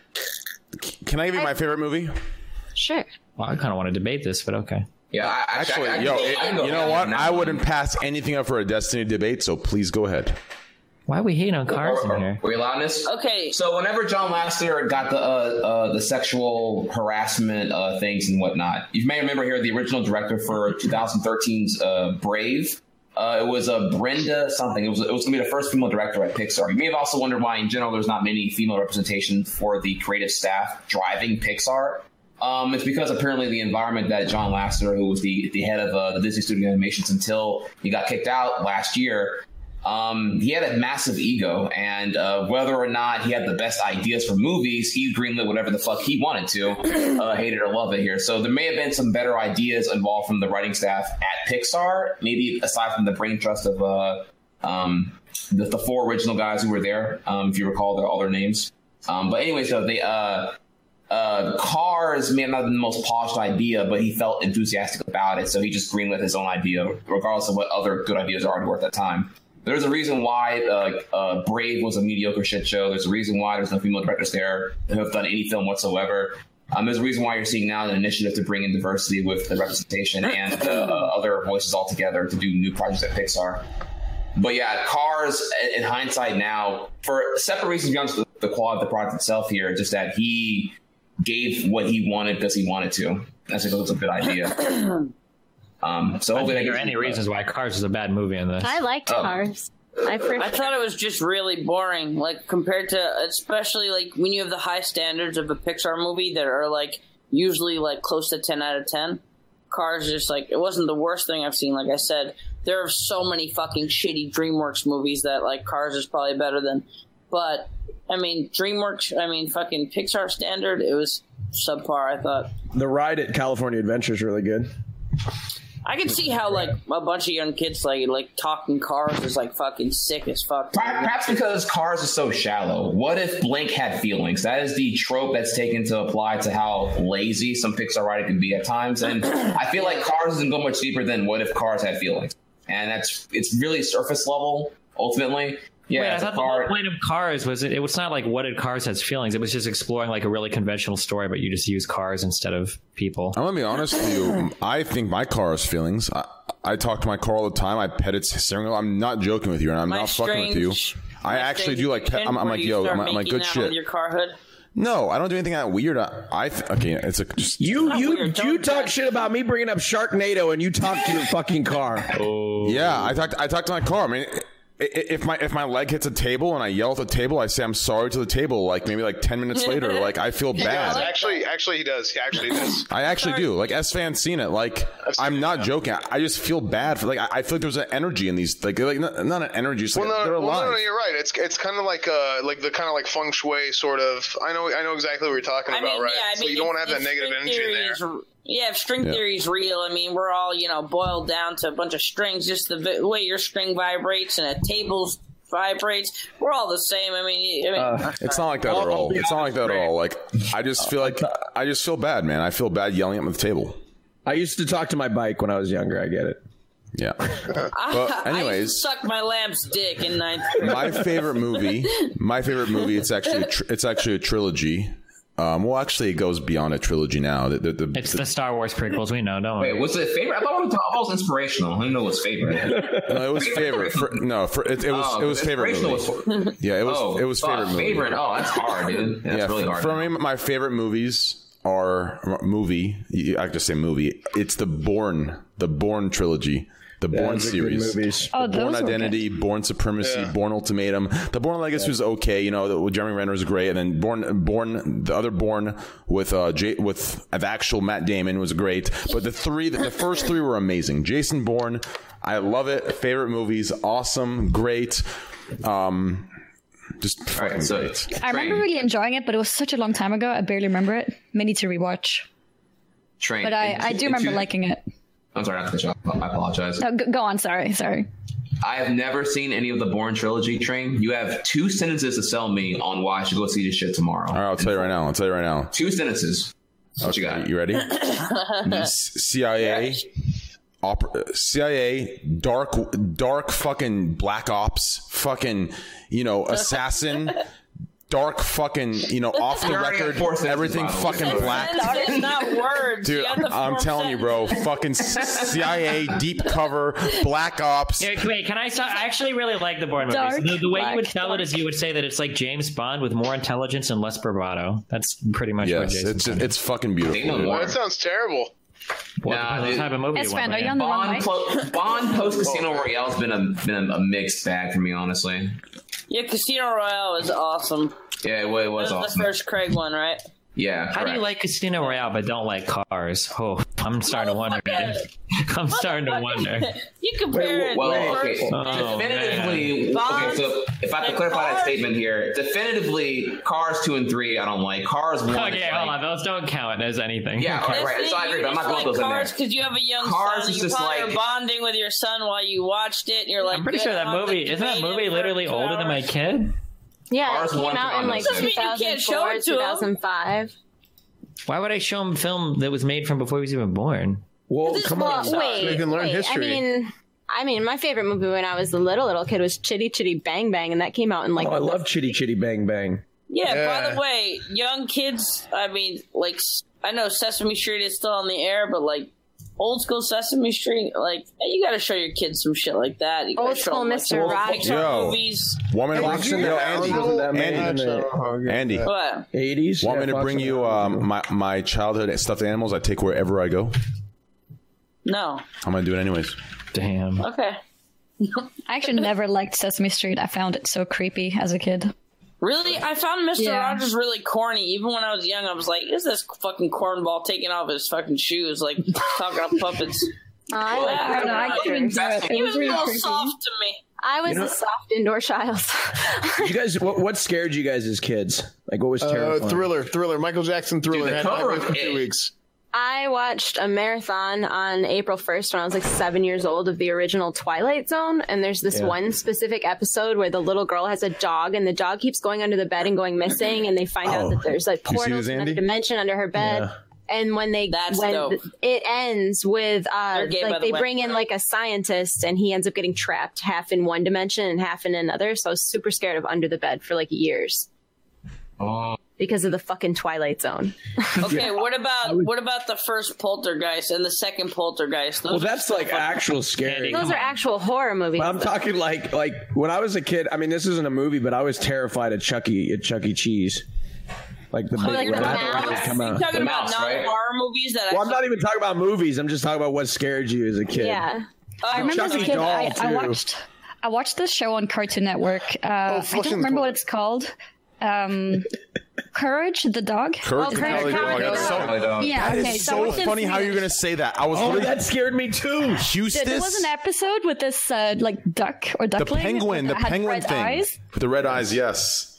can I give you my favorite movie? Sure. Well, I kind of want to debate this, but okay. Yeah, I, Actually, I, I, yo, I, it- go you know down what? on I wouldn't pass anything up for a Destiny debate, so please go ahead. Why are we hating on Cars Are, in are, here? are we allowed this? okay, So whenever John Lasseter got the uh, uh, the sexual harassment uh, things and whatnot, you may remember here the original director for 2013's uh, Brave. Uh, it was uh, Brenda something. It was it was gonna be the first female director at Pixar. You may have also wondered why, in general, there's not many female representation for the creative staff driving Pixar. Um, it's because apparently the environment that John Lasseter, who was the the head of uh, the Disney Studio Animations until he got kicked out last year, um, he had a massive ego, and uh, whether or not he had the best ideas for movies, he greenlit whatever the fuck he wanted to, uh, hate it or love it here. So there may have been some better ideas involved from the writing staff at Pixar, maybe aside from the brain trust of uh, um, the, the four original guys who were there, um, if you recall all their names. Um, but anyway, so they. Uh, Cars may not have been the most polished idea, but he felt enthusiastic about it, so he just greenlit his own idea, regardless of what other good ideas already were at that time. There's a reason why uh, uh, Brave was a mediocre shit show. There's a reason why there's no female directors there who have done any film whatsoever. Um, there's a reason why you're seeing now an initiative to bring in diversity with the representation and uh, other voices all together to do new projects at Pixar. But yeah, Cars, in hindsight now, for separate reasons beyond the the quality of the product itself here, just that he gave what he wanted because he wanted to. That's a, that's a good idea. Um, so hopefully there are gives any you- reasons why Cars is a bad movie in this. I liked Oh. Cars. I for I thought it was just really boring. Like compared to, especially like when you have the high standards of a Pixar movie that are like usually like close to ten out of ten. Cars is just like it wasn't the worst thing I've seen. Like I said, there are so many fucking shitty DreamWorks movies that like Cars is probably better than. But I mean, DreamWorks. I mean, fucking Pixar standard. It was subpar. I thought. The ride at California Adventure is really good. I can see how like a bunch of young kids like like talking cars is like fucking sick as fuck. Perhaps because Cars is so shallow. What if Blink had feelings? That is the trope that's taken to apply to how lazy some Pixar writing can be at times. And I feel like Cars doesn't go much deeper than what if Cars had feelings. And that's it's really surface level ultimately. Yeah, Wait, I it's a thought the whole point of Cars was it, it was not like what did Cars has feelings. It was just exploring like a really conventional story, but you just use cars instead of people. I'm gonna be honest with you. I think my car has feelings. I, I talk to my car all the time. I pet its steering wheel. I'm not joking with you, and I'm My not fucking with you. I actually do like pet. I'm, I'm like, yo, I'm, I'm like, good out shit. Your car hood. No, I don't do anything that weird. I, I th- okay, it's a just You you you talk shit about me bringing up Sharknado and you talk to your fucking car. Oh. Yeah, I talked. I talked to my car. I mean, i- i- if my if my leg hits a table and I yell at the table, I say I'm sorry to the table. Like maybe like ten minutes later, like I feel He does. bad. Actually, actually, he does. He actually does. I actually do. Like Esfand seen it. Like I'm not joking. I, I just feel bad for like I, I feel like there's an energy in these like like not, not an energy. Just like Well, no, they're well, no, no, you're right. It's it's kind of like uh like the kind of like feng shui sort of. I know, I know exactly what you're talking I about, mean, right? yeah, I so mean, you don't want to have that negative energy in theory there. Is- yeah, if string Yeah. theory is real, I mean, we're all you know boiled down to a bunch of strings. Just the vi- way your string vibrates and a table vibrates, we're all the same. I mean, I mean, Uh, it's not like that at all. It's not like that at all. Like I just feel like I just feel bad, man. I feel bad yelling at the table. I used to talk to my bike when I was younger. I get it. Yeah. I, But I anyways, used to suck my lamp's dick in ninth grade. my favorite movie my favorite movie it's actually a tr- it's actually a trilogy um well actually it goes beyond a trilogy now the, the, the, It's the Star Wars prequels. We know. Don't worry. Wait, what's it favorite? I thought it was, I it was inspirational. I didn't know what's favorite. no, it was favorite for, no for, it, it was Oh, it was favorite movie. was- yeah it was Oh, it was fuck, favorite movie favorite. Oh, that's hard, dude. That's yeah really hard. for me my favorite movies are movie I could just say movie it's the Bourne the Bourne trilogy the Yeah, Bourne those are good series movies. Oh, the Bourne those were Identity, Bourne Supremacy, Bourne Ultimatum. The Bourne Legacy was okay, you know. The, Jeremy Renner is great, and then Bourne, Bourne, the other Bourne with uh J, with the actual Matt Damon was great. But the three, the first three were amazing. Jason Bourne, I love it. Favorite movies, awesome, great. Um, just fucking so- great. I remember really enjoying it, but it was such a long time ago. I barely remember it. May need to rewatch. Train. But I, In- I do remember two- liking it. I'm sorry, not to cut you off. I apologize. No, go, go on. Sorry, sorry. I have never seen any of the Bourne trilogy. Train. You have two sentences to sell me on why I should go see this shit tomorrow. All right, I'll tell you right now. I'll tell you right now. Two sentences. What you got? You ready? S- CIA, oper- CIA, dark, dark, fucking black ops, fucking, you know, assassin, dark, fucking, you know, off the You're already at record, everything the fucking black. It's not words. Dude, You have to I'm form telling you, bro. Fucking CIA, deep cover, black ops. Yeah, wait, can I? Stop? I actually really like the Bourne movies. The, the way you would tell it is you would say that it's like James Bond with more intelligence and less bravado. That's pretty much what Yes, Jason it's Bond. it's fucking beautiful. no dude. That sounds terrible. What Nah, what dude. type of movie Yes, you want, friend, are you on the Bond, mic? clo- Bond post Casino Royale has been a been a, a mixed bag for me, honestly. Yeah, Casino Royale is awesome. Yeah, it, it That was was awesome. the first Craig one, right? Yeah. How do you like Casino Royale but don't like cars? Oh, I'm starting to oh, wonder. I'm starting to wonder. You compare it. Well, to okay. Oh, definitively, man. okay. So if I have to Like clarify that statement here, definitively, Cars two and three, I don't like. Cars one, Okay, is hold like, on. Those don't count as anything. Yeah, Okay. okay, right. So I agree, but I'm not going to those in there. because you have a young Cars son. is you just probably like- are bonding with your son while you watched it. And you're like, I'm pretty sure that I don't have to movie isn't that movie literally older than my kid. Yeah, Cars it came out in like Doesn't mean you can't show 2004, it to 2005. Why would I show him a film that was made from before he was even born? Well, This- come well, on. wait, So you can learn wait, history. I mean, I mean, my favorite movie when I was a little little kid was Chitty Chitty Bang Bang, and that came out in like Oh, I love Chitty Chitty Bang Bang. Yeah, Yeah. by the way, young kids, I mean, like, s- I know Sesame Street is still on the air, but like, old school Sesame Street, like, you gotta show your kids some shit like that. You Old school them, like, Mr. Rogers. Yo. movies. Want me to bring you, the yo, Andy, wasn't that made Andy, Andy. What? 80s? Want me to bring you um, my my childhood stuffed animals I take wherever I go? No. I'm gonna do it anyways. Damn. Okay. I actually never liked Sesame Street. I found it so creepy as a kid. Really? I found Mr. Yeah. Rogers really corny. Even when I was young, I was like, is this fucking cornball taking off his fucking shoes, like, talking about puppets? I Well, like I don't know, I couldn't do it. He It was was a really little creepy. soft to me. I was You know- a soft indoor child. You guys, what, what scared you guys as kids? Like, what was Uh, terrifying? thriller, thriller, Michael Jackson thriller. Dude, the cover way of for it- two weeks. I watched a marathon on April 1st when I was like seven years old of the original Twilight Zone. And there's this Yeah. one specific episode where the little girl has a dog and the dog keeps going under the bed and going missing. And they find Oh. out that there's like portals in Andy? another dimension under her bed. Yeah. And when they That's when dope. it ends with uh They're gay, by like the they way. bring in like a scientist and he ends up getting trapped half in one dimension and half in another. So I was super scared of under the bed for like years Oh. Because of the fucking Twilight Zone. Okay, what about what about the first Poltergeist and the second Poltergeist? Those Well, that's like actual scary. Those are actual horror movies. But I'm talking like like when I was a kid. I mean, this isn't a movie, but I was terrified of Chucky at Chuck E. Cheese. like the big like the mouse? that come You out. talking The about mouse, right? non-horror movies that? Well, I'm not even talking about movies. I'm just talking about what scared you as a kid. Yeah. I remember as a kid, doll, I, I watched I watched this show on Cartoon Network. Uh, I Flushing don't the remember what it's called. Um, Courage the dog. Courage the Courage Cowardly the Dog. Cowardly That's so- Dog. Yeah, That okay. is so, so watched it in funny how you're gonna say that. I was Oh, literally that scared me too. Houston. There was an episode with this uh, like duck or duckling. the penguin, the penguin thing Eyes. with the red eyes. Yes.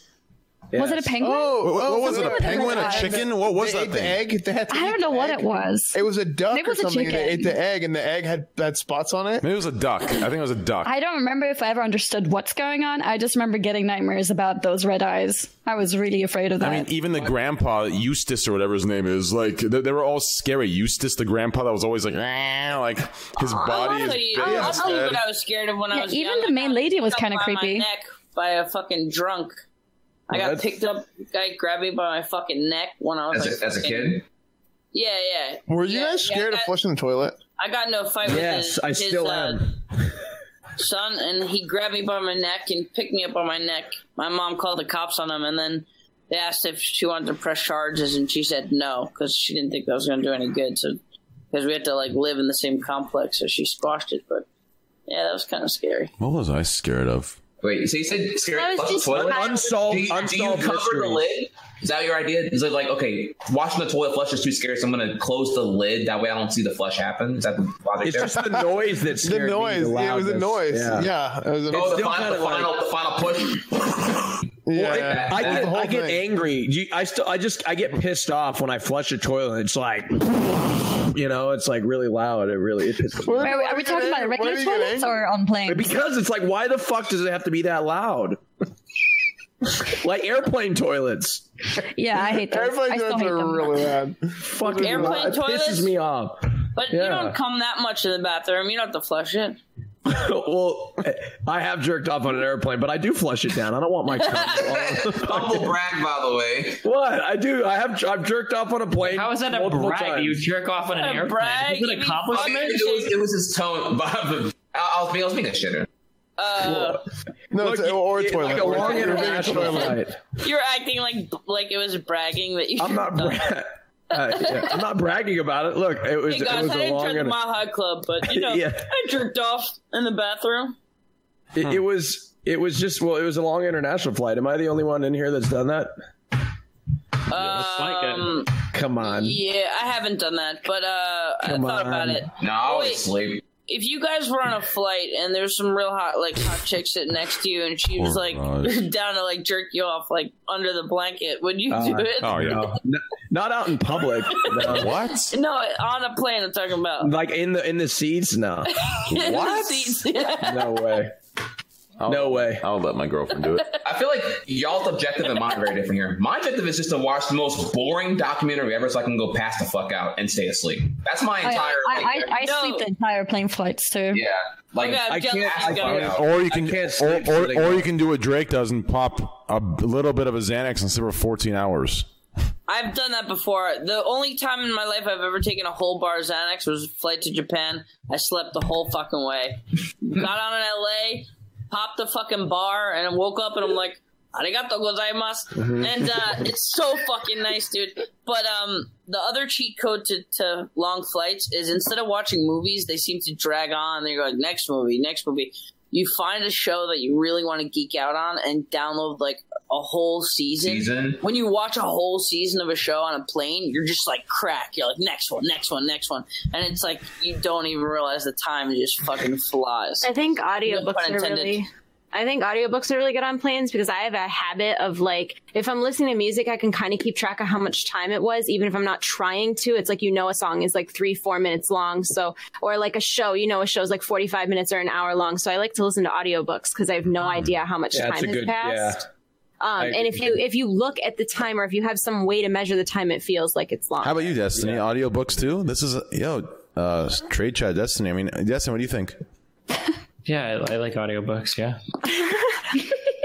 Was it a penguin? Oh, What, what oh, was it? A penguin? A eyes. chicken? What was they that thing? the egg. They had to I don't know what egg. it was. It was a duck Maybe it or was a something. and They ate the egg, and the egg had had spots on it. Maybe it was a duck. I think it was a duck. I don't remember if I ever understood what's going on. I just remember getting nightmares about those red eyes. I was really afraid of that. I mean, even the grandpa Eustace or whatever his name is, like they, they were all scary. Eustace, the grandpa, that was always like, like his body is you, big I'll tell you what. I was scared of when I Yeah, was even young. the main lady was kinda up by my creepy. by a fucking drunk. I got What? picked up. Guy grabbed me by my fucking neck when I was As like a, as a kid? Yeah, yeah. Were you Yeah, guys yeah, scared of flushing the toilet? I got no a fight with Yes, his, I his, still uh, am. son, and he grabbed me by my neck and picked me up on my neck. My mom called the cops on him, and then they asked if she wanted to press charges, and she said no because she didn't think that was going to do any good. So because we had to like live in the same complex, so she squashed it. But yeah, that was kind of scary. What was I scared of? Wait, so you said scary That was flush toilet? kind of- Unsolved, Do you, do you cover mysteries. the lid? Is that your idea? Is it like, okay, washing the toilet flush is too scary, so I'm going to close the lid. That way I don't see the flush happen? Is that the logic It's there? just the noise that The noise. me. the Yeah, it was the loudness. noise. Yeah. Yeah. it was a- oh, the final, the, kinda like- final, the final push. yeah. Yeah. I That's get, I get angry. You- I still, I just, I get pissed off when I flush a toilet. It's like, you know, it's like really loud. It really, it pisses me Where- Wait, wait, are we talking about regular toilets or on planes? Because it's like, why the fuck does it have to be that loud? like airplane toilets. yeah, I hate those. Airplane I still toilets hate are them. really bad. Fucking Airplane loud. It toilets? pisses me off. But Yeah. you don't come that much in the bathroom. You don't have to flush it. well, I have jerked off on an airplane, but I do flush it down. I don't want my cum. Humble brag, by the way. what I do? I have I've jerked off on a plane. How is that a brag? times. You jerk off on an A airplane. brag? Is it an accomplishment? it, was, it was his tone. But I was, I was being, I was being a shitter. Uh, No, Look, it's, or a it- toilet. like a or long toilet. international flight. you're acting like like it was bragging that you. I'm not. Bra- uh, yeah, I'm not bragging about it. Look, it was Hey it guys, was I a didn't long. drink inter- Mile High Club, but you know, Yeah. I jerked off in the bathroom. it, it was. It was just well. It was a long international flight. Am I the only one in here that's done that? Um, Come on. yeah, I haven't done that, but uh, I Come thought about it. No, I was Wait. asleep. If you guys were on a flight and there's some real hot, like hot chick sitting next to you, and she was Oh, like God. down to like jerk you off, like under the blanket, would you Uh, do it? Oh yeah. No, not out in public. No. What? No, on a plane. I'm talking about. Like in the in the seats? No. In the What? seats, yeah. No way. No way. I'll let my girlfriend do it. I feel like y'all's objective and mine are very different here. My objective is just to watch the most boring documentary ever so I can go pass the fuck out and stay asleep. That's my oh, entire. I, I, like, I No. sleep the entire plane flights too. yeah. Like, Okay, I'm I jealous, can't- I can't- Or you can, I can't or, or, or you can do what Drake does and pop a little bit of a Xanax and sleep for 14 hours. I've done that before. The only time in my life I've ever taken a whole bar of Xanax was a flight to Japan. I slept the whole fucking way. Got on in LA, popped the fucking bar, and I woke up and I'm like, arigato gozaimasu. And uh, it's so fucking nice, dude. But um, the other cheat code to, to long flights is instead of watching movies, they seem to drag on. They're like, next movie, next movie. You find a show that you really want to geek out on and download like a whole season season. when you watch a whole season of a show on a plane, you're just like crack. You're like next one, next one, next one, and it's like you don't even realize the time just fucking flies. I think audiobooks pun are really. I think audiobooks are really good on planes because I have a habit of like if I'm listening to music, I can kind of keep track of how much time it was, even if I'm not trying to. It's like you know a song is like three, four minutes long, so or like a show, you know, a show's like 45 minutes or an hour long. So I like to listen to audiobooks because I have no idea how much Yeah, time that's a has good. passed. Yeah. Um, and if you if you look at the time or if you have some way to measure the time, it feels like it's long. How about you, Destiny? Audiobooks too? This is, yo, uh, trade chat, Destiny. I mean, Destiny, what do you think? Yeah, I, I like audiobooks. Yeah.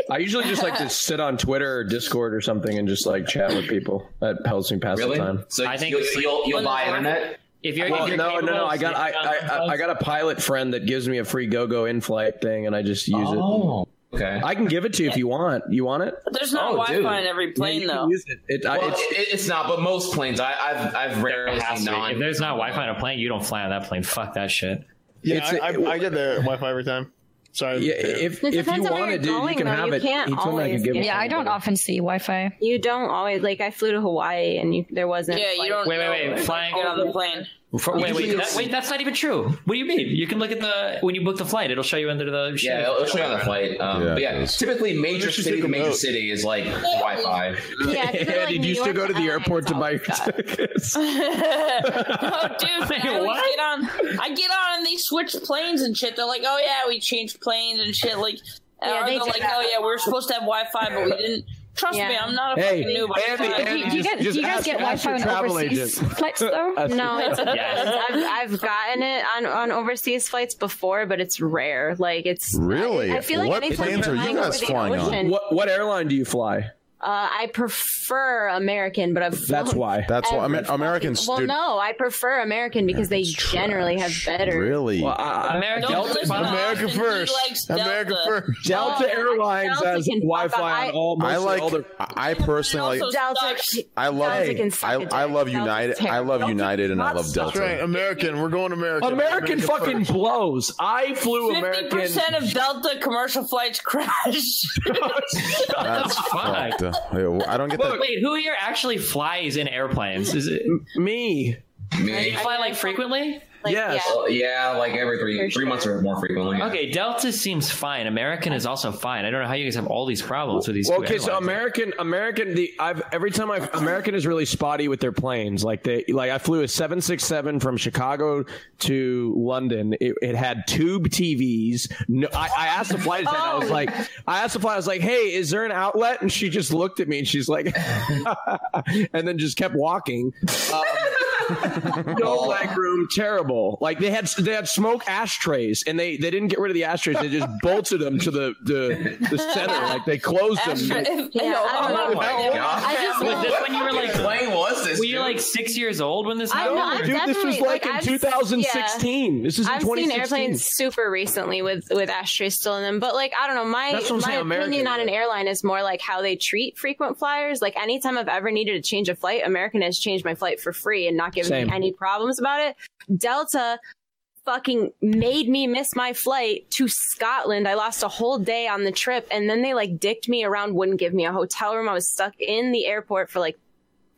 I usually just like to sit on Twitter or Discord or something and just like chat with people. That helps me pass Really? the time. So I think you'll, sleep- you'll, you'll buy internet? If you're, Well, if you're no, no, capable no. of I got I, sleeping on I, I, I got a pilot friend that gives me a free GoGo in flight thing, and I just use it. Oh. Okay. I can give it to you if you want. You want it? But there's no Oh, Wi-Fi dude. in every plane, you can though. use it. It- I- Well, it's- it, it's not, but most planes, I, I've I've rarely seen non. If there's not Wi-Fi on a plane, you don't fly on that plane. Fuck that shit. Yeah, It's- I, I, I get the Wi-Fi every time. Sorry. Yeah, if It if you depends on where want it, you're going, you can though. have You it. can't He told me I could always give get- it. Yeah, I don't somebody. often see Wi-Fi. You don't always like. I flew to Hawaii and you, there wasn't. Yeah, you don't. Wait, wait, wait, flying- Get on the plane. For, wait, wait, that, wait, that's not even true. What do you mean? You can look at the when you book the flight; it'll show you under the. Yeah, it'll, it'll show you on the flight. Um, Yeah, but yeah, typically major should city take to major note. city is like Wi-Fi. Yeah, 'cause they're, Andy, like, do you still go to the LA, airport to buy your tickets? oh, dude, man, I what? get on. I get on and they switch planes and shit. They're like, oh yeah, we changed planes and shit. Like, Yeah, or they they're like, that. oh yeah, we're supposed to have Wi-Fi, but we didn't. Trust Yeah. me, I'm not a Hey, fucking noob. Andy, I- Andy, do you, just- get, just do you guys ask- get Wi-Fi on overseas agent. flights though? No, it's, Yes. I've, I've gotten it on, on overseas flights before, but it's rare. Like it's Really? I, I feel like What anytime planes you're are you guys over the flying on? What what airline do you fly? Uh, I prefer American, but I've That's why. That's why Amer- Americans. Well, dude, no, I prefer American because they generally have better. Really? Well, I- American. Don't listen America first. likes America Delta. first. Delta Oh, Airlines Delta has Wi-Fi on all. I like. all their- I personally like. Delta. I love. Delta can suck I, a dick. I love United. I love terrible. United, and I love Delta. That's right. American. We're going American. American America fucking first. blows. I flew Fifty American. percent of Delta commercial flights crash. That's fuck? fucked. Up. Wait, I don't get that. Wait, who here actually flies in airplanes? Is it Me. Me. you fly like frequently? Like, Yes. yeah. Well, yeah, like every three For three sure. months or more frequently. Okay, Delta seems fine. American is also fine. I don't know how you guys have all these problems with these. Well, okay, so. American, American, the I've every time I've American is really spotty with their planes. Like they, like I flew a seven six seven from Chicago to London. It, it had tube TVs. No, I, I asked the flight attendant. I was like, I asked the flight. I was like, Hey, is there an outlet? And she just looked at me and she's like, and then just kept walking. Um, no leg room, terrible. Like they had they had smoke ashtrays, and they they didn't get rid of the ashtrays. They just bolted them to the the, the center. Like they closed them. Astra- if- Yeah, yo, I I'm don't not know. fighting. God. I just Was this when you were like? plane was this? Were you like six years old when this I happened? know, I'm Dude, this was like, like, in I've- 2016. This is in I've seen airplanes super recently with with ashtrays still in them, but like I don't know, my That's what I'm my saying, opinion American. on an airline is more like how they treat frequent flyers. Like anytime I've ever needed to change a flight, American has changed my flight for free and not given Same. me any problems about it. Delta fucking made me miss my flight to Scotland. I lost a whole day on the trip and then they like dicked me around, wouldn't give me a hotel room. I was stuck in the airport for like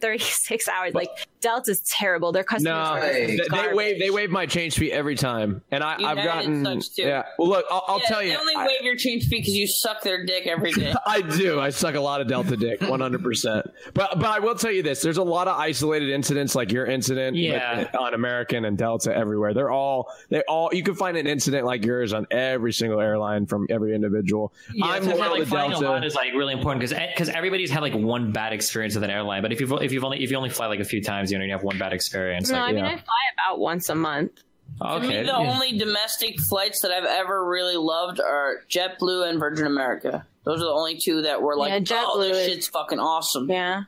36 hours. Like Delta's terrible. Their customer No, service they, they garbage. wave they wave my change fee every time, and I, I've gotten yeah. Well, look, I'll, I'll Yeah, tell you, They only I, waive your change fee because you suck their dick every day. I do. I suck a lot of Delta dick, one hundred percent. But but I will tell you this: there's a lot of isolated incidents, like your incident, Yeah. with- on American and Delta everywhere. They're all they all. You can find an incident like yours on every single airline from every individual. Yeah, I'm so loyal like to flying Delta. a lot is like really important because because eh, everybody's had like one bad experience with an airline. But if you've if you've only if you only fly like a few times, you know you have one bad experience. No, like, I mean yeah. I fly about once a month. For me, okay, the yeah. only domestic flights that I've ever really loved are JetBlue and Virgin America. Those are the only two that were like, Yeah, oh, JetBlue this is- shit's fucking awesome. Yeah.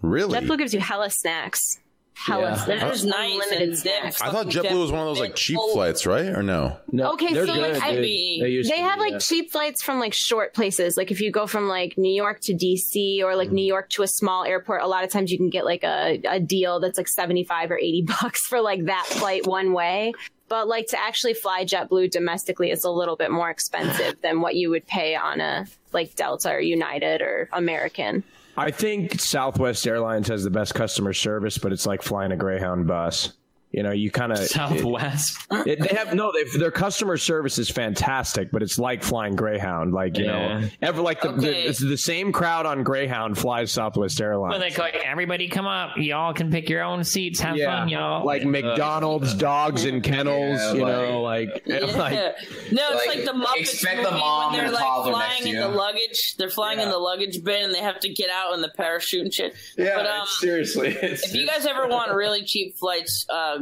Really? JetBlue gives you hella snacks. Hella Yeah. snacks. They're just nice Unlimited and snacks. I thought JetBlue was one of those like cheap flights, right? Or no? No, Okay, so, good. like, I- they They have be, like yeah. cheap flights from like short places. Like if you go from like New York to DC or like New York to a small airport, a lot of times you can get like a, a deal that's like 75 or 80 bucks for like that flight one way. But like to actually fly JetBlue domestically is a little bit more expensive than what you would pay on a like Delta or United or American. I think Southwest Airlines has the best customer service, but it's like flying a Greyhound bus. You know, you kind of Southwest. It, they have no. They, their customer service is fantastic, but it's like flying Greyhound. Like you Yeah. know, ever like the, the it's the same crowd on Greyhound flies Southwest Airlines. When they go, everybody come up, y'all can pick your own seats, have yeah, fun, y'all. like McDonald's, dogs and kennels. Yeah, you know, like Yeah. like no, it's like, like, the Muppets expect movie the mom when they're like flying in you. the luggage. They're flying in the luggage bin and they have to get out in the parachute and shit. but um, seriously, it's, if you guys ever want really cheap flights uh,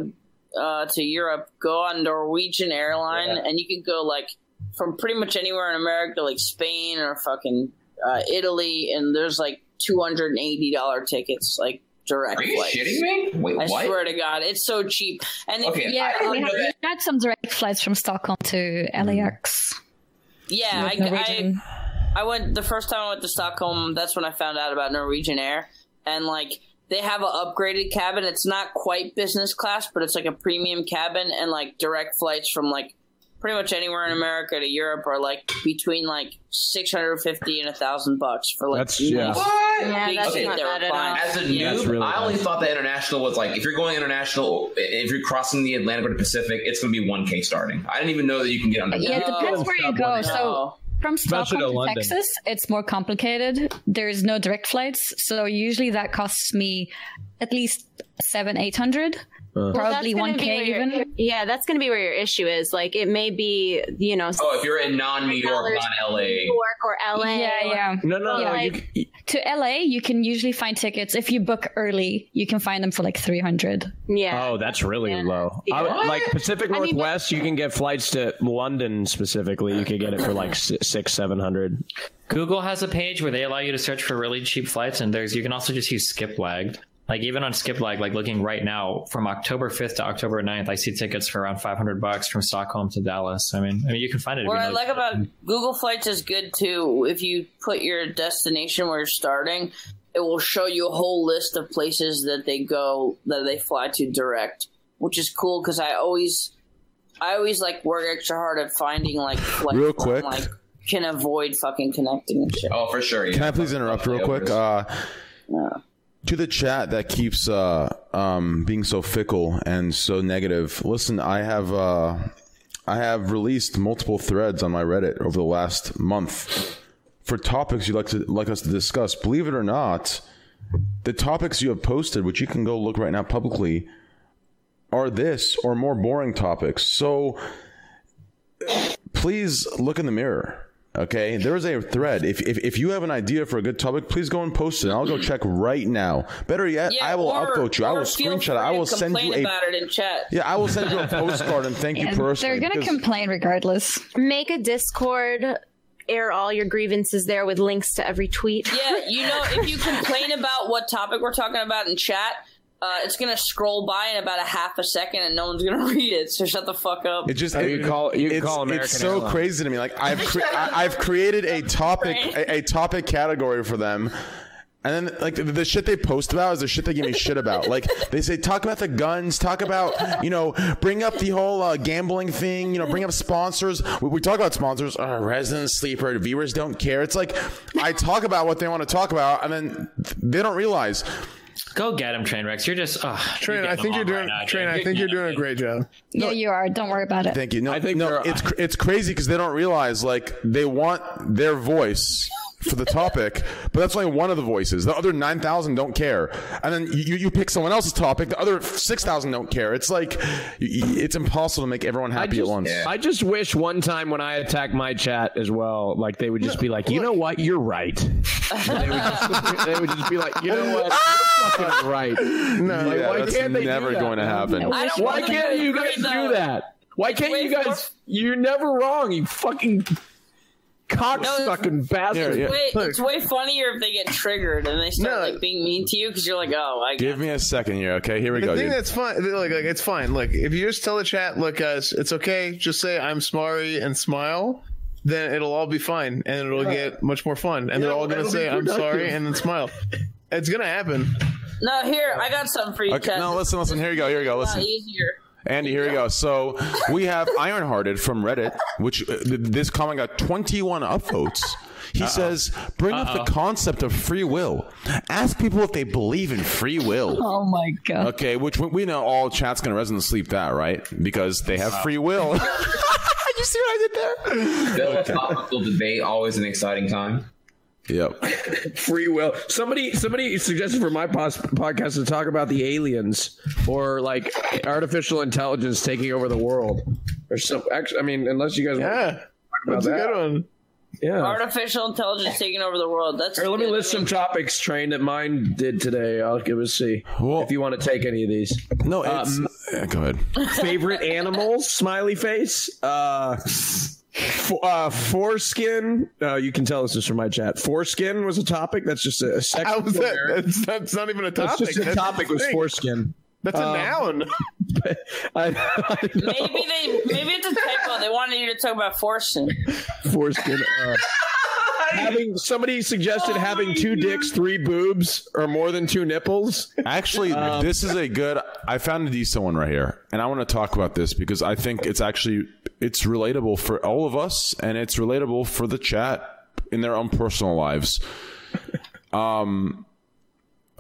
uh, to Europe, go on Norwegian airline and you can go like from pretty much anywhere in America, like Spain or fucking uh, Italy, and there's like two hundred and eighty dollar tickets, like direct Are you flights. shitting me? Wait, I what? swear to God, it's so cheap. And if Okay, you, Yeah, I didn't we know had, that. we had some direct flights from Stockholm to LAX. yeah, I, I, I went the first time I went to Stockholm. That's when I found out about Norwegian Air, and like they have an upgraded cabin. It's not quite business class, but it's like a premium cabin, and like direct flights from like pretty much anywhere in America to Europe are like between like six hundred fifty and a thousand bucks for like That's- yeah. nice What? Yeah, that's shit not bad at all. As a Yeah, noob, really I only nice. thought that international was like if you're going international, if you're crossing the Atlantic or the Pacific, it's going to be one k starting. I didn't even know that you can get under. Yeah, it No, depends where you go. no. So from Stockholm to to London. Texas, it's more complicated. There's no direct flights, so usually that costs me at least seven, eight hundred, uh. Well, probably that's one be k where your- even. Yeah, that's going to be where your issue is. Like, it may be, you know, Oh, if you're in non-New York, non-LA, New York or LA. Yeah, yeah. No, no, no. Yeah. You, To LA, you can usually find tickets if you book early. You can find them for like three hundred. Yeah. oh, that's really low. I like Pacific I mean, but- Northwest, you can get flights to London specifically. You could get it for like si- six, seven hundred. Google has a page where they allow you to search for really cheap flights, and there's you can also just use Skiplag. Like even on Skiplag, like looking right now from October 5th to October 9th, I see tickets for around 500 bucks from Stockholm to Dallas. I mean, I mean you can find it. if What you I know- like about Google Flights is good too. If you put your destination where you're starting, it will show you a whole list of places that they go that they fly to direct, which is cool because I always, I always like work extra hard at finding like flights Real quick. Like can avoid fucking connecting and shit. oh for sure. Yeah. Can I please interrupt real quick? Uh, to the chat that keeps uh, um, being so fickle and so negative. Listen, I have uh, I have released multiple threads on my Reddit over the last month for topics you'd like to like us to discuss. Believe it or not, the topics you have posted, which you can go look right now publicly, are this or more boring topics. So please look in the mirror. Okay, there is a thread. If, if if you have an idea for a good topic, please go and post it. I'll go check right now. Better yet, Yeah, I will or- upvote you. I will screenshot it. I will send you a about it in chat. yeah. I will send you a postcard and thank you And personally. they're gonna complain regardless. Make a Discord, air all your grievances there with links to every tweet. Yeah, you know, if you complain about what topic we're talking about in chat, uh, it's gonna scroll by in about a half a second, and no one's gonna read it. So shut the fuck up. It just Oh, it, you call- you it's, call American it's so Airlines. crazy to me. Like I've cre- I, I've created a topic a, a topic category for them. And then, like the, the shit they post about is the shit they give me shit about. Like they say, talk about the guns, talk about you know, bring up the whole uh, gambling thing. You know, bring up sponsors. We, we talk about sponsors. Uh, resident sleeper viewers don't care. It's like I talk about what they want to talk about, and then they don't realize. Go get him, Trainwrecks. You're just uh, Train, I think you're doing. Train, I think you're doing a great job. Yeah, you are. Don't worry about it. Thank you. No, I think no, it's cr- it's crazy because they don't realize like they want their voice for the topic, but that's only one of the voices. The other nine thousand don't care, and then you you pick someone else's topic. The other six thousand don't care. It's like y- y- it's impossible to make everyone happy just, at once. I just wish one time when I attack my chat as well, like they would just be like, you know what, you're right. they, would just, they would just be like, you know what, you're fucking right. No, Like, yeah, why that's can't they do never that? going to happen. I Why can't you guys though. do that? Why can't way you guys? You're never wrong. You fucking cocksucking bastard. Here, yeah. Wait, it's way funnier if they get triggered and they start No. like being mean to you because you're like, oh, I Give me a second here, okay? Here we The go. thing dude. that's fine, like, like it's fine. Look, if you just tell the chat, look, guys, it's okay. Just say I'm sorry and smile. Then it'll all be fine, and it'll get much more fun. And they're all gonna say I'm sorry and then smile. It's gonna happen. No, here I got something for you. Okay, Ted. no, listen, listen. Here you go. Here you go. It's a Listen. easier. Andy, here we go. So we have Ironhearted from Reddit, which uh, th- this comment got 21 upvotes. He says, bring up the concept of free will. Ask people if they believe in free will. Oh my god. Okay, which we- we know all chat's going to resonate sleep that, right? Because they have free will. you see what I did there? Philosophical debate always an exciting time. Yep. Free will. Somebody, somebody suggested for my pos- podcast to talk about the aliens or like artificial intelligence taking over the world, or some. Actually, I mean, unless you guys want Yeah, to talk about that's a that, good one. yeah. Artificial intelligence taking over the world. That's Here, let me list some topics, train that mine did today. I'll give us see Well- if you want to take any of these. No, it's. Um, yeah, go ahead. Favorite animals? Smiley face. Uh, f- uh, foreskin. Uh, you can tell this is from my chat. Foreskin was a topic. That's just a, a sex. Was that? That's, that's not even a topic. That's topic. just a topic the was foreskin. That's a Um, noun. I, I. Maybe they, maybe it's a typo. They wanted you to talk about forcing. foreskin. Uh, having somebody suggested having two dicks, three boobs, or more than two nipples. Actually, Um, this is a good. I found a decent one right here, and I want to talk about this because I think it's actually it's relatable for all of us, and it's relatable for the chat in their own personal lives. Um,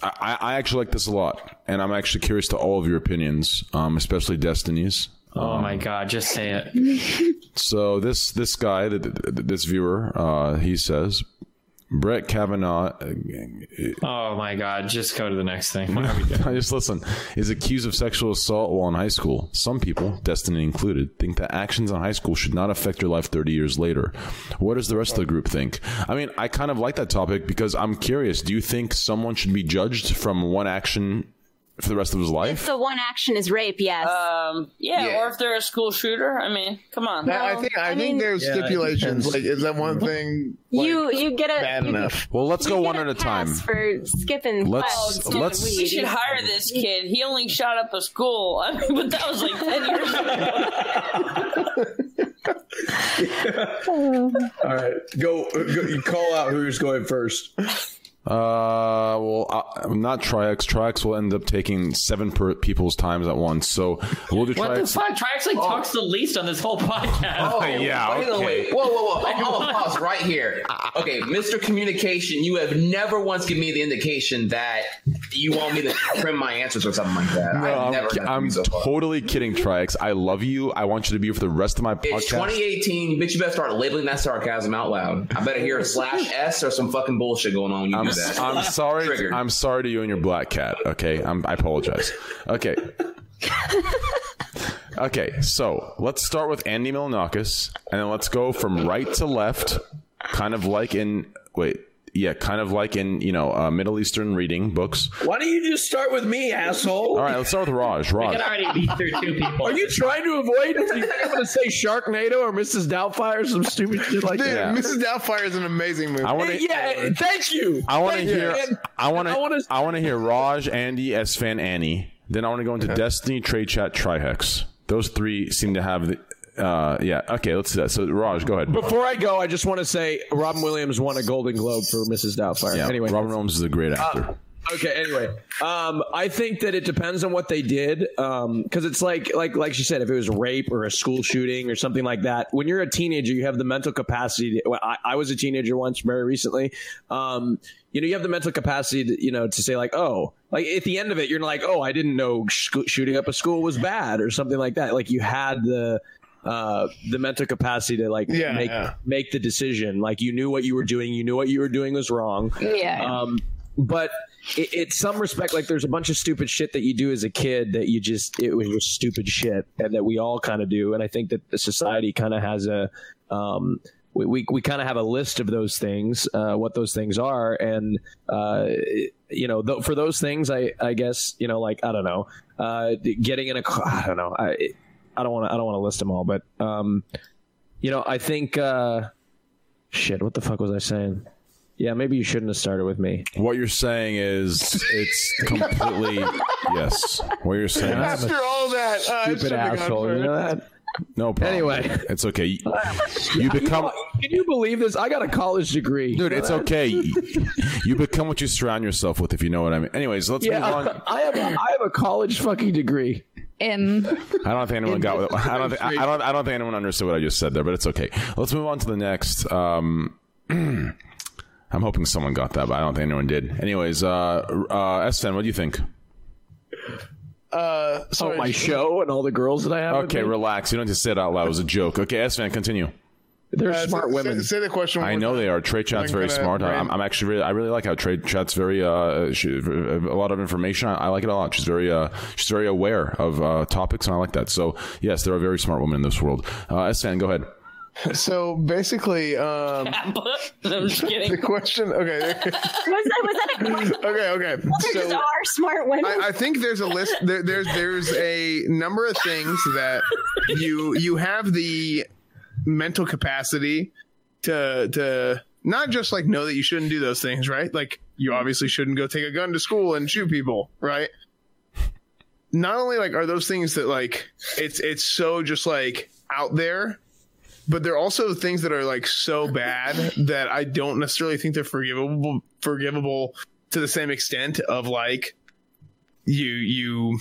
I, I actually like this a lot, and I'm actually curious to all of your opinions, um, especially Destiny's. Oh my god, just say it. So this this guy, th- th- th- this viewer, uh, he says, Brett Kavanaugh. Uh, oh my god, just go to the next thing. Why are we doing? I just listen. Is accused of sexual assault while in high school. Some people, Destiny included, think that actions in high school should not affect your life 30 years later. What does the rest of the group think? I mean, I kind of like that topic because I'm curious. Do you think someone should be judged from one action for the rest of his life? So one action is rape, yes. Um, yeah, or if they're a school shooter. I mean, come on. No, I think I, I think mean- there's Yeah, stipulations. Like, is that one thing? Like, you you get a bad you, enough. Well, let's go one a at a time. for skipping Let's- class let's- we should hire this kid. He only shot up a school. I mean, but that was like ten years ago. All right, go, go. You call out who's going first. Uh, well, I, I'm not Trihex. Trihex will end up taking seven per people's times at once. So we'll do What the Trihex. fuck? Trihex like talks the least on this whole podcast. Oh, yeah, By the okay. way, whoa, whoa, whoa! I'm gonna pause right here. Okay, Mr. Communication, you have never once given me the indication that you want me to trim my answers or something like that. No, I've I'm, never. I'm so far. totally kidding, Trihex. I love you. I want you to be here for the rest of my podcast. It's podcast. 2018. Bitch, you better start labeling that sarcasm out loud. I better hear a slash s or some fucking bullshit going on you I'm, that. I'm sorry. Triggered. I'm sorry to you and your black cat. Okay, I'm, I apologize. Okay. okay, so let's start with Andy Milonakis, and then let's go from right to left, kind of like in wait, yeah, kind of like in you know uh, Middle Eastern reading books. Why don't you just start with me, asshole? All right, let's start with Raj. We Raj. can already beat through two people. Are you trying to avoid? Do you think I'm going to say Sharknado or Mrs. Doubtfire or some stupid shit like Dude, that? Mrs. Doubtfire is an amazing movie. I want to. Yeah, thank you. I want to Thank you. hear. I want to. I wanna- I want to hear Raj, Andy, Esfand, Annie. Then I want to go into Destiny, Trade Chat, Trihex. Those three seem to have the. Uh, yeah. Okay. Let's do that. So Raj, go ahead. Before I go, I just want to say Robin Williams won a Golden Globe for Mrs. Doubtfire. Yeah. anyway, Robin Williams is a great actor. Okay. Anyway, um, I think that it depends on what they did, because it's like, like, like she said, if it was rape or a school shooting or something like that. When you're a teenager, you have the mental capacity. To, well, I, I was a teenager once, very recently. Um, you know, you have the mental capacity, to, you know, to say like, oh, like at the end of it, you're like, oh, I didn't know sh- shooting up a school was bad or something like that. Like you had the uh the mental capacity to like Yeah, make yeah. make the decision. Like you knew what you were doing. You knew what you were doing was wrong. Yeah. um but it, it's some respect like there's a bunch of stupid shit that you do as a kid that you just it was just stupid shit and that we all kind of do. And i think that the society kind of has a um we, we, we kind of have a list of those things uh what those things are. And uh you know th- for those things i i guess you know like i don't know uh getting in a car i don't know i i don't want to i don't want to list them all but um you know i think uh shit what the fuck was i saying yeah, maybe you shouldn't have started with me. What you're saying is it's completely yes. What you're saying. is- After all that, uh, Stupid should've asshole. You know that? No problem. Anyway. it's okay. You, you become. Can you believe this? I got a college degree. Dude, it's okay. You become what you surround yourself with, if you know what I mean. Anyways, let's Yeah, move on. I have a, I have a college fucking degree. Um, I don't think anyone got. What, I don't. Think, I don't. I don't think anyone understood what I just said there, but it's okay. Let's move on to the next. Um, I'm hoping someone got that, but I don't think anyone did. Anyways, uh, uh, Esfand, what do you think? Uh, Oh, my show and all the girls that I have. Okay, relax. You don't have to say it out loud. It was a joke. Okay, Esfand, continue. They're Uh, smart say- women. Say, say the question. I know time. they are. Trade chat's very smart. brain- I'm, I'm actually really, I really like how trade chat's very, uh, she, a lot of information. I, I like it a lot. She's very, uh, she's very aware of uh, topics, and I like that. So yes, there are very smart women in this world. Uh, Esfand, go ahead. So basically, um, I'm just the question. Okay. Was that was that a okay. Okay. there So are smart women? I, I think there's a list. There, there's there's a number of things that you you have the mental capacity to to not just like know that you shouldn't do those things, right? Like you obviously shouldn't go take a gun to school and shoot people, right? Not only like are those things that like it's it's so just like out there but they're also things that are like so bad that I don't necessarily think they're forgivable forgivable to the same extent of like you you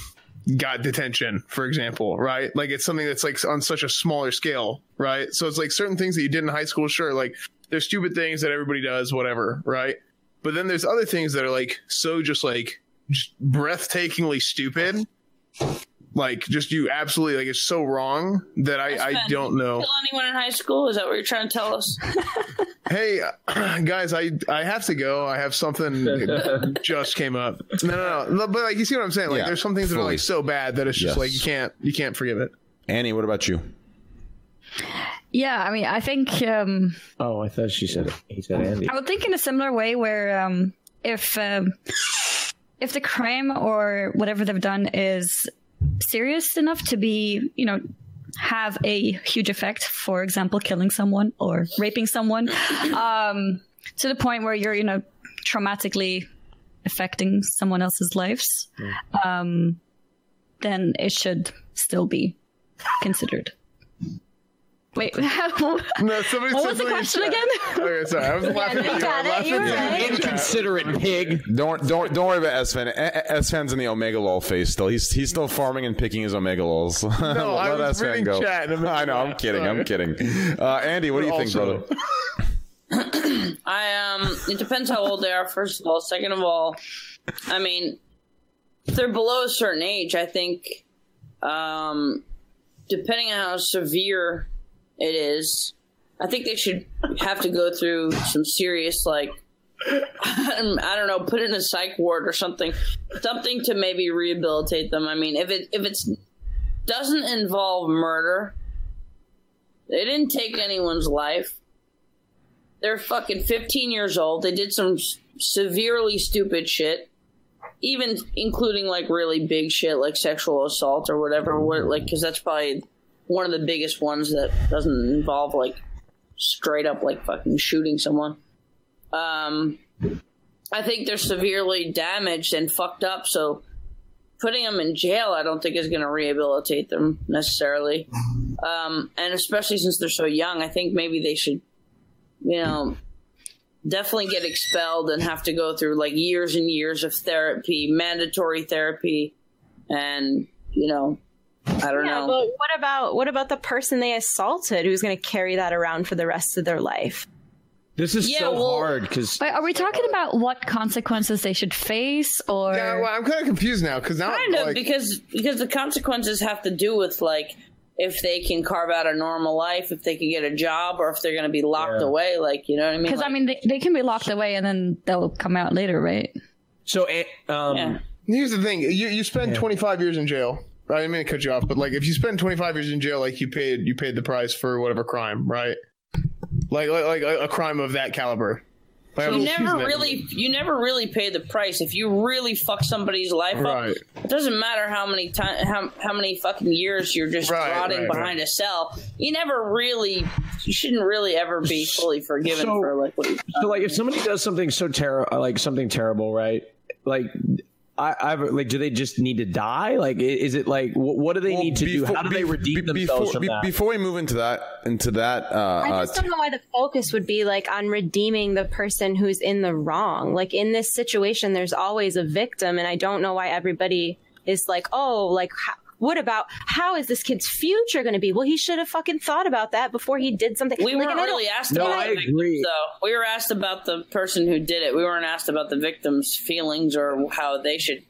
got detention, for example, right? Like it's something that's like on such a smaller scale, right? So it's like certain things that you did in high school, sure, like there's stupid things that everybody does, whatever, right? But then there's other things that are like so just like just breathtakingly stupid. Like just you absolutely like it's so wrong that I, I don't know. Kill anyone in high school? Is that what you're trying to tell us? Hey guys, I I have to go. I have something just came up. No, no, no. But like you see what I'm saying? Like Yeah, there's some things that are like so bad that it's just Yes. like you can't you can't forgive it. Annie, what about you? Yeah, I mean, I think um, Oh, I thought she said it he said Andy. I would think in a similar way where um, if um, if the crime or whatever they've done is serious enough to be, you know, have a huge effect, for example, killing someone or raping someone, um, to the point where you're, you know, traumatically affecting someone else's lives, um, then it should still be considered. Wait, No, somebody what said was the question chat. again? Okay, sorry. I was laughing you at you. got I'm it, laughing you at you. were I'm right. you. Inconsiderate pig. Don't don't don't worry about Esfand. Esfand's in the OMEGALUL phase still. He's he's still farming and picking his OMEGALULs. No, I Let was Esfand reading go. chat and I I know. I'm kidding. I'm kidding. Uh, Andy, what do you think, brother? I um, it depends how old they are. First of all, second of all, I mean, if they're below a certain age, I think, um, depending on how severe it is, I think they should have to go through some serious like. I don't know, put it in a psych ward or something, something to maybe rehabilitate them. I mean, if it if it's doesn't involve murder, they didn't take anyone's life. They're fucking 15 years old. They did some severely stupid shit, even including like really big shit like sexual assault or whatever. What, like, because that's probably one of the biggest ones that doesn't involve like straight up like fucking shooting someone. Um, I think they're severely damaged and fucked up. So putting them in jail, I don't think is going to rehabilitate them necessarily. Um, and especially since they're so young, I think maybe they should you know, definitely get expelled and have to go through like years and years of therapy, mandatory therapy, and you know, I don't Yeah, know. but what about what about the person they assaulted who's going to carry that around for the rest of their life? This is Yeah, so well- hard because are we talking about what consequences they should face, or Yeah, well, I'm kind of confused now because now kind of like, because because the consequences have to do with like if they can carve out a normal life, if they can get a job, or if they're going to be locked Yeah. away. Like you know what I mean? because I mean they, they can be locked away and then they'll come out later, right? so eh, um, yeah. here's the thing: you you spend 25 years in jail. Right? I didn't mean to cut you off, but like if you spend 25 years in jail, like you paid you paid the price for whatever crime, right? Like like like a, a crime of that caliber. Like, you never excuse me. really you never really pay the price if you really fuck somebody's life up it doesn't matter how many time how, how many fucking years you're just Right, rotting right, behind a cell you never really you shouldn't really ever be fully forgiven So- for like what you've So like if somebody does something so terrible, like something terrible, right? Like I, I've like, do they just need to die? Like, is it like, what, what do they Well, need to do? before- How do they redeem be- themselves before, from be- that? Before we move into that, into that, uh, I uh, just don't know why the focus would be like on redeeming the person who's in the wrong. Like in this situation, there's always a victim, and I don't know why everybody is like, oh, like how, what about how is this kid's future going to be? Well, he should have fucking thought about that before he did something. we Like, weren't and I don't- really asked No, about I the agree. though we were asked about the person who did it we weren't asked about the victim's feelings or how they should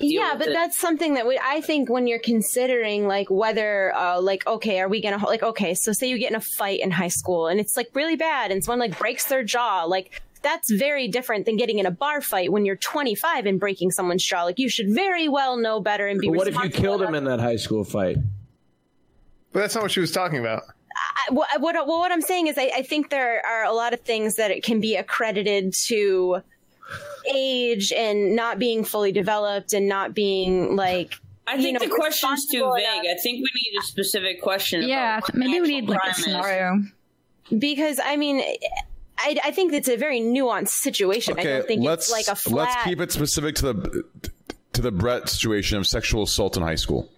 yeah but it. that's something that we, i think when you're considering like whether uh, like okay are we gonna like okay so say you get in a fight in high school and it's like really bad and someone like breaks their jaw like that's very different than getting in a bar fight when you're 25 and breaking someone's jaw like you should very well know better and be But what if you killed him in that high school fight? But that's not what she was talking about. I- what, what, well, what I'm saying is, I, I think there are a lot of things that it can be accredited to age and not being fully developed and not being like. I think know, the question's too vague. enough. I think we need a specific question. Yeah, about maybe we need like a actual crime is. scenario. because I mean, I, I think it's a very nuanced situation. I okay, don't think let's it's like a flat. let's keep it specific to the to the Brett situation of sexual assault in high school.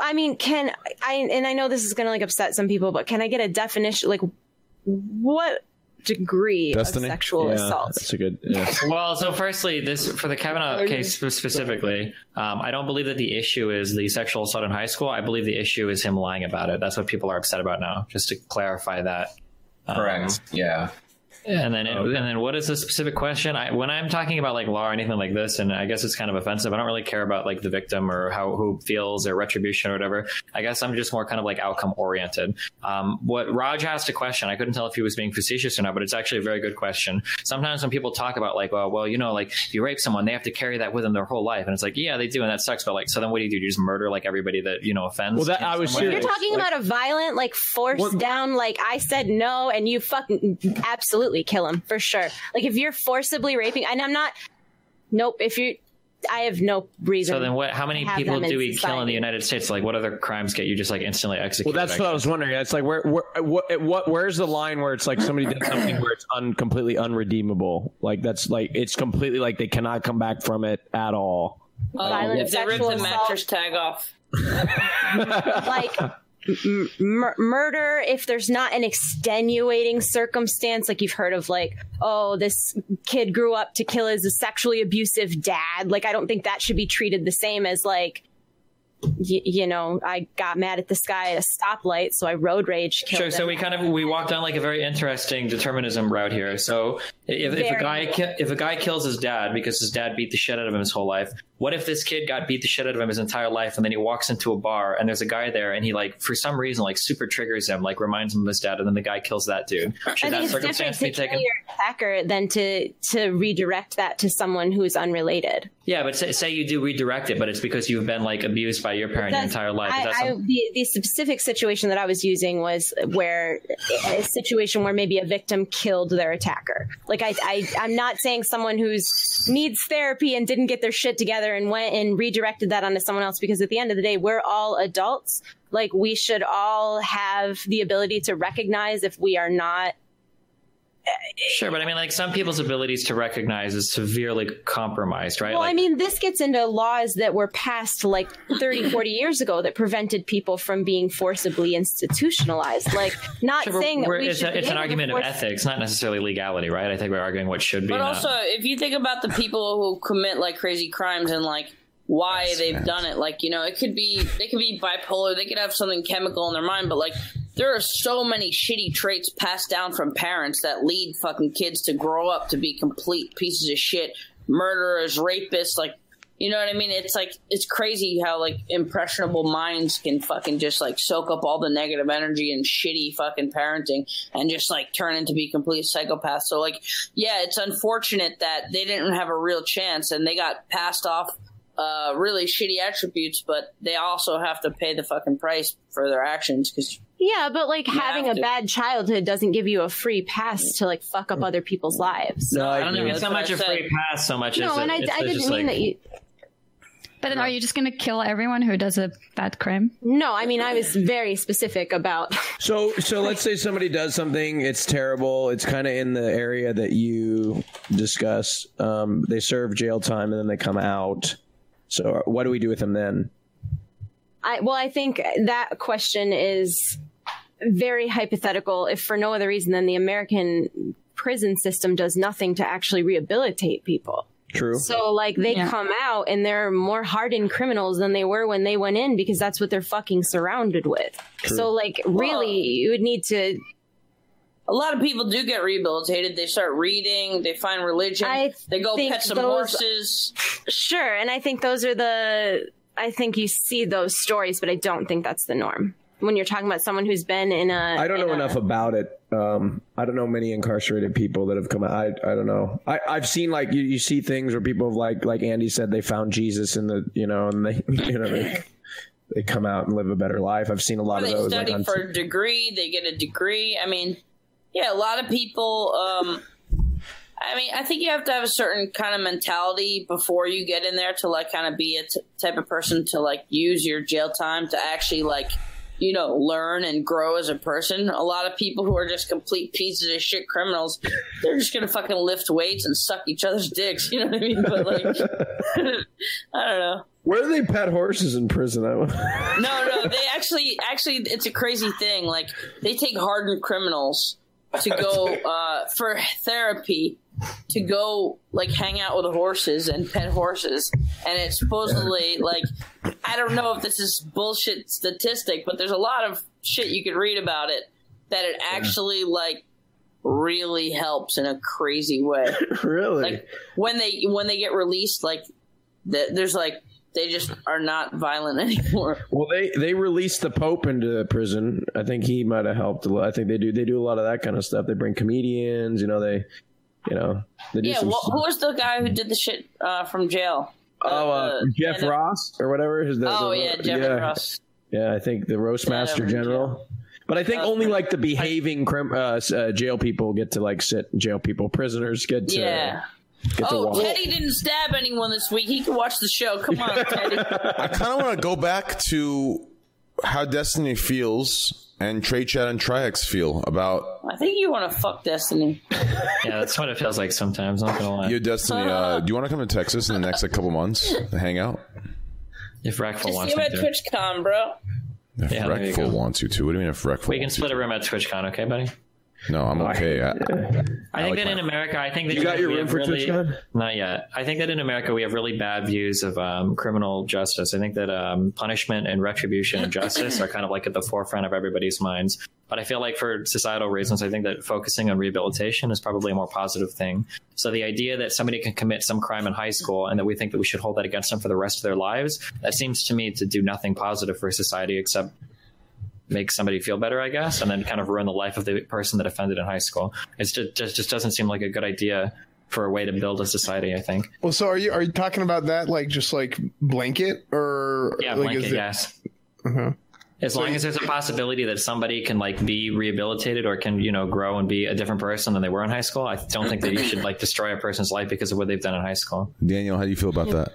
I mean, can I? And I know this is gonna like upset some people, but can I get a definition? Like, what degree Destiny? of sexual Yeah, assault? that's a good. Yeah. Well, so firstly, this for the Kavanaugh case specifically, um, I don't believe that the issue is the sexual assault in high school. I believe the issue is him lying about it. That's what people are upset about now. Just to clarify that. Um, Correct. Yeah. And then, it, and then, what is the specific question? I, when I'm talking about like law or anything like this, and I guess it's kind of offensive. I don't really care about like the victim or how who feels or retribution or whatever. I guess I'm just more kind of like outcome oriented. Um, what Raj asked a question, I couldn't tell if he was being facetious or not, but it's actually a very good question. Sometimes when people talk about like, well, well, you know, like if you rape someone, they have to carry that with them their whole life, and it's like, yeah, they do, and that sucks. But like, so then what do you do? You just murder like everybody that you know offends? Well, that- I was some? You're talking about a violent, like forced down, like I said no, and you fucking absolutely kill him for sure. Like if you're forcibly raping, and I'm not. Nope. If you, I have no reason. So then, what? How many people do we kill in the United States? Like, what other crimes get you just like instantly executed? Well, executed? that's what I was wondering. It's like where, where what, what, where's the line where it's like somebody did something where it's un, completely unredeemable? Like that's like it's completely like they cannot come back from it at all. Oh, Violent if they rip the assault. mattress tag off. like m- mur- murder if there's not an extenuating circumstance like you've heard of like oh this kid grew up to kill his sexually abusive dad like i don't think that should be treated the same as like y- you know i got mad at this guy at a stoplight so i road rage killed Sure. So we kind of we walked down like a very interesting determinism route here. So if, if a guy ki- if a guy kills his dad because his dad beat the shit out of him his whole life, what if this kid got beat the shit out of him his entire life and then he walks into a bar and there's a guy there and he like for some reason like super triggers him like reminds him of his dad and then the guy kills that dude. Should I that think it's different circumstance to be taken? your attacker than to to redirect that to someone who's unrelated. Yeah, but say, say you do redirect it, but it's because you've been like abused by your parent your entire life. Is I, that I, the, the specific situation that I was using was where a situation where maybe a victim killed their attacker. Like I, I, I'm not saying someone who's needs therapy and didn't get their shit together and went and redirected that onto someone else because at the end of the day, we're all adults. Like we should all have the ability to recognize if we are not Sure, but I mean, like some people's abilities to recognize is severely compromised, right? Well, like, I mean, this gets into laws that were passed like 30, 40 years ago that prevented people from being forcibly institutionalized. Like, not Sure, saying that we're- it's, should a, it's an able to argument of ethics, not necessarily legality, right? I think we're arguing what should be. But not. also, if you think about the people who commit like crazy crimes and like why they've done it, like you know, it could be they could be bipolar, they could have something chemical in their mind, but like there are so many shitty traits passed down from parents that lead fucking kids to grow up to be complete pieces of shit, murderers, rapists, like. You know what I mean? It's like it's crazy how like impressionable minds can fucking just like soak up all the negative energy and shitty fucking parenting and just like turn into be complete psychopaths. So like, yeah, it's unfortunate that they didn't have a real chance and they got passed off uh, really shitty attributes, but they also have to pay the fucking price for their actions because Yeah, but like having a to. bad childhood doesn't give you a free pass to like fuck up other people's lives. No, I don't think it's so much a free pass, so much No, as and it- I, I didn't mean like, that you. But then, are you just going to kill everyone who does a bad crime? No, I mean I was very specific about. So, so let's say somebody does something. It's terrible. It's kind of in the area that you discuss. Um, they serve jail time and then they come out. So, uh, what do we do with them then? I well, I think that question is very hypothetical, if for no other reason than the American prison system does nothing to actually rehabilitate people. True. So like they Yeah. come out and they're more hardened criminals than they were when they went in because that's what they're fucking surrounded with. So like really you would need to a lot of people do get rehabilitated. They start reading, they find religion, I they go think pet some those- horses. sure and I think those are the I think you see those stories but I don't think that's the norm. When you're talking about someone who's been in a I don't in know a- enough about it. Um, I don't know many incarcerated people that have come out. I, I don't know. I, I've seen like you, you see things where people have like like Andy said they found Jesus in the you know and they you know they they come out and live a better life. I've seen a lot Or of they those. study like, on for a degree, they get a degree. I mean, yeah, a lot of people. Um, I mean, I think you have to have a certain kind of mentality before you get in there to like kind of be a t- type of person to like use your jail time to actually like you know learn and grow as a person. A lot of people who are just complete pieces of shit criminals, they're just gonna fucking lift weights and suck each other's dicks. You know what I mean? But like, I don't know. Where do they pet horses in prison? I No, no, they actually, actually, it's a crazy thing. Like they take hardened criminals to go uh, for therapy, to go like hang out with horses and pet horses, and it's supposedly like I don't know if this is bullshit statistic, but there's a lot of shit you could read about it that it actually like really helps in a crazy way. really? Like when they when they get released, like th- there's like they just are not violent anymore. Well, they they released the Pope into prison. I think he might have helped. A lot. I think they do they do a lot of that kind of stuff. They bring comedians. You know they, you know they Yeah, well, who was the guy who did the shit uh, from jail? oh, uh, the- Jeff yeah, Ross or whatever. Is the, Oh the- yeah, Jeff Ross. Yeah, I think the roastmaster Yeah, general. But I think only like the behaving crim- uh, uh, jail people get to like sit. Jail people, prisoners get to Yeah. Get to Oh, watch. Teddy didn't stab anyone this week. He can watch the show. Come on, Teddy. I kind of want to go back to how Destiny feels and Trey Chat and Trihex feel about I think you want to fuck Destiny. Yeah, that's what it feels like sometimes. Not gonna lie. you, Destiny. Uh, do you want to come to Texas in the next like couple months to hang out? If Reckful Just wants see him me at to. TwitchCon, bro. If Yeah, there you Reckful go. wants you to. What do you mean if Reckful? We can wants split a room at TwitchCon, okay, buddy? You? No, I'm okay. I, I think like that my- in America, I think that You got your we room have for really, TwitchCon? Not yet. I think that in America we have really bad views of um, criminal justice. I think that um, punishment and retribution and justice are kind of like at the forefront of everybody's minds. But I feel like for societal reasons, I think that focusing on rehabilitation is probably a more positive thing. So the idea that somebody can commit some crime in high school and that we think that we should hold that against them for the rest of their lives, that seems to me to do nothing positive for society except make somebody feel better, I guess, and then kind of ruin the life of the person that offended in high school. It just, just just doesn't seem like a good idea for a way to build a society. I think. Well, so are you are you talking about that like just like blanket or Yeah, like blanket, is it- yes. Uh-huh. As long as there's a possibility that somebody can like be rehabilitated or can you know grow and be a different person than they were in high school, I don't think that you should like destroy a person's life because of what they've done in high school. Daniel, how do you feel about that?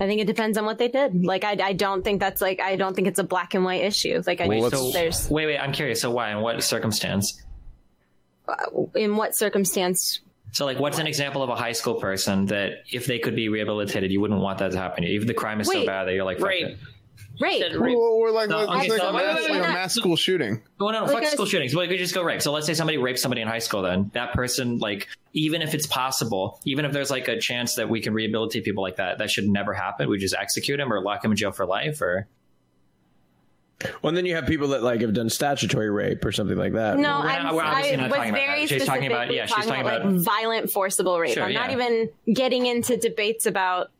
I think it depends on what they did. Mm-hmm. Like, I, I don't think that's like, I don't think it's a black and white issue. Like, I Wait, just, so, there's, wait, wait. I'm curious. So why? In what circumstance? Uh, in what circumstance? So, like, what's an example of a high school person that if they could be rehabilitated, you wouldn't want that to happen to you? Even the crime is so bad that you're like, fuck Rape. it. Rape. Or, or like, No, like, okay, like so a wait, mass, wait, wait, like a mass school shooting. Oh, well, no, Like fuck I- school shootings. Well, we could just go rape. So let's say somebody rapes somebody in high school. Then that person, like, even if it's possible, even if there's like a chance that we can rehabilitate people like that, that should never happen. We just execute him or lock him in jail for life. Or Well, and then you have people that like have done statutory rape or something like that. No, We're not- I'm, we're obviously I not was talking about very that. She's talking about- yeah, she's talking talking about, about- like violent, forcible rape. Sure, I'm not even getting into debates about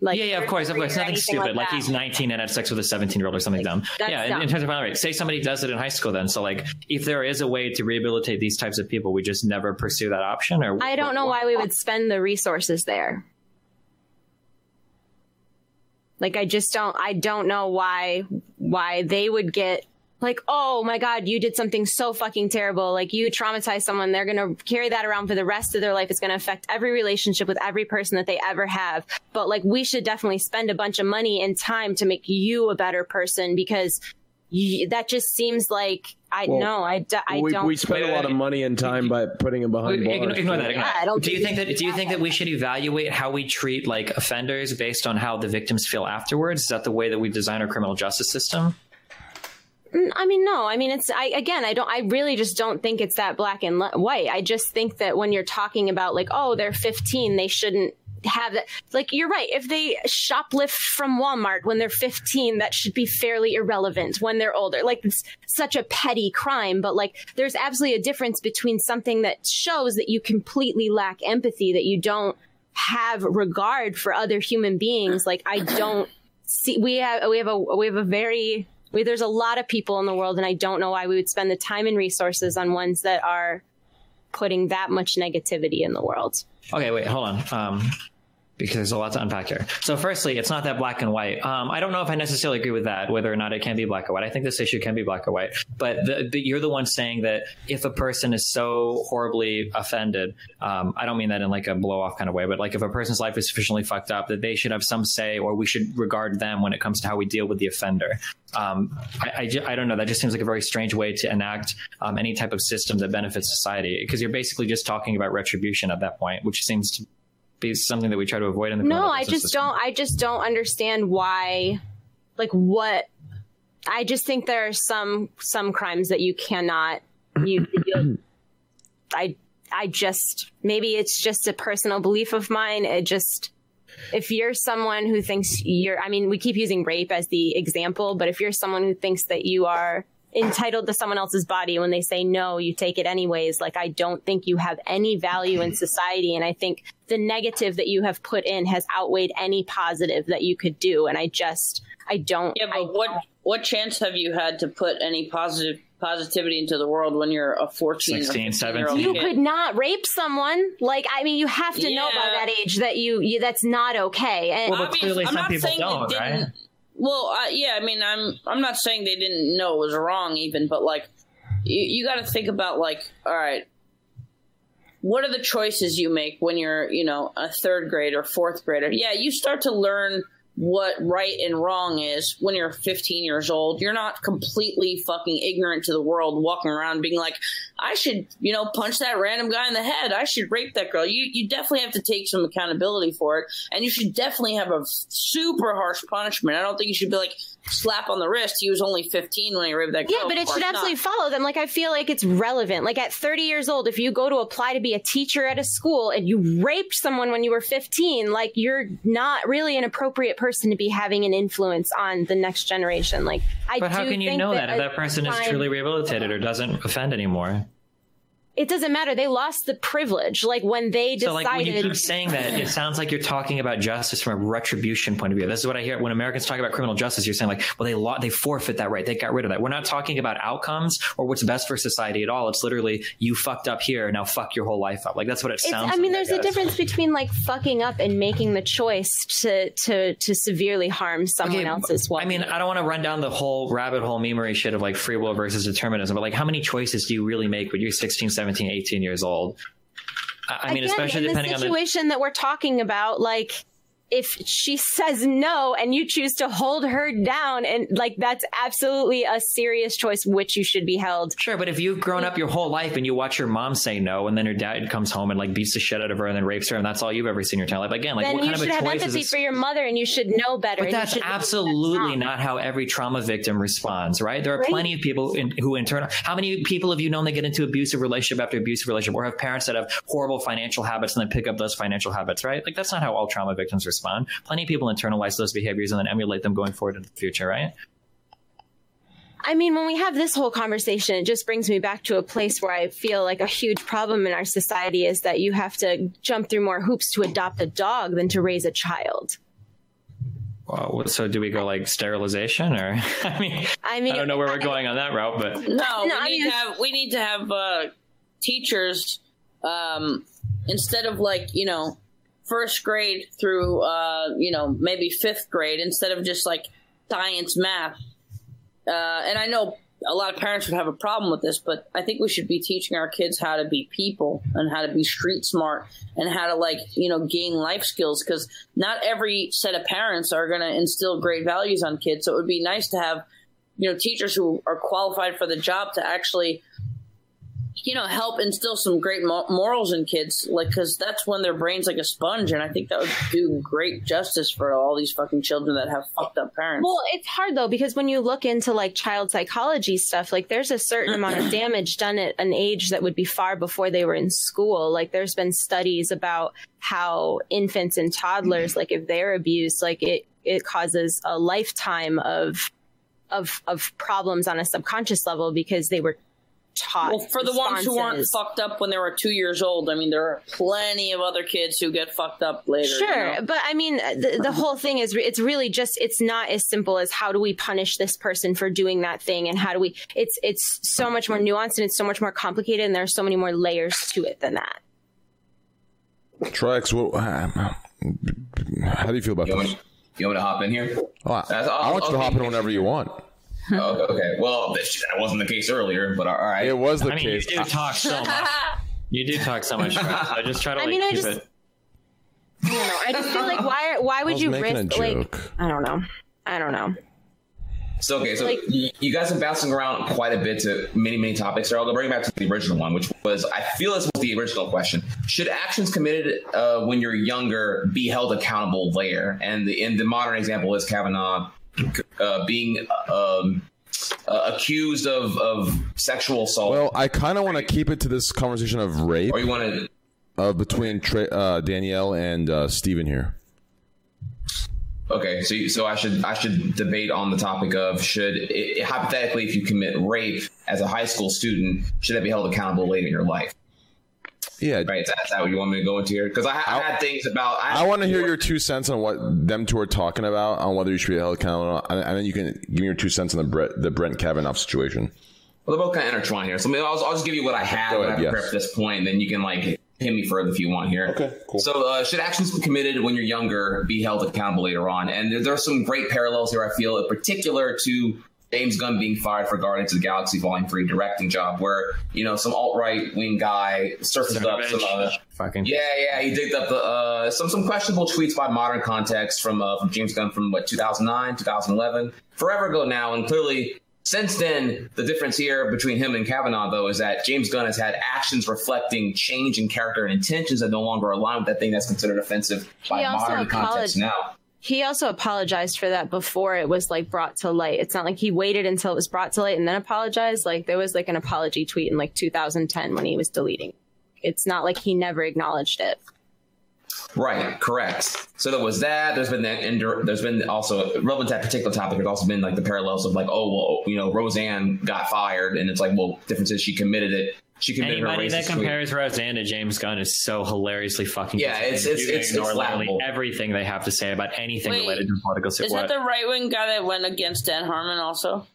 like yeah, yeah, of course, of course, nothing stupid. Like, that. he's 19 and had sex with a 17 year old or something dumb. Yeah, in, dumb. in terms of violent rape, say somebody does it in high school. Then, so like, if there is a way to rehabilitate these types of people, we just never pursue that option. Or I don't know why we would spend the resources there. Like I just don't I don't know why why they would get like, oh my god, you did something so fucking terrible. Like you traumatized someone, they're gonna carry that around for the rest of their life. It's gonna affect every relationship with every person that they ever have. But like we should definitely spend a bunch of money and time to make you a better person because you, that just seems like I Well, know I, d- I we, don't we spend a lot of money and time by putting him behind Ignore, bars. ignore that. Ignore Yeah, that. I don't do you think think that? Do you think that we should evaluate how we treat like offenders based on how the victims feel afterwards? Is that the way that we design our criminal justice system? I mean, no. I mean, it's I again. I don't. I really just don't think it's that black and white. I just think that when you're talking about like, oh, they're 15, they shouldn't have that. Like, you're right. If they shoplift from Walmart when they're 15, that should be fairly irrelevant when they're older. Like, it's such a petty crime. But like, there's absolutely a difference between something that shows that you completely lack empathy, that you don't have regard for other human beings. Like, I don't see. We have we have a we have a very we, there's a lot of people in the world, and I don't know why we would spend the time and resources on ones that are putting that much negativity in the world. Okay, wait, hold on. Um, because there's a lot to unpack here. So, firstly, it's not that black and white. Um, I don't know if I necessarily agree with that, whether or not it can be black or white. I think this issue can be black or white. But, the, but you're the one saying that if a person is so horribly offended, um, I don't mean that in like a blow off kind of way, but like if a person's life is sufficiently fucked up, that they should have some say or we should regard them when it comes to how we deal with the offender. Um, I, I, I don't know. That just seems like a very strange way to enact um, any type of system that benefits society because you're basically just talking about retribution at that point, which seems to be something that we try to avoid in the No, I just system. don't. I just don't understand why, like what. I just think there are some some crimes that you cannot. You, you I I just maybe it's just a personal belief of mine. It just if you're someone who thinks you're I mean, we keep using rape as the example, but if you're someone who thinks that you are entitled to someone else's body when they say no, you take it anyways, like I don't think you have any value in society and I think the negative that you have put in has outweighed any positive that you could do and I just I don't Yeah, but what what chance have you had to put any positive positivity into the world when you're a 14 16, or 15 year old you kid? could not rape someone. Like, I mean, you have to know by that age that you, you that's not okay. And Obvious- I'm not saying they didn't- Well, yeah, I mean, I'm I'm not saying they didn't know it was wrong, even, but like, you, you got to think about like, all right, what are the choices you make when you're, you know, a third grader, fourth grader? Yeah, you start to learn what right and wrong is when you're 15 years old. You're not completely fucking ignorant to the world, walking around being like, I should, you know, punch that random guy in the head. I should rape that girl. You you definitely have to take some accountability for it, and you should definitely have a super harsh punishment. I don't think you should be like slap on the wrist. He was only 15 when he raped that girl. yeah, but it should course absolutely not. follow them. Like, I feel like it's relevant. Like, at 30 years old, if you go to apply to be a teacher at a school and you raped someone when you were 15, like, you're not really an appropriate person to be having an influence on the next generation. Like, I But how do can you know that, if that person is truly rehabilitated or doesn't offend anymore? It doesn't matter. They lost the privilege. Like, when they decided. So, like, when you keep saying that, it sounds like you're talking about justice from a retribution point of view. This is what I hear when Americans talk about criminal justice. You're saying like, well, they lo- they forfeit that right. They got rid of that. We're not talking about outcomes or what's best for society at all. It's literally you fucked up here. Now fuck your whole life up. Like that's what it It's, sounds. I mean, like, there's a difference between like fucking up and making the choice to to to severely harm someone else's well. I mean, I don't want to run down the whole rabbit hole memery shit of like free will versus determinism, but like how many choices do you really make when you're 16, 17, 18 years old? I, mean, Again, especially in depending the on the situation that we're talking about, like if she says no and you choose to hold her down and like that's absolutely a serious choice which you should be held Sure, but if you've grown up your whole life and you watch your mom say no, and then her dad comes home and like beats the shit out of her and then rapes her, and that's all you've ever seen in your entire life, again, like then what kind of a have choice is empathy this? for your mother and you should know better But that's absolutely not how every trauma victim responds, right? There are Right. plenty of people in, who internal. How many people have you known that get into abusive relationship after abusive relationship, or have parents that have horrible financial habits and then pick up those financial habits, right? Like that's not how all trauma victims respond. Plenty of people internalize those behaviors and then emulate them going forward in the future, right? I mean, when we have this whole conversation, it just brings me back to a place where I feel like a huge problem in our society is that you have to jump through more hoops to adopt a dog than to raise a child. Well, so do we go like sterilization, or I mean, I mean, I don't know where we're going on that route, but No, No, we I need mean- to have we need to have uh, teachers um, instead of like you know first grade through uh, you know maybe fifth grade instead of just like science math. Uh, and I know a lot of parents would have a problem with this, but I think we should be teaching our kids how to be people and how to be street smart and how to like you know gain life skills because not every set of parents are going to instill great values on kids. So it would be nice to have you know teachers who are qualified for the job to actually you know help instill some great morals in kids like because that's when their brains like a sponge and i think that would do great justice for all these fucking children that have fucked up parents Well, it's hard though because when you look into like child psychology stuff, like there's a certain amount of damage done at an age that would be far before they were in school. Like there's been studies about how infants and toddlers, like if they're abused, like it it causes a lifetime of of of problems on a subconscious level because they were taught. well for the ones who weren't fucked up when they were two years old i mean there are plenty of other kids who get fucked up later you Sure, know? but I mean, the, the whole thing is it's really just it's not as simple as how do we punish this person for doing that thing, and how do we? It's it's so much more nuanced and it's so much more complicated, and there are so many more layers to it than that. Trihex, what, how do you feel about You want, this? me- you want me to hop in here? Oh, I, That's- I want you to hop in whenever you want. Oh, okay. Well, that that wasn't the case earlier, but all right. It was the I mean, case. you do talk so much. You do talk so much. Fred, so just try to I mean, I keep just- it. I don't know. I just feel like why why would you risk like. I don't know. I don't know. So okay, so Like- you guys are bouncing around quite a bit to many many topics. here. I'll go bring it back to the original one, which was I feel this was the original question: Should actions committed uh, when you're younger be held accountable later? And the in the modern example is Kavanaugh uh, being um, uh, accused of of sexual assault. Well, I kind of want to keep it to this conversation of rape. Or you want to uh, between Tra- uh, Danielle and uh, Steven here. Okay, so you- so I should I should debate on the topic of should i hypothetically if you commit rape as a high school student should that be held accountable later in your life? Yeah, right. Is that, what you want me to go into here? Because I, I had things about I want to hear your two cents on what them two are talking about on whether you should be held accountable, and, and then you can give me your two cents on the Brett, the Brent Kavanaugh situation. Well, they're both kind of intertwined here. So I mean, I'll, I'll just give you what I have, Go ahead, yes. prepped at this point, and then you can like hit me further if you want here. Okay, cool. So, uh, should actions be committed when you're younger be held accountable later on? And there, there are some great parallels here. I feel, in particular to James Gunn being fired for Guardians of the Galaxy Volume Three directing job, where you know some alt right wing guy surfaced up some. Uh, Fucking yeah, yeah, he digged up the uh, some some questionable tweets by Modern Context from uh, from James Gunn from what 2009, 2011, forever ago now, and clearly since then the difference here between him and Kavanaugh though is that James Gunn has had actions reflecting change in character and intentions that no longer align with that thing that's considered offensive by He also modern context now. He also apologized for that before it was like brought to light. It's not like he waited until it was brought to light and then apologized. Like there was like an apology tweet in like 2010 when he was deleting. It's not like he never acknowledged it. Right, correct. So there was that. There's been that. Indir- there's been also relevant to that particular topic. There's also been like the parallels of like, oh well, you know, Roseanne got fired, and it's like, well, difference is she committed it. She committed her. Anybody that racist tweet. compares Roseanne to James Gunn is so hilariously fucking. Yeah, it's- it's- You it's- ignore it's literally laughable. everything they have to say about anything Wait, related to political Is situation. that the right wing guy that went against Dan Harmon also?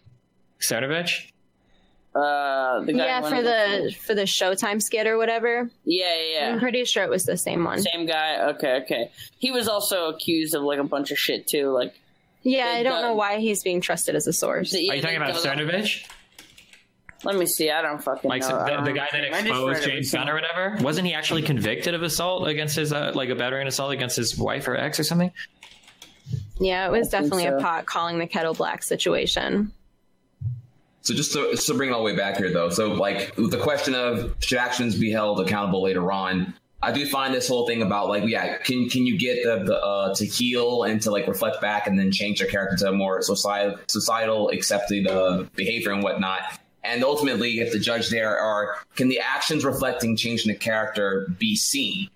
Cernovich? Uh, the guy yeah, for the against- for the Showtime skit or whatever. Yeah, yeah, yeah. I'm pretty sure it was the same one. Same guy. Okay, okay. He was also accused of like a bunch of shit too. Like, Yeah, I don't know why he's being trusted as a source. Are you talking about Cernovich? Let me see. I don't fucking Like know. the, the guy that exposed James recently. Gunn or whatever? Wasn't he actually convicted of assault against his uh, like a veteran assault against his wife or ex or something? Yeah, it was I definitely so. a pot calling the kettle black situation. So just to, just to bring it all the way back here, though. So like the question of should actions be held accountable later on? I do find this whole thing about like, yeah, can can you get the, the uh, to heal and to like reflect back and then change their character to a more societal societal accepted uh, behavior and whatnot? And ultimately, if the judge there are, can the actions reflecting change in the character be seen?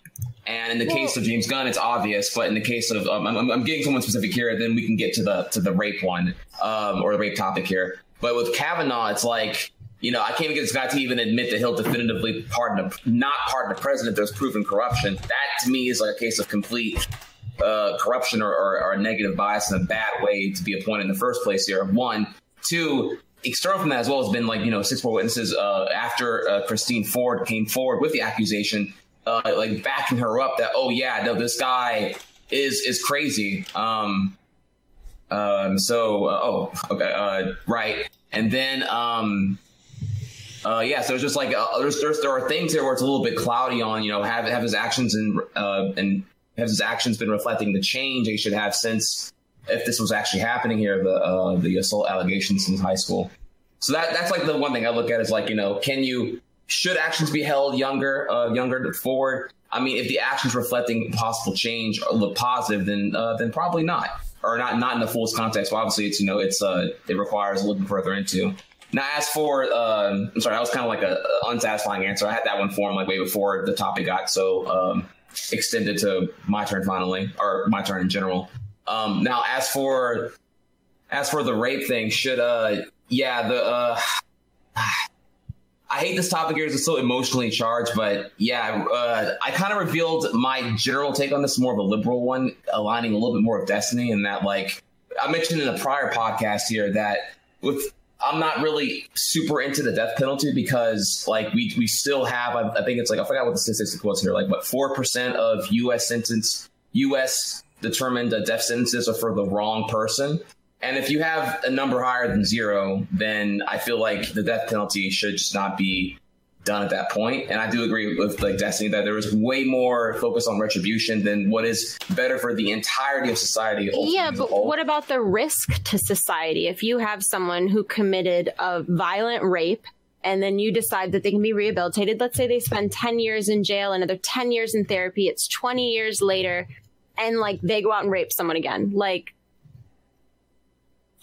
And in the case of James Gunn, it's obvious. But in the case of, um, I'm, I'm getting someone specific here. Then we can get to the to the rape one um, or the rape topic here. But with Kavanaugh, it's like you know I can't even get this guy to even admit that he'll definitively pardon a, not pardon the president. There's proven corruption. That to me is like a case of complete uh, corruption or, or, or negative bias and a bad way to be appointed in the first place here. One, two. External from that as well has been like you know six more witnesses uh, after uh, Christine Ford came forward with the accusation, uh, like backing her up that oh yeah no this guy is is crazy. Um, um, so uh, oh okay uh, right and then um, uh, yeah, so it's just like uh, there's, there's there are things here where it's a little bit cloudy on you know have have his actions and uh, and have his actions been reflecting the change he should have since if this was actually happening here the uh, the assault allegations in high school. So that that's like the one thing I look at is like you know can you should actions be held younger uh, younger forward? I mean, if the actions reflecting possible change look positive, then uh, then probably not, or not not in the fullest context. But obviously, it's you know it's uh, it requires looking further into. Now, as for, um, I'm sorry, that was kind of like a, a unsatisfying answer. I had that one form like way before the topic got so um, extended to my turn finally, or my turn in general. Um, now, as for as for the rape thing, should uh, yeah, the uh, I hate this topic here; it's so emotionally charged. But yeah, uh, I kind of revealed my general take on this, more of a liberal one, aligning a little bit more with Destiny, and that like I mentioned in a prior podcast here that with I'm not really super into the death penalty because like we we still have I, I think it's like I forgot what the statistic was here like what four percent of U.S. sentence U.S. determined uh, death sentences are for the wrong person. And if you have a number higher than zero, then I feel like the death penalty should just not be done at that point. And I do agree with like Destiny that there was way more focus on retribution than what is better for the entirety of society. Yeah, ultimately as a but what about the risk to society? If you have someone who committed a violent rape and then you decide that they can be rehabilitated, let's say they spend 10 years in jail, another 10 years in therapy, it's 20 years later, and like they go out and rape someone again. Like,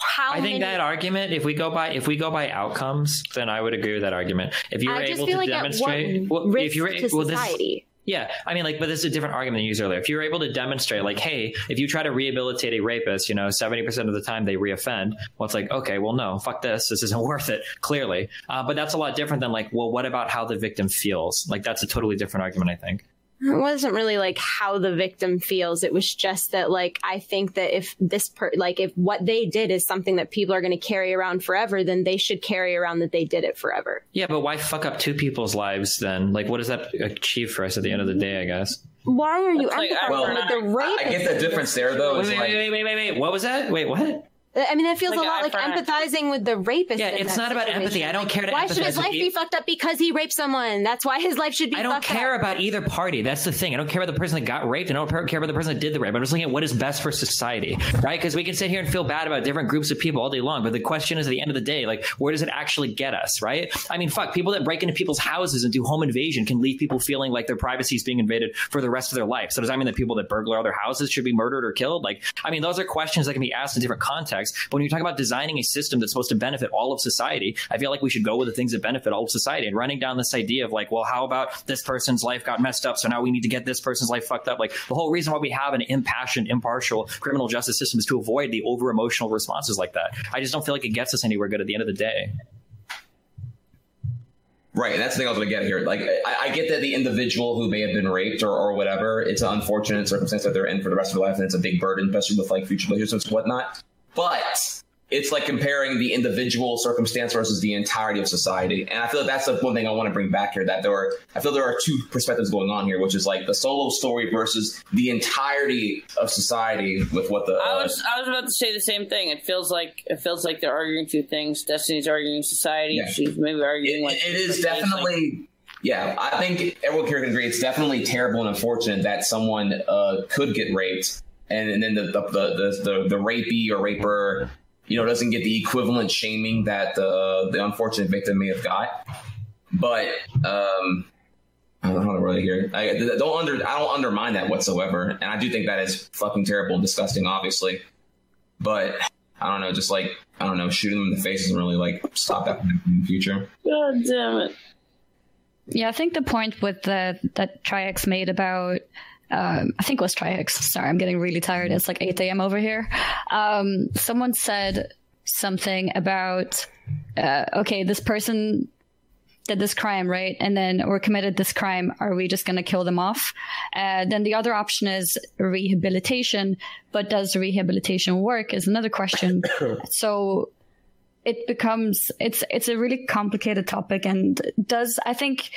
how I think many- that argument, if we go by if we go by outcomes, then I would agree with that argument. If you were able to like demonstrate, well, if you were to well, this, yeah, I mean, like, but this is a different argument than you used earlier. If you're able to demonstrate, like, hey, if you try to rehabilitate a rapist, you know, seventy percent of the time they reoffend. Well, it's like, okay, well, no, fuck this. This isn't worth it. Clearly, uh, but that's a lot different than like, well, what about how the victim feels? Like, that's a totally different argument. I think. It wasn't really like how the victim feels. It was just that like I think that if this per like if what they did is something that people are going to carry around forever, then they should carry around that they did it forever. Yeah, but why fuck up two people's lives then? Like, what does that achieve for us at the end of the day? I guess. Why are you like, I- Well, with the rape? I get the difference there though. Wait, wait, like, wait, wait, wait, wait, wait. What was that? Wait, what? I mean, that feels Like a lot like empathizing with the rapist. Yeah, it's that not about situation. empathy. I don't care to Why should his with life be fucked up because he raped someone? That's why his life should be. Fucked up. I don't fucked care up. about either party. That's the thing. I don't care about the person that got raped. I don't care about the person that did the rape. I'm just looking at what is best for society, right? Because we can sit here and feel bad about different groups of people all day long, but the question is, at the end of the day, like, where does it actually get us, right? I mean, fuck, people that break into people's houses and do home invasion can leave people feeling like their privacy is being invaded for the rest of their life. So does that mean that people that burglar other houses should be murdered or killed? Like, I mean, those are questions that can be asked in different contexts. But when you're talking about designing a system that's supposed to benefit all of society, I feel like we should go with the things that benefit all of society and running down this idea of like, well, how about this person's life got messed up, so now we need to get this person's life fucked up. Like the whole reason why we have an impassioned, impartial criminal justice system is to avoid the over emotional responses like that. I just don't feel like it gets us anywhere good at the end of the day. Right, and that's the thing I was going to get here. Like, I, I get that the individual who may have been raped or, or whatever, it's an unfortunate circumstance that they're in for the rest of their life, and it's a big burden, especially with like future relationships and whatnot. But it's like comparing the individual circumstance versus the entirety of society, and I feel like that's the one thing I want to bring back here. That there are, I feel there are two perspectives going on here, which is like the solo story versus the entirety of society with what the. I uh, was I was about to say the same thing. It feels like it feels like they're arguing two things. Destiny's arguing society. Yeah. She's maybe arguing It- like it is like, definitely yeah i think everyone here can agree it's definitely terrible and unfortunate that someone uh, could get raped and, and then the the, the, the the rapey or raper you know doesn't get the equivalent shaming that the the unfortunate victim may have got but um I don't know how to word it here. I don't under I don't undermine that whatsoever, and I do think that is fucking terrible and disgusting, obviously. But I don't know, just like I don't know, shooting them in the face doesn't really like stop that in the future. God damn it. Yeah, I think the point with the that Trihex made about um, I think it was Trihex. Sorry, I'm getting really tired. It's like 8 a.m. over here. Um, someone said something about uh, okay, this person did this crime, right? And then or committed this crime. Are we just going to kill them off? Uh, then the other option is rehabilitation. But does rehabilitation work? Is another question. so it becomes it's it's a really complicated topic and does I think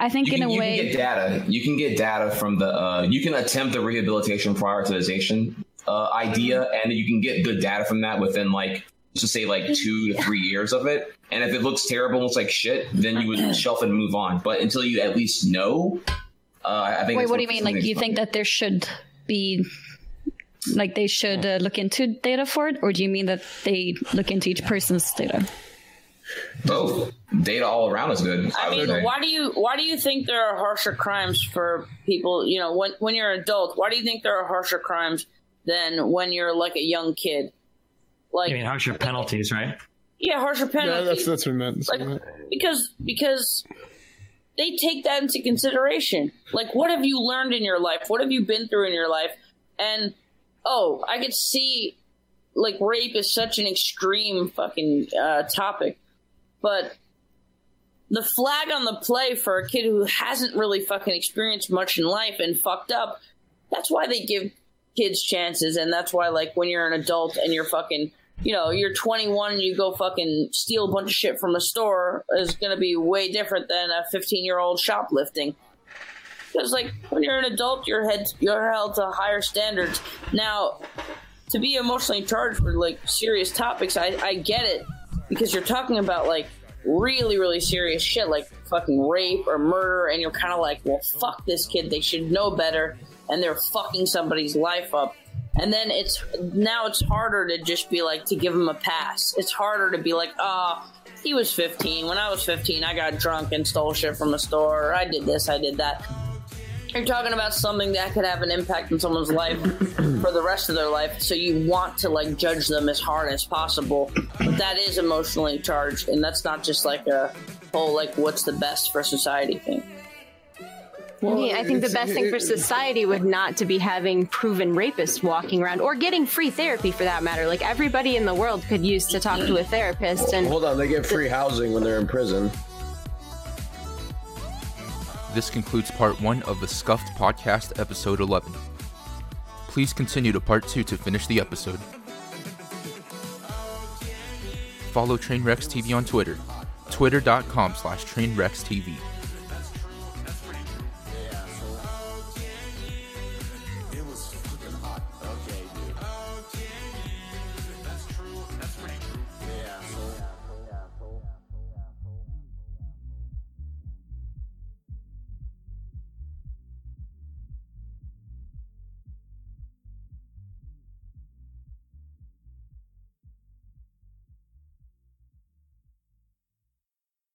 I think you in can, a you way can get data. You can get data from the. Uh, you can attempt the rehabilitation prioritization uh, idea, and you can get good data from that within like let's just say like two to three years of it. And if it looks terrible, looks like shit, then you would shelf it and move on. But until you at least know, uh, I think. Wait, what do you mean? Like, you think that there should be, like, they should uh, look into data for it, or do you mean that they look into each person's data? Both data all around is good. I, I mean, say. why do you why do you think there are harsher crimes for people? You know, when when you're an adult, why do you think there are harsher crimes than when you're like a young kid? Like, I mean, harsher penalties, right? yeah, harsher Yeah, penalties. that's that's what I meant. That's what I meant. because because they take that into consideration. Like, what have you learned in your life? What have you been through in your life? And oh, I could see like rape is such an extreme fucking uh, topic, but the flag on the play for a kid who hasn't really fucking experienced much in life and fucked up. That's why they give kids chances, and that's why like when you're an adult and you're fucking you know, you're 21 and you go fucking steal a bunch of shit from a store is going to be way different than a 15 year old shoplifting. Because, like, when you're an adult, you're, head, you're held to higher standards. Now, to be emotionally charged with, like, serious topics, I, I get it. Because you're talking about, like, really, really serious shit like fucking rape or murder, and you're kind of like, well, fuck this kid. They should know better, and they're fucking somebody's life up. And then it's now it's harder to just be like to give him a pass. It's harder to be like, ah, he was 15. When I was 15, I got drunk and stole shit from a store. I did this, I did that. You're talking about something that could have an impact on someone's life for the rest of their life, so you want to like judge them as hard as possible. But that is emotionally charged, and that's not just like a whole like what's the best for society thing. I mean, I think the best thing for society would not to be having proven rapists walking around or getting free therapy for that matter. Like everybody in the world could use to talk to a therapist and Hold on, they get free housing when they're in prison. This concludes part one of the Scuffed Podcast, episode 11. Please continue to part two to finish the episode. Follow Trainwrecks TV on Twitter, twitter.com slash trainwreckstv.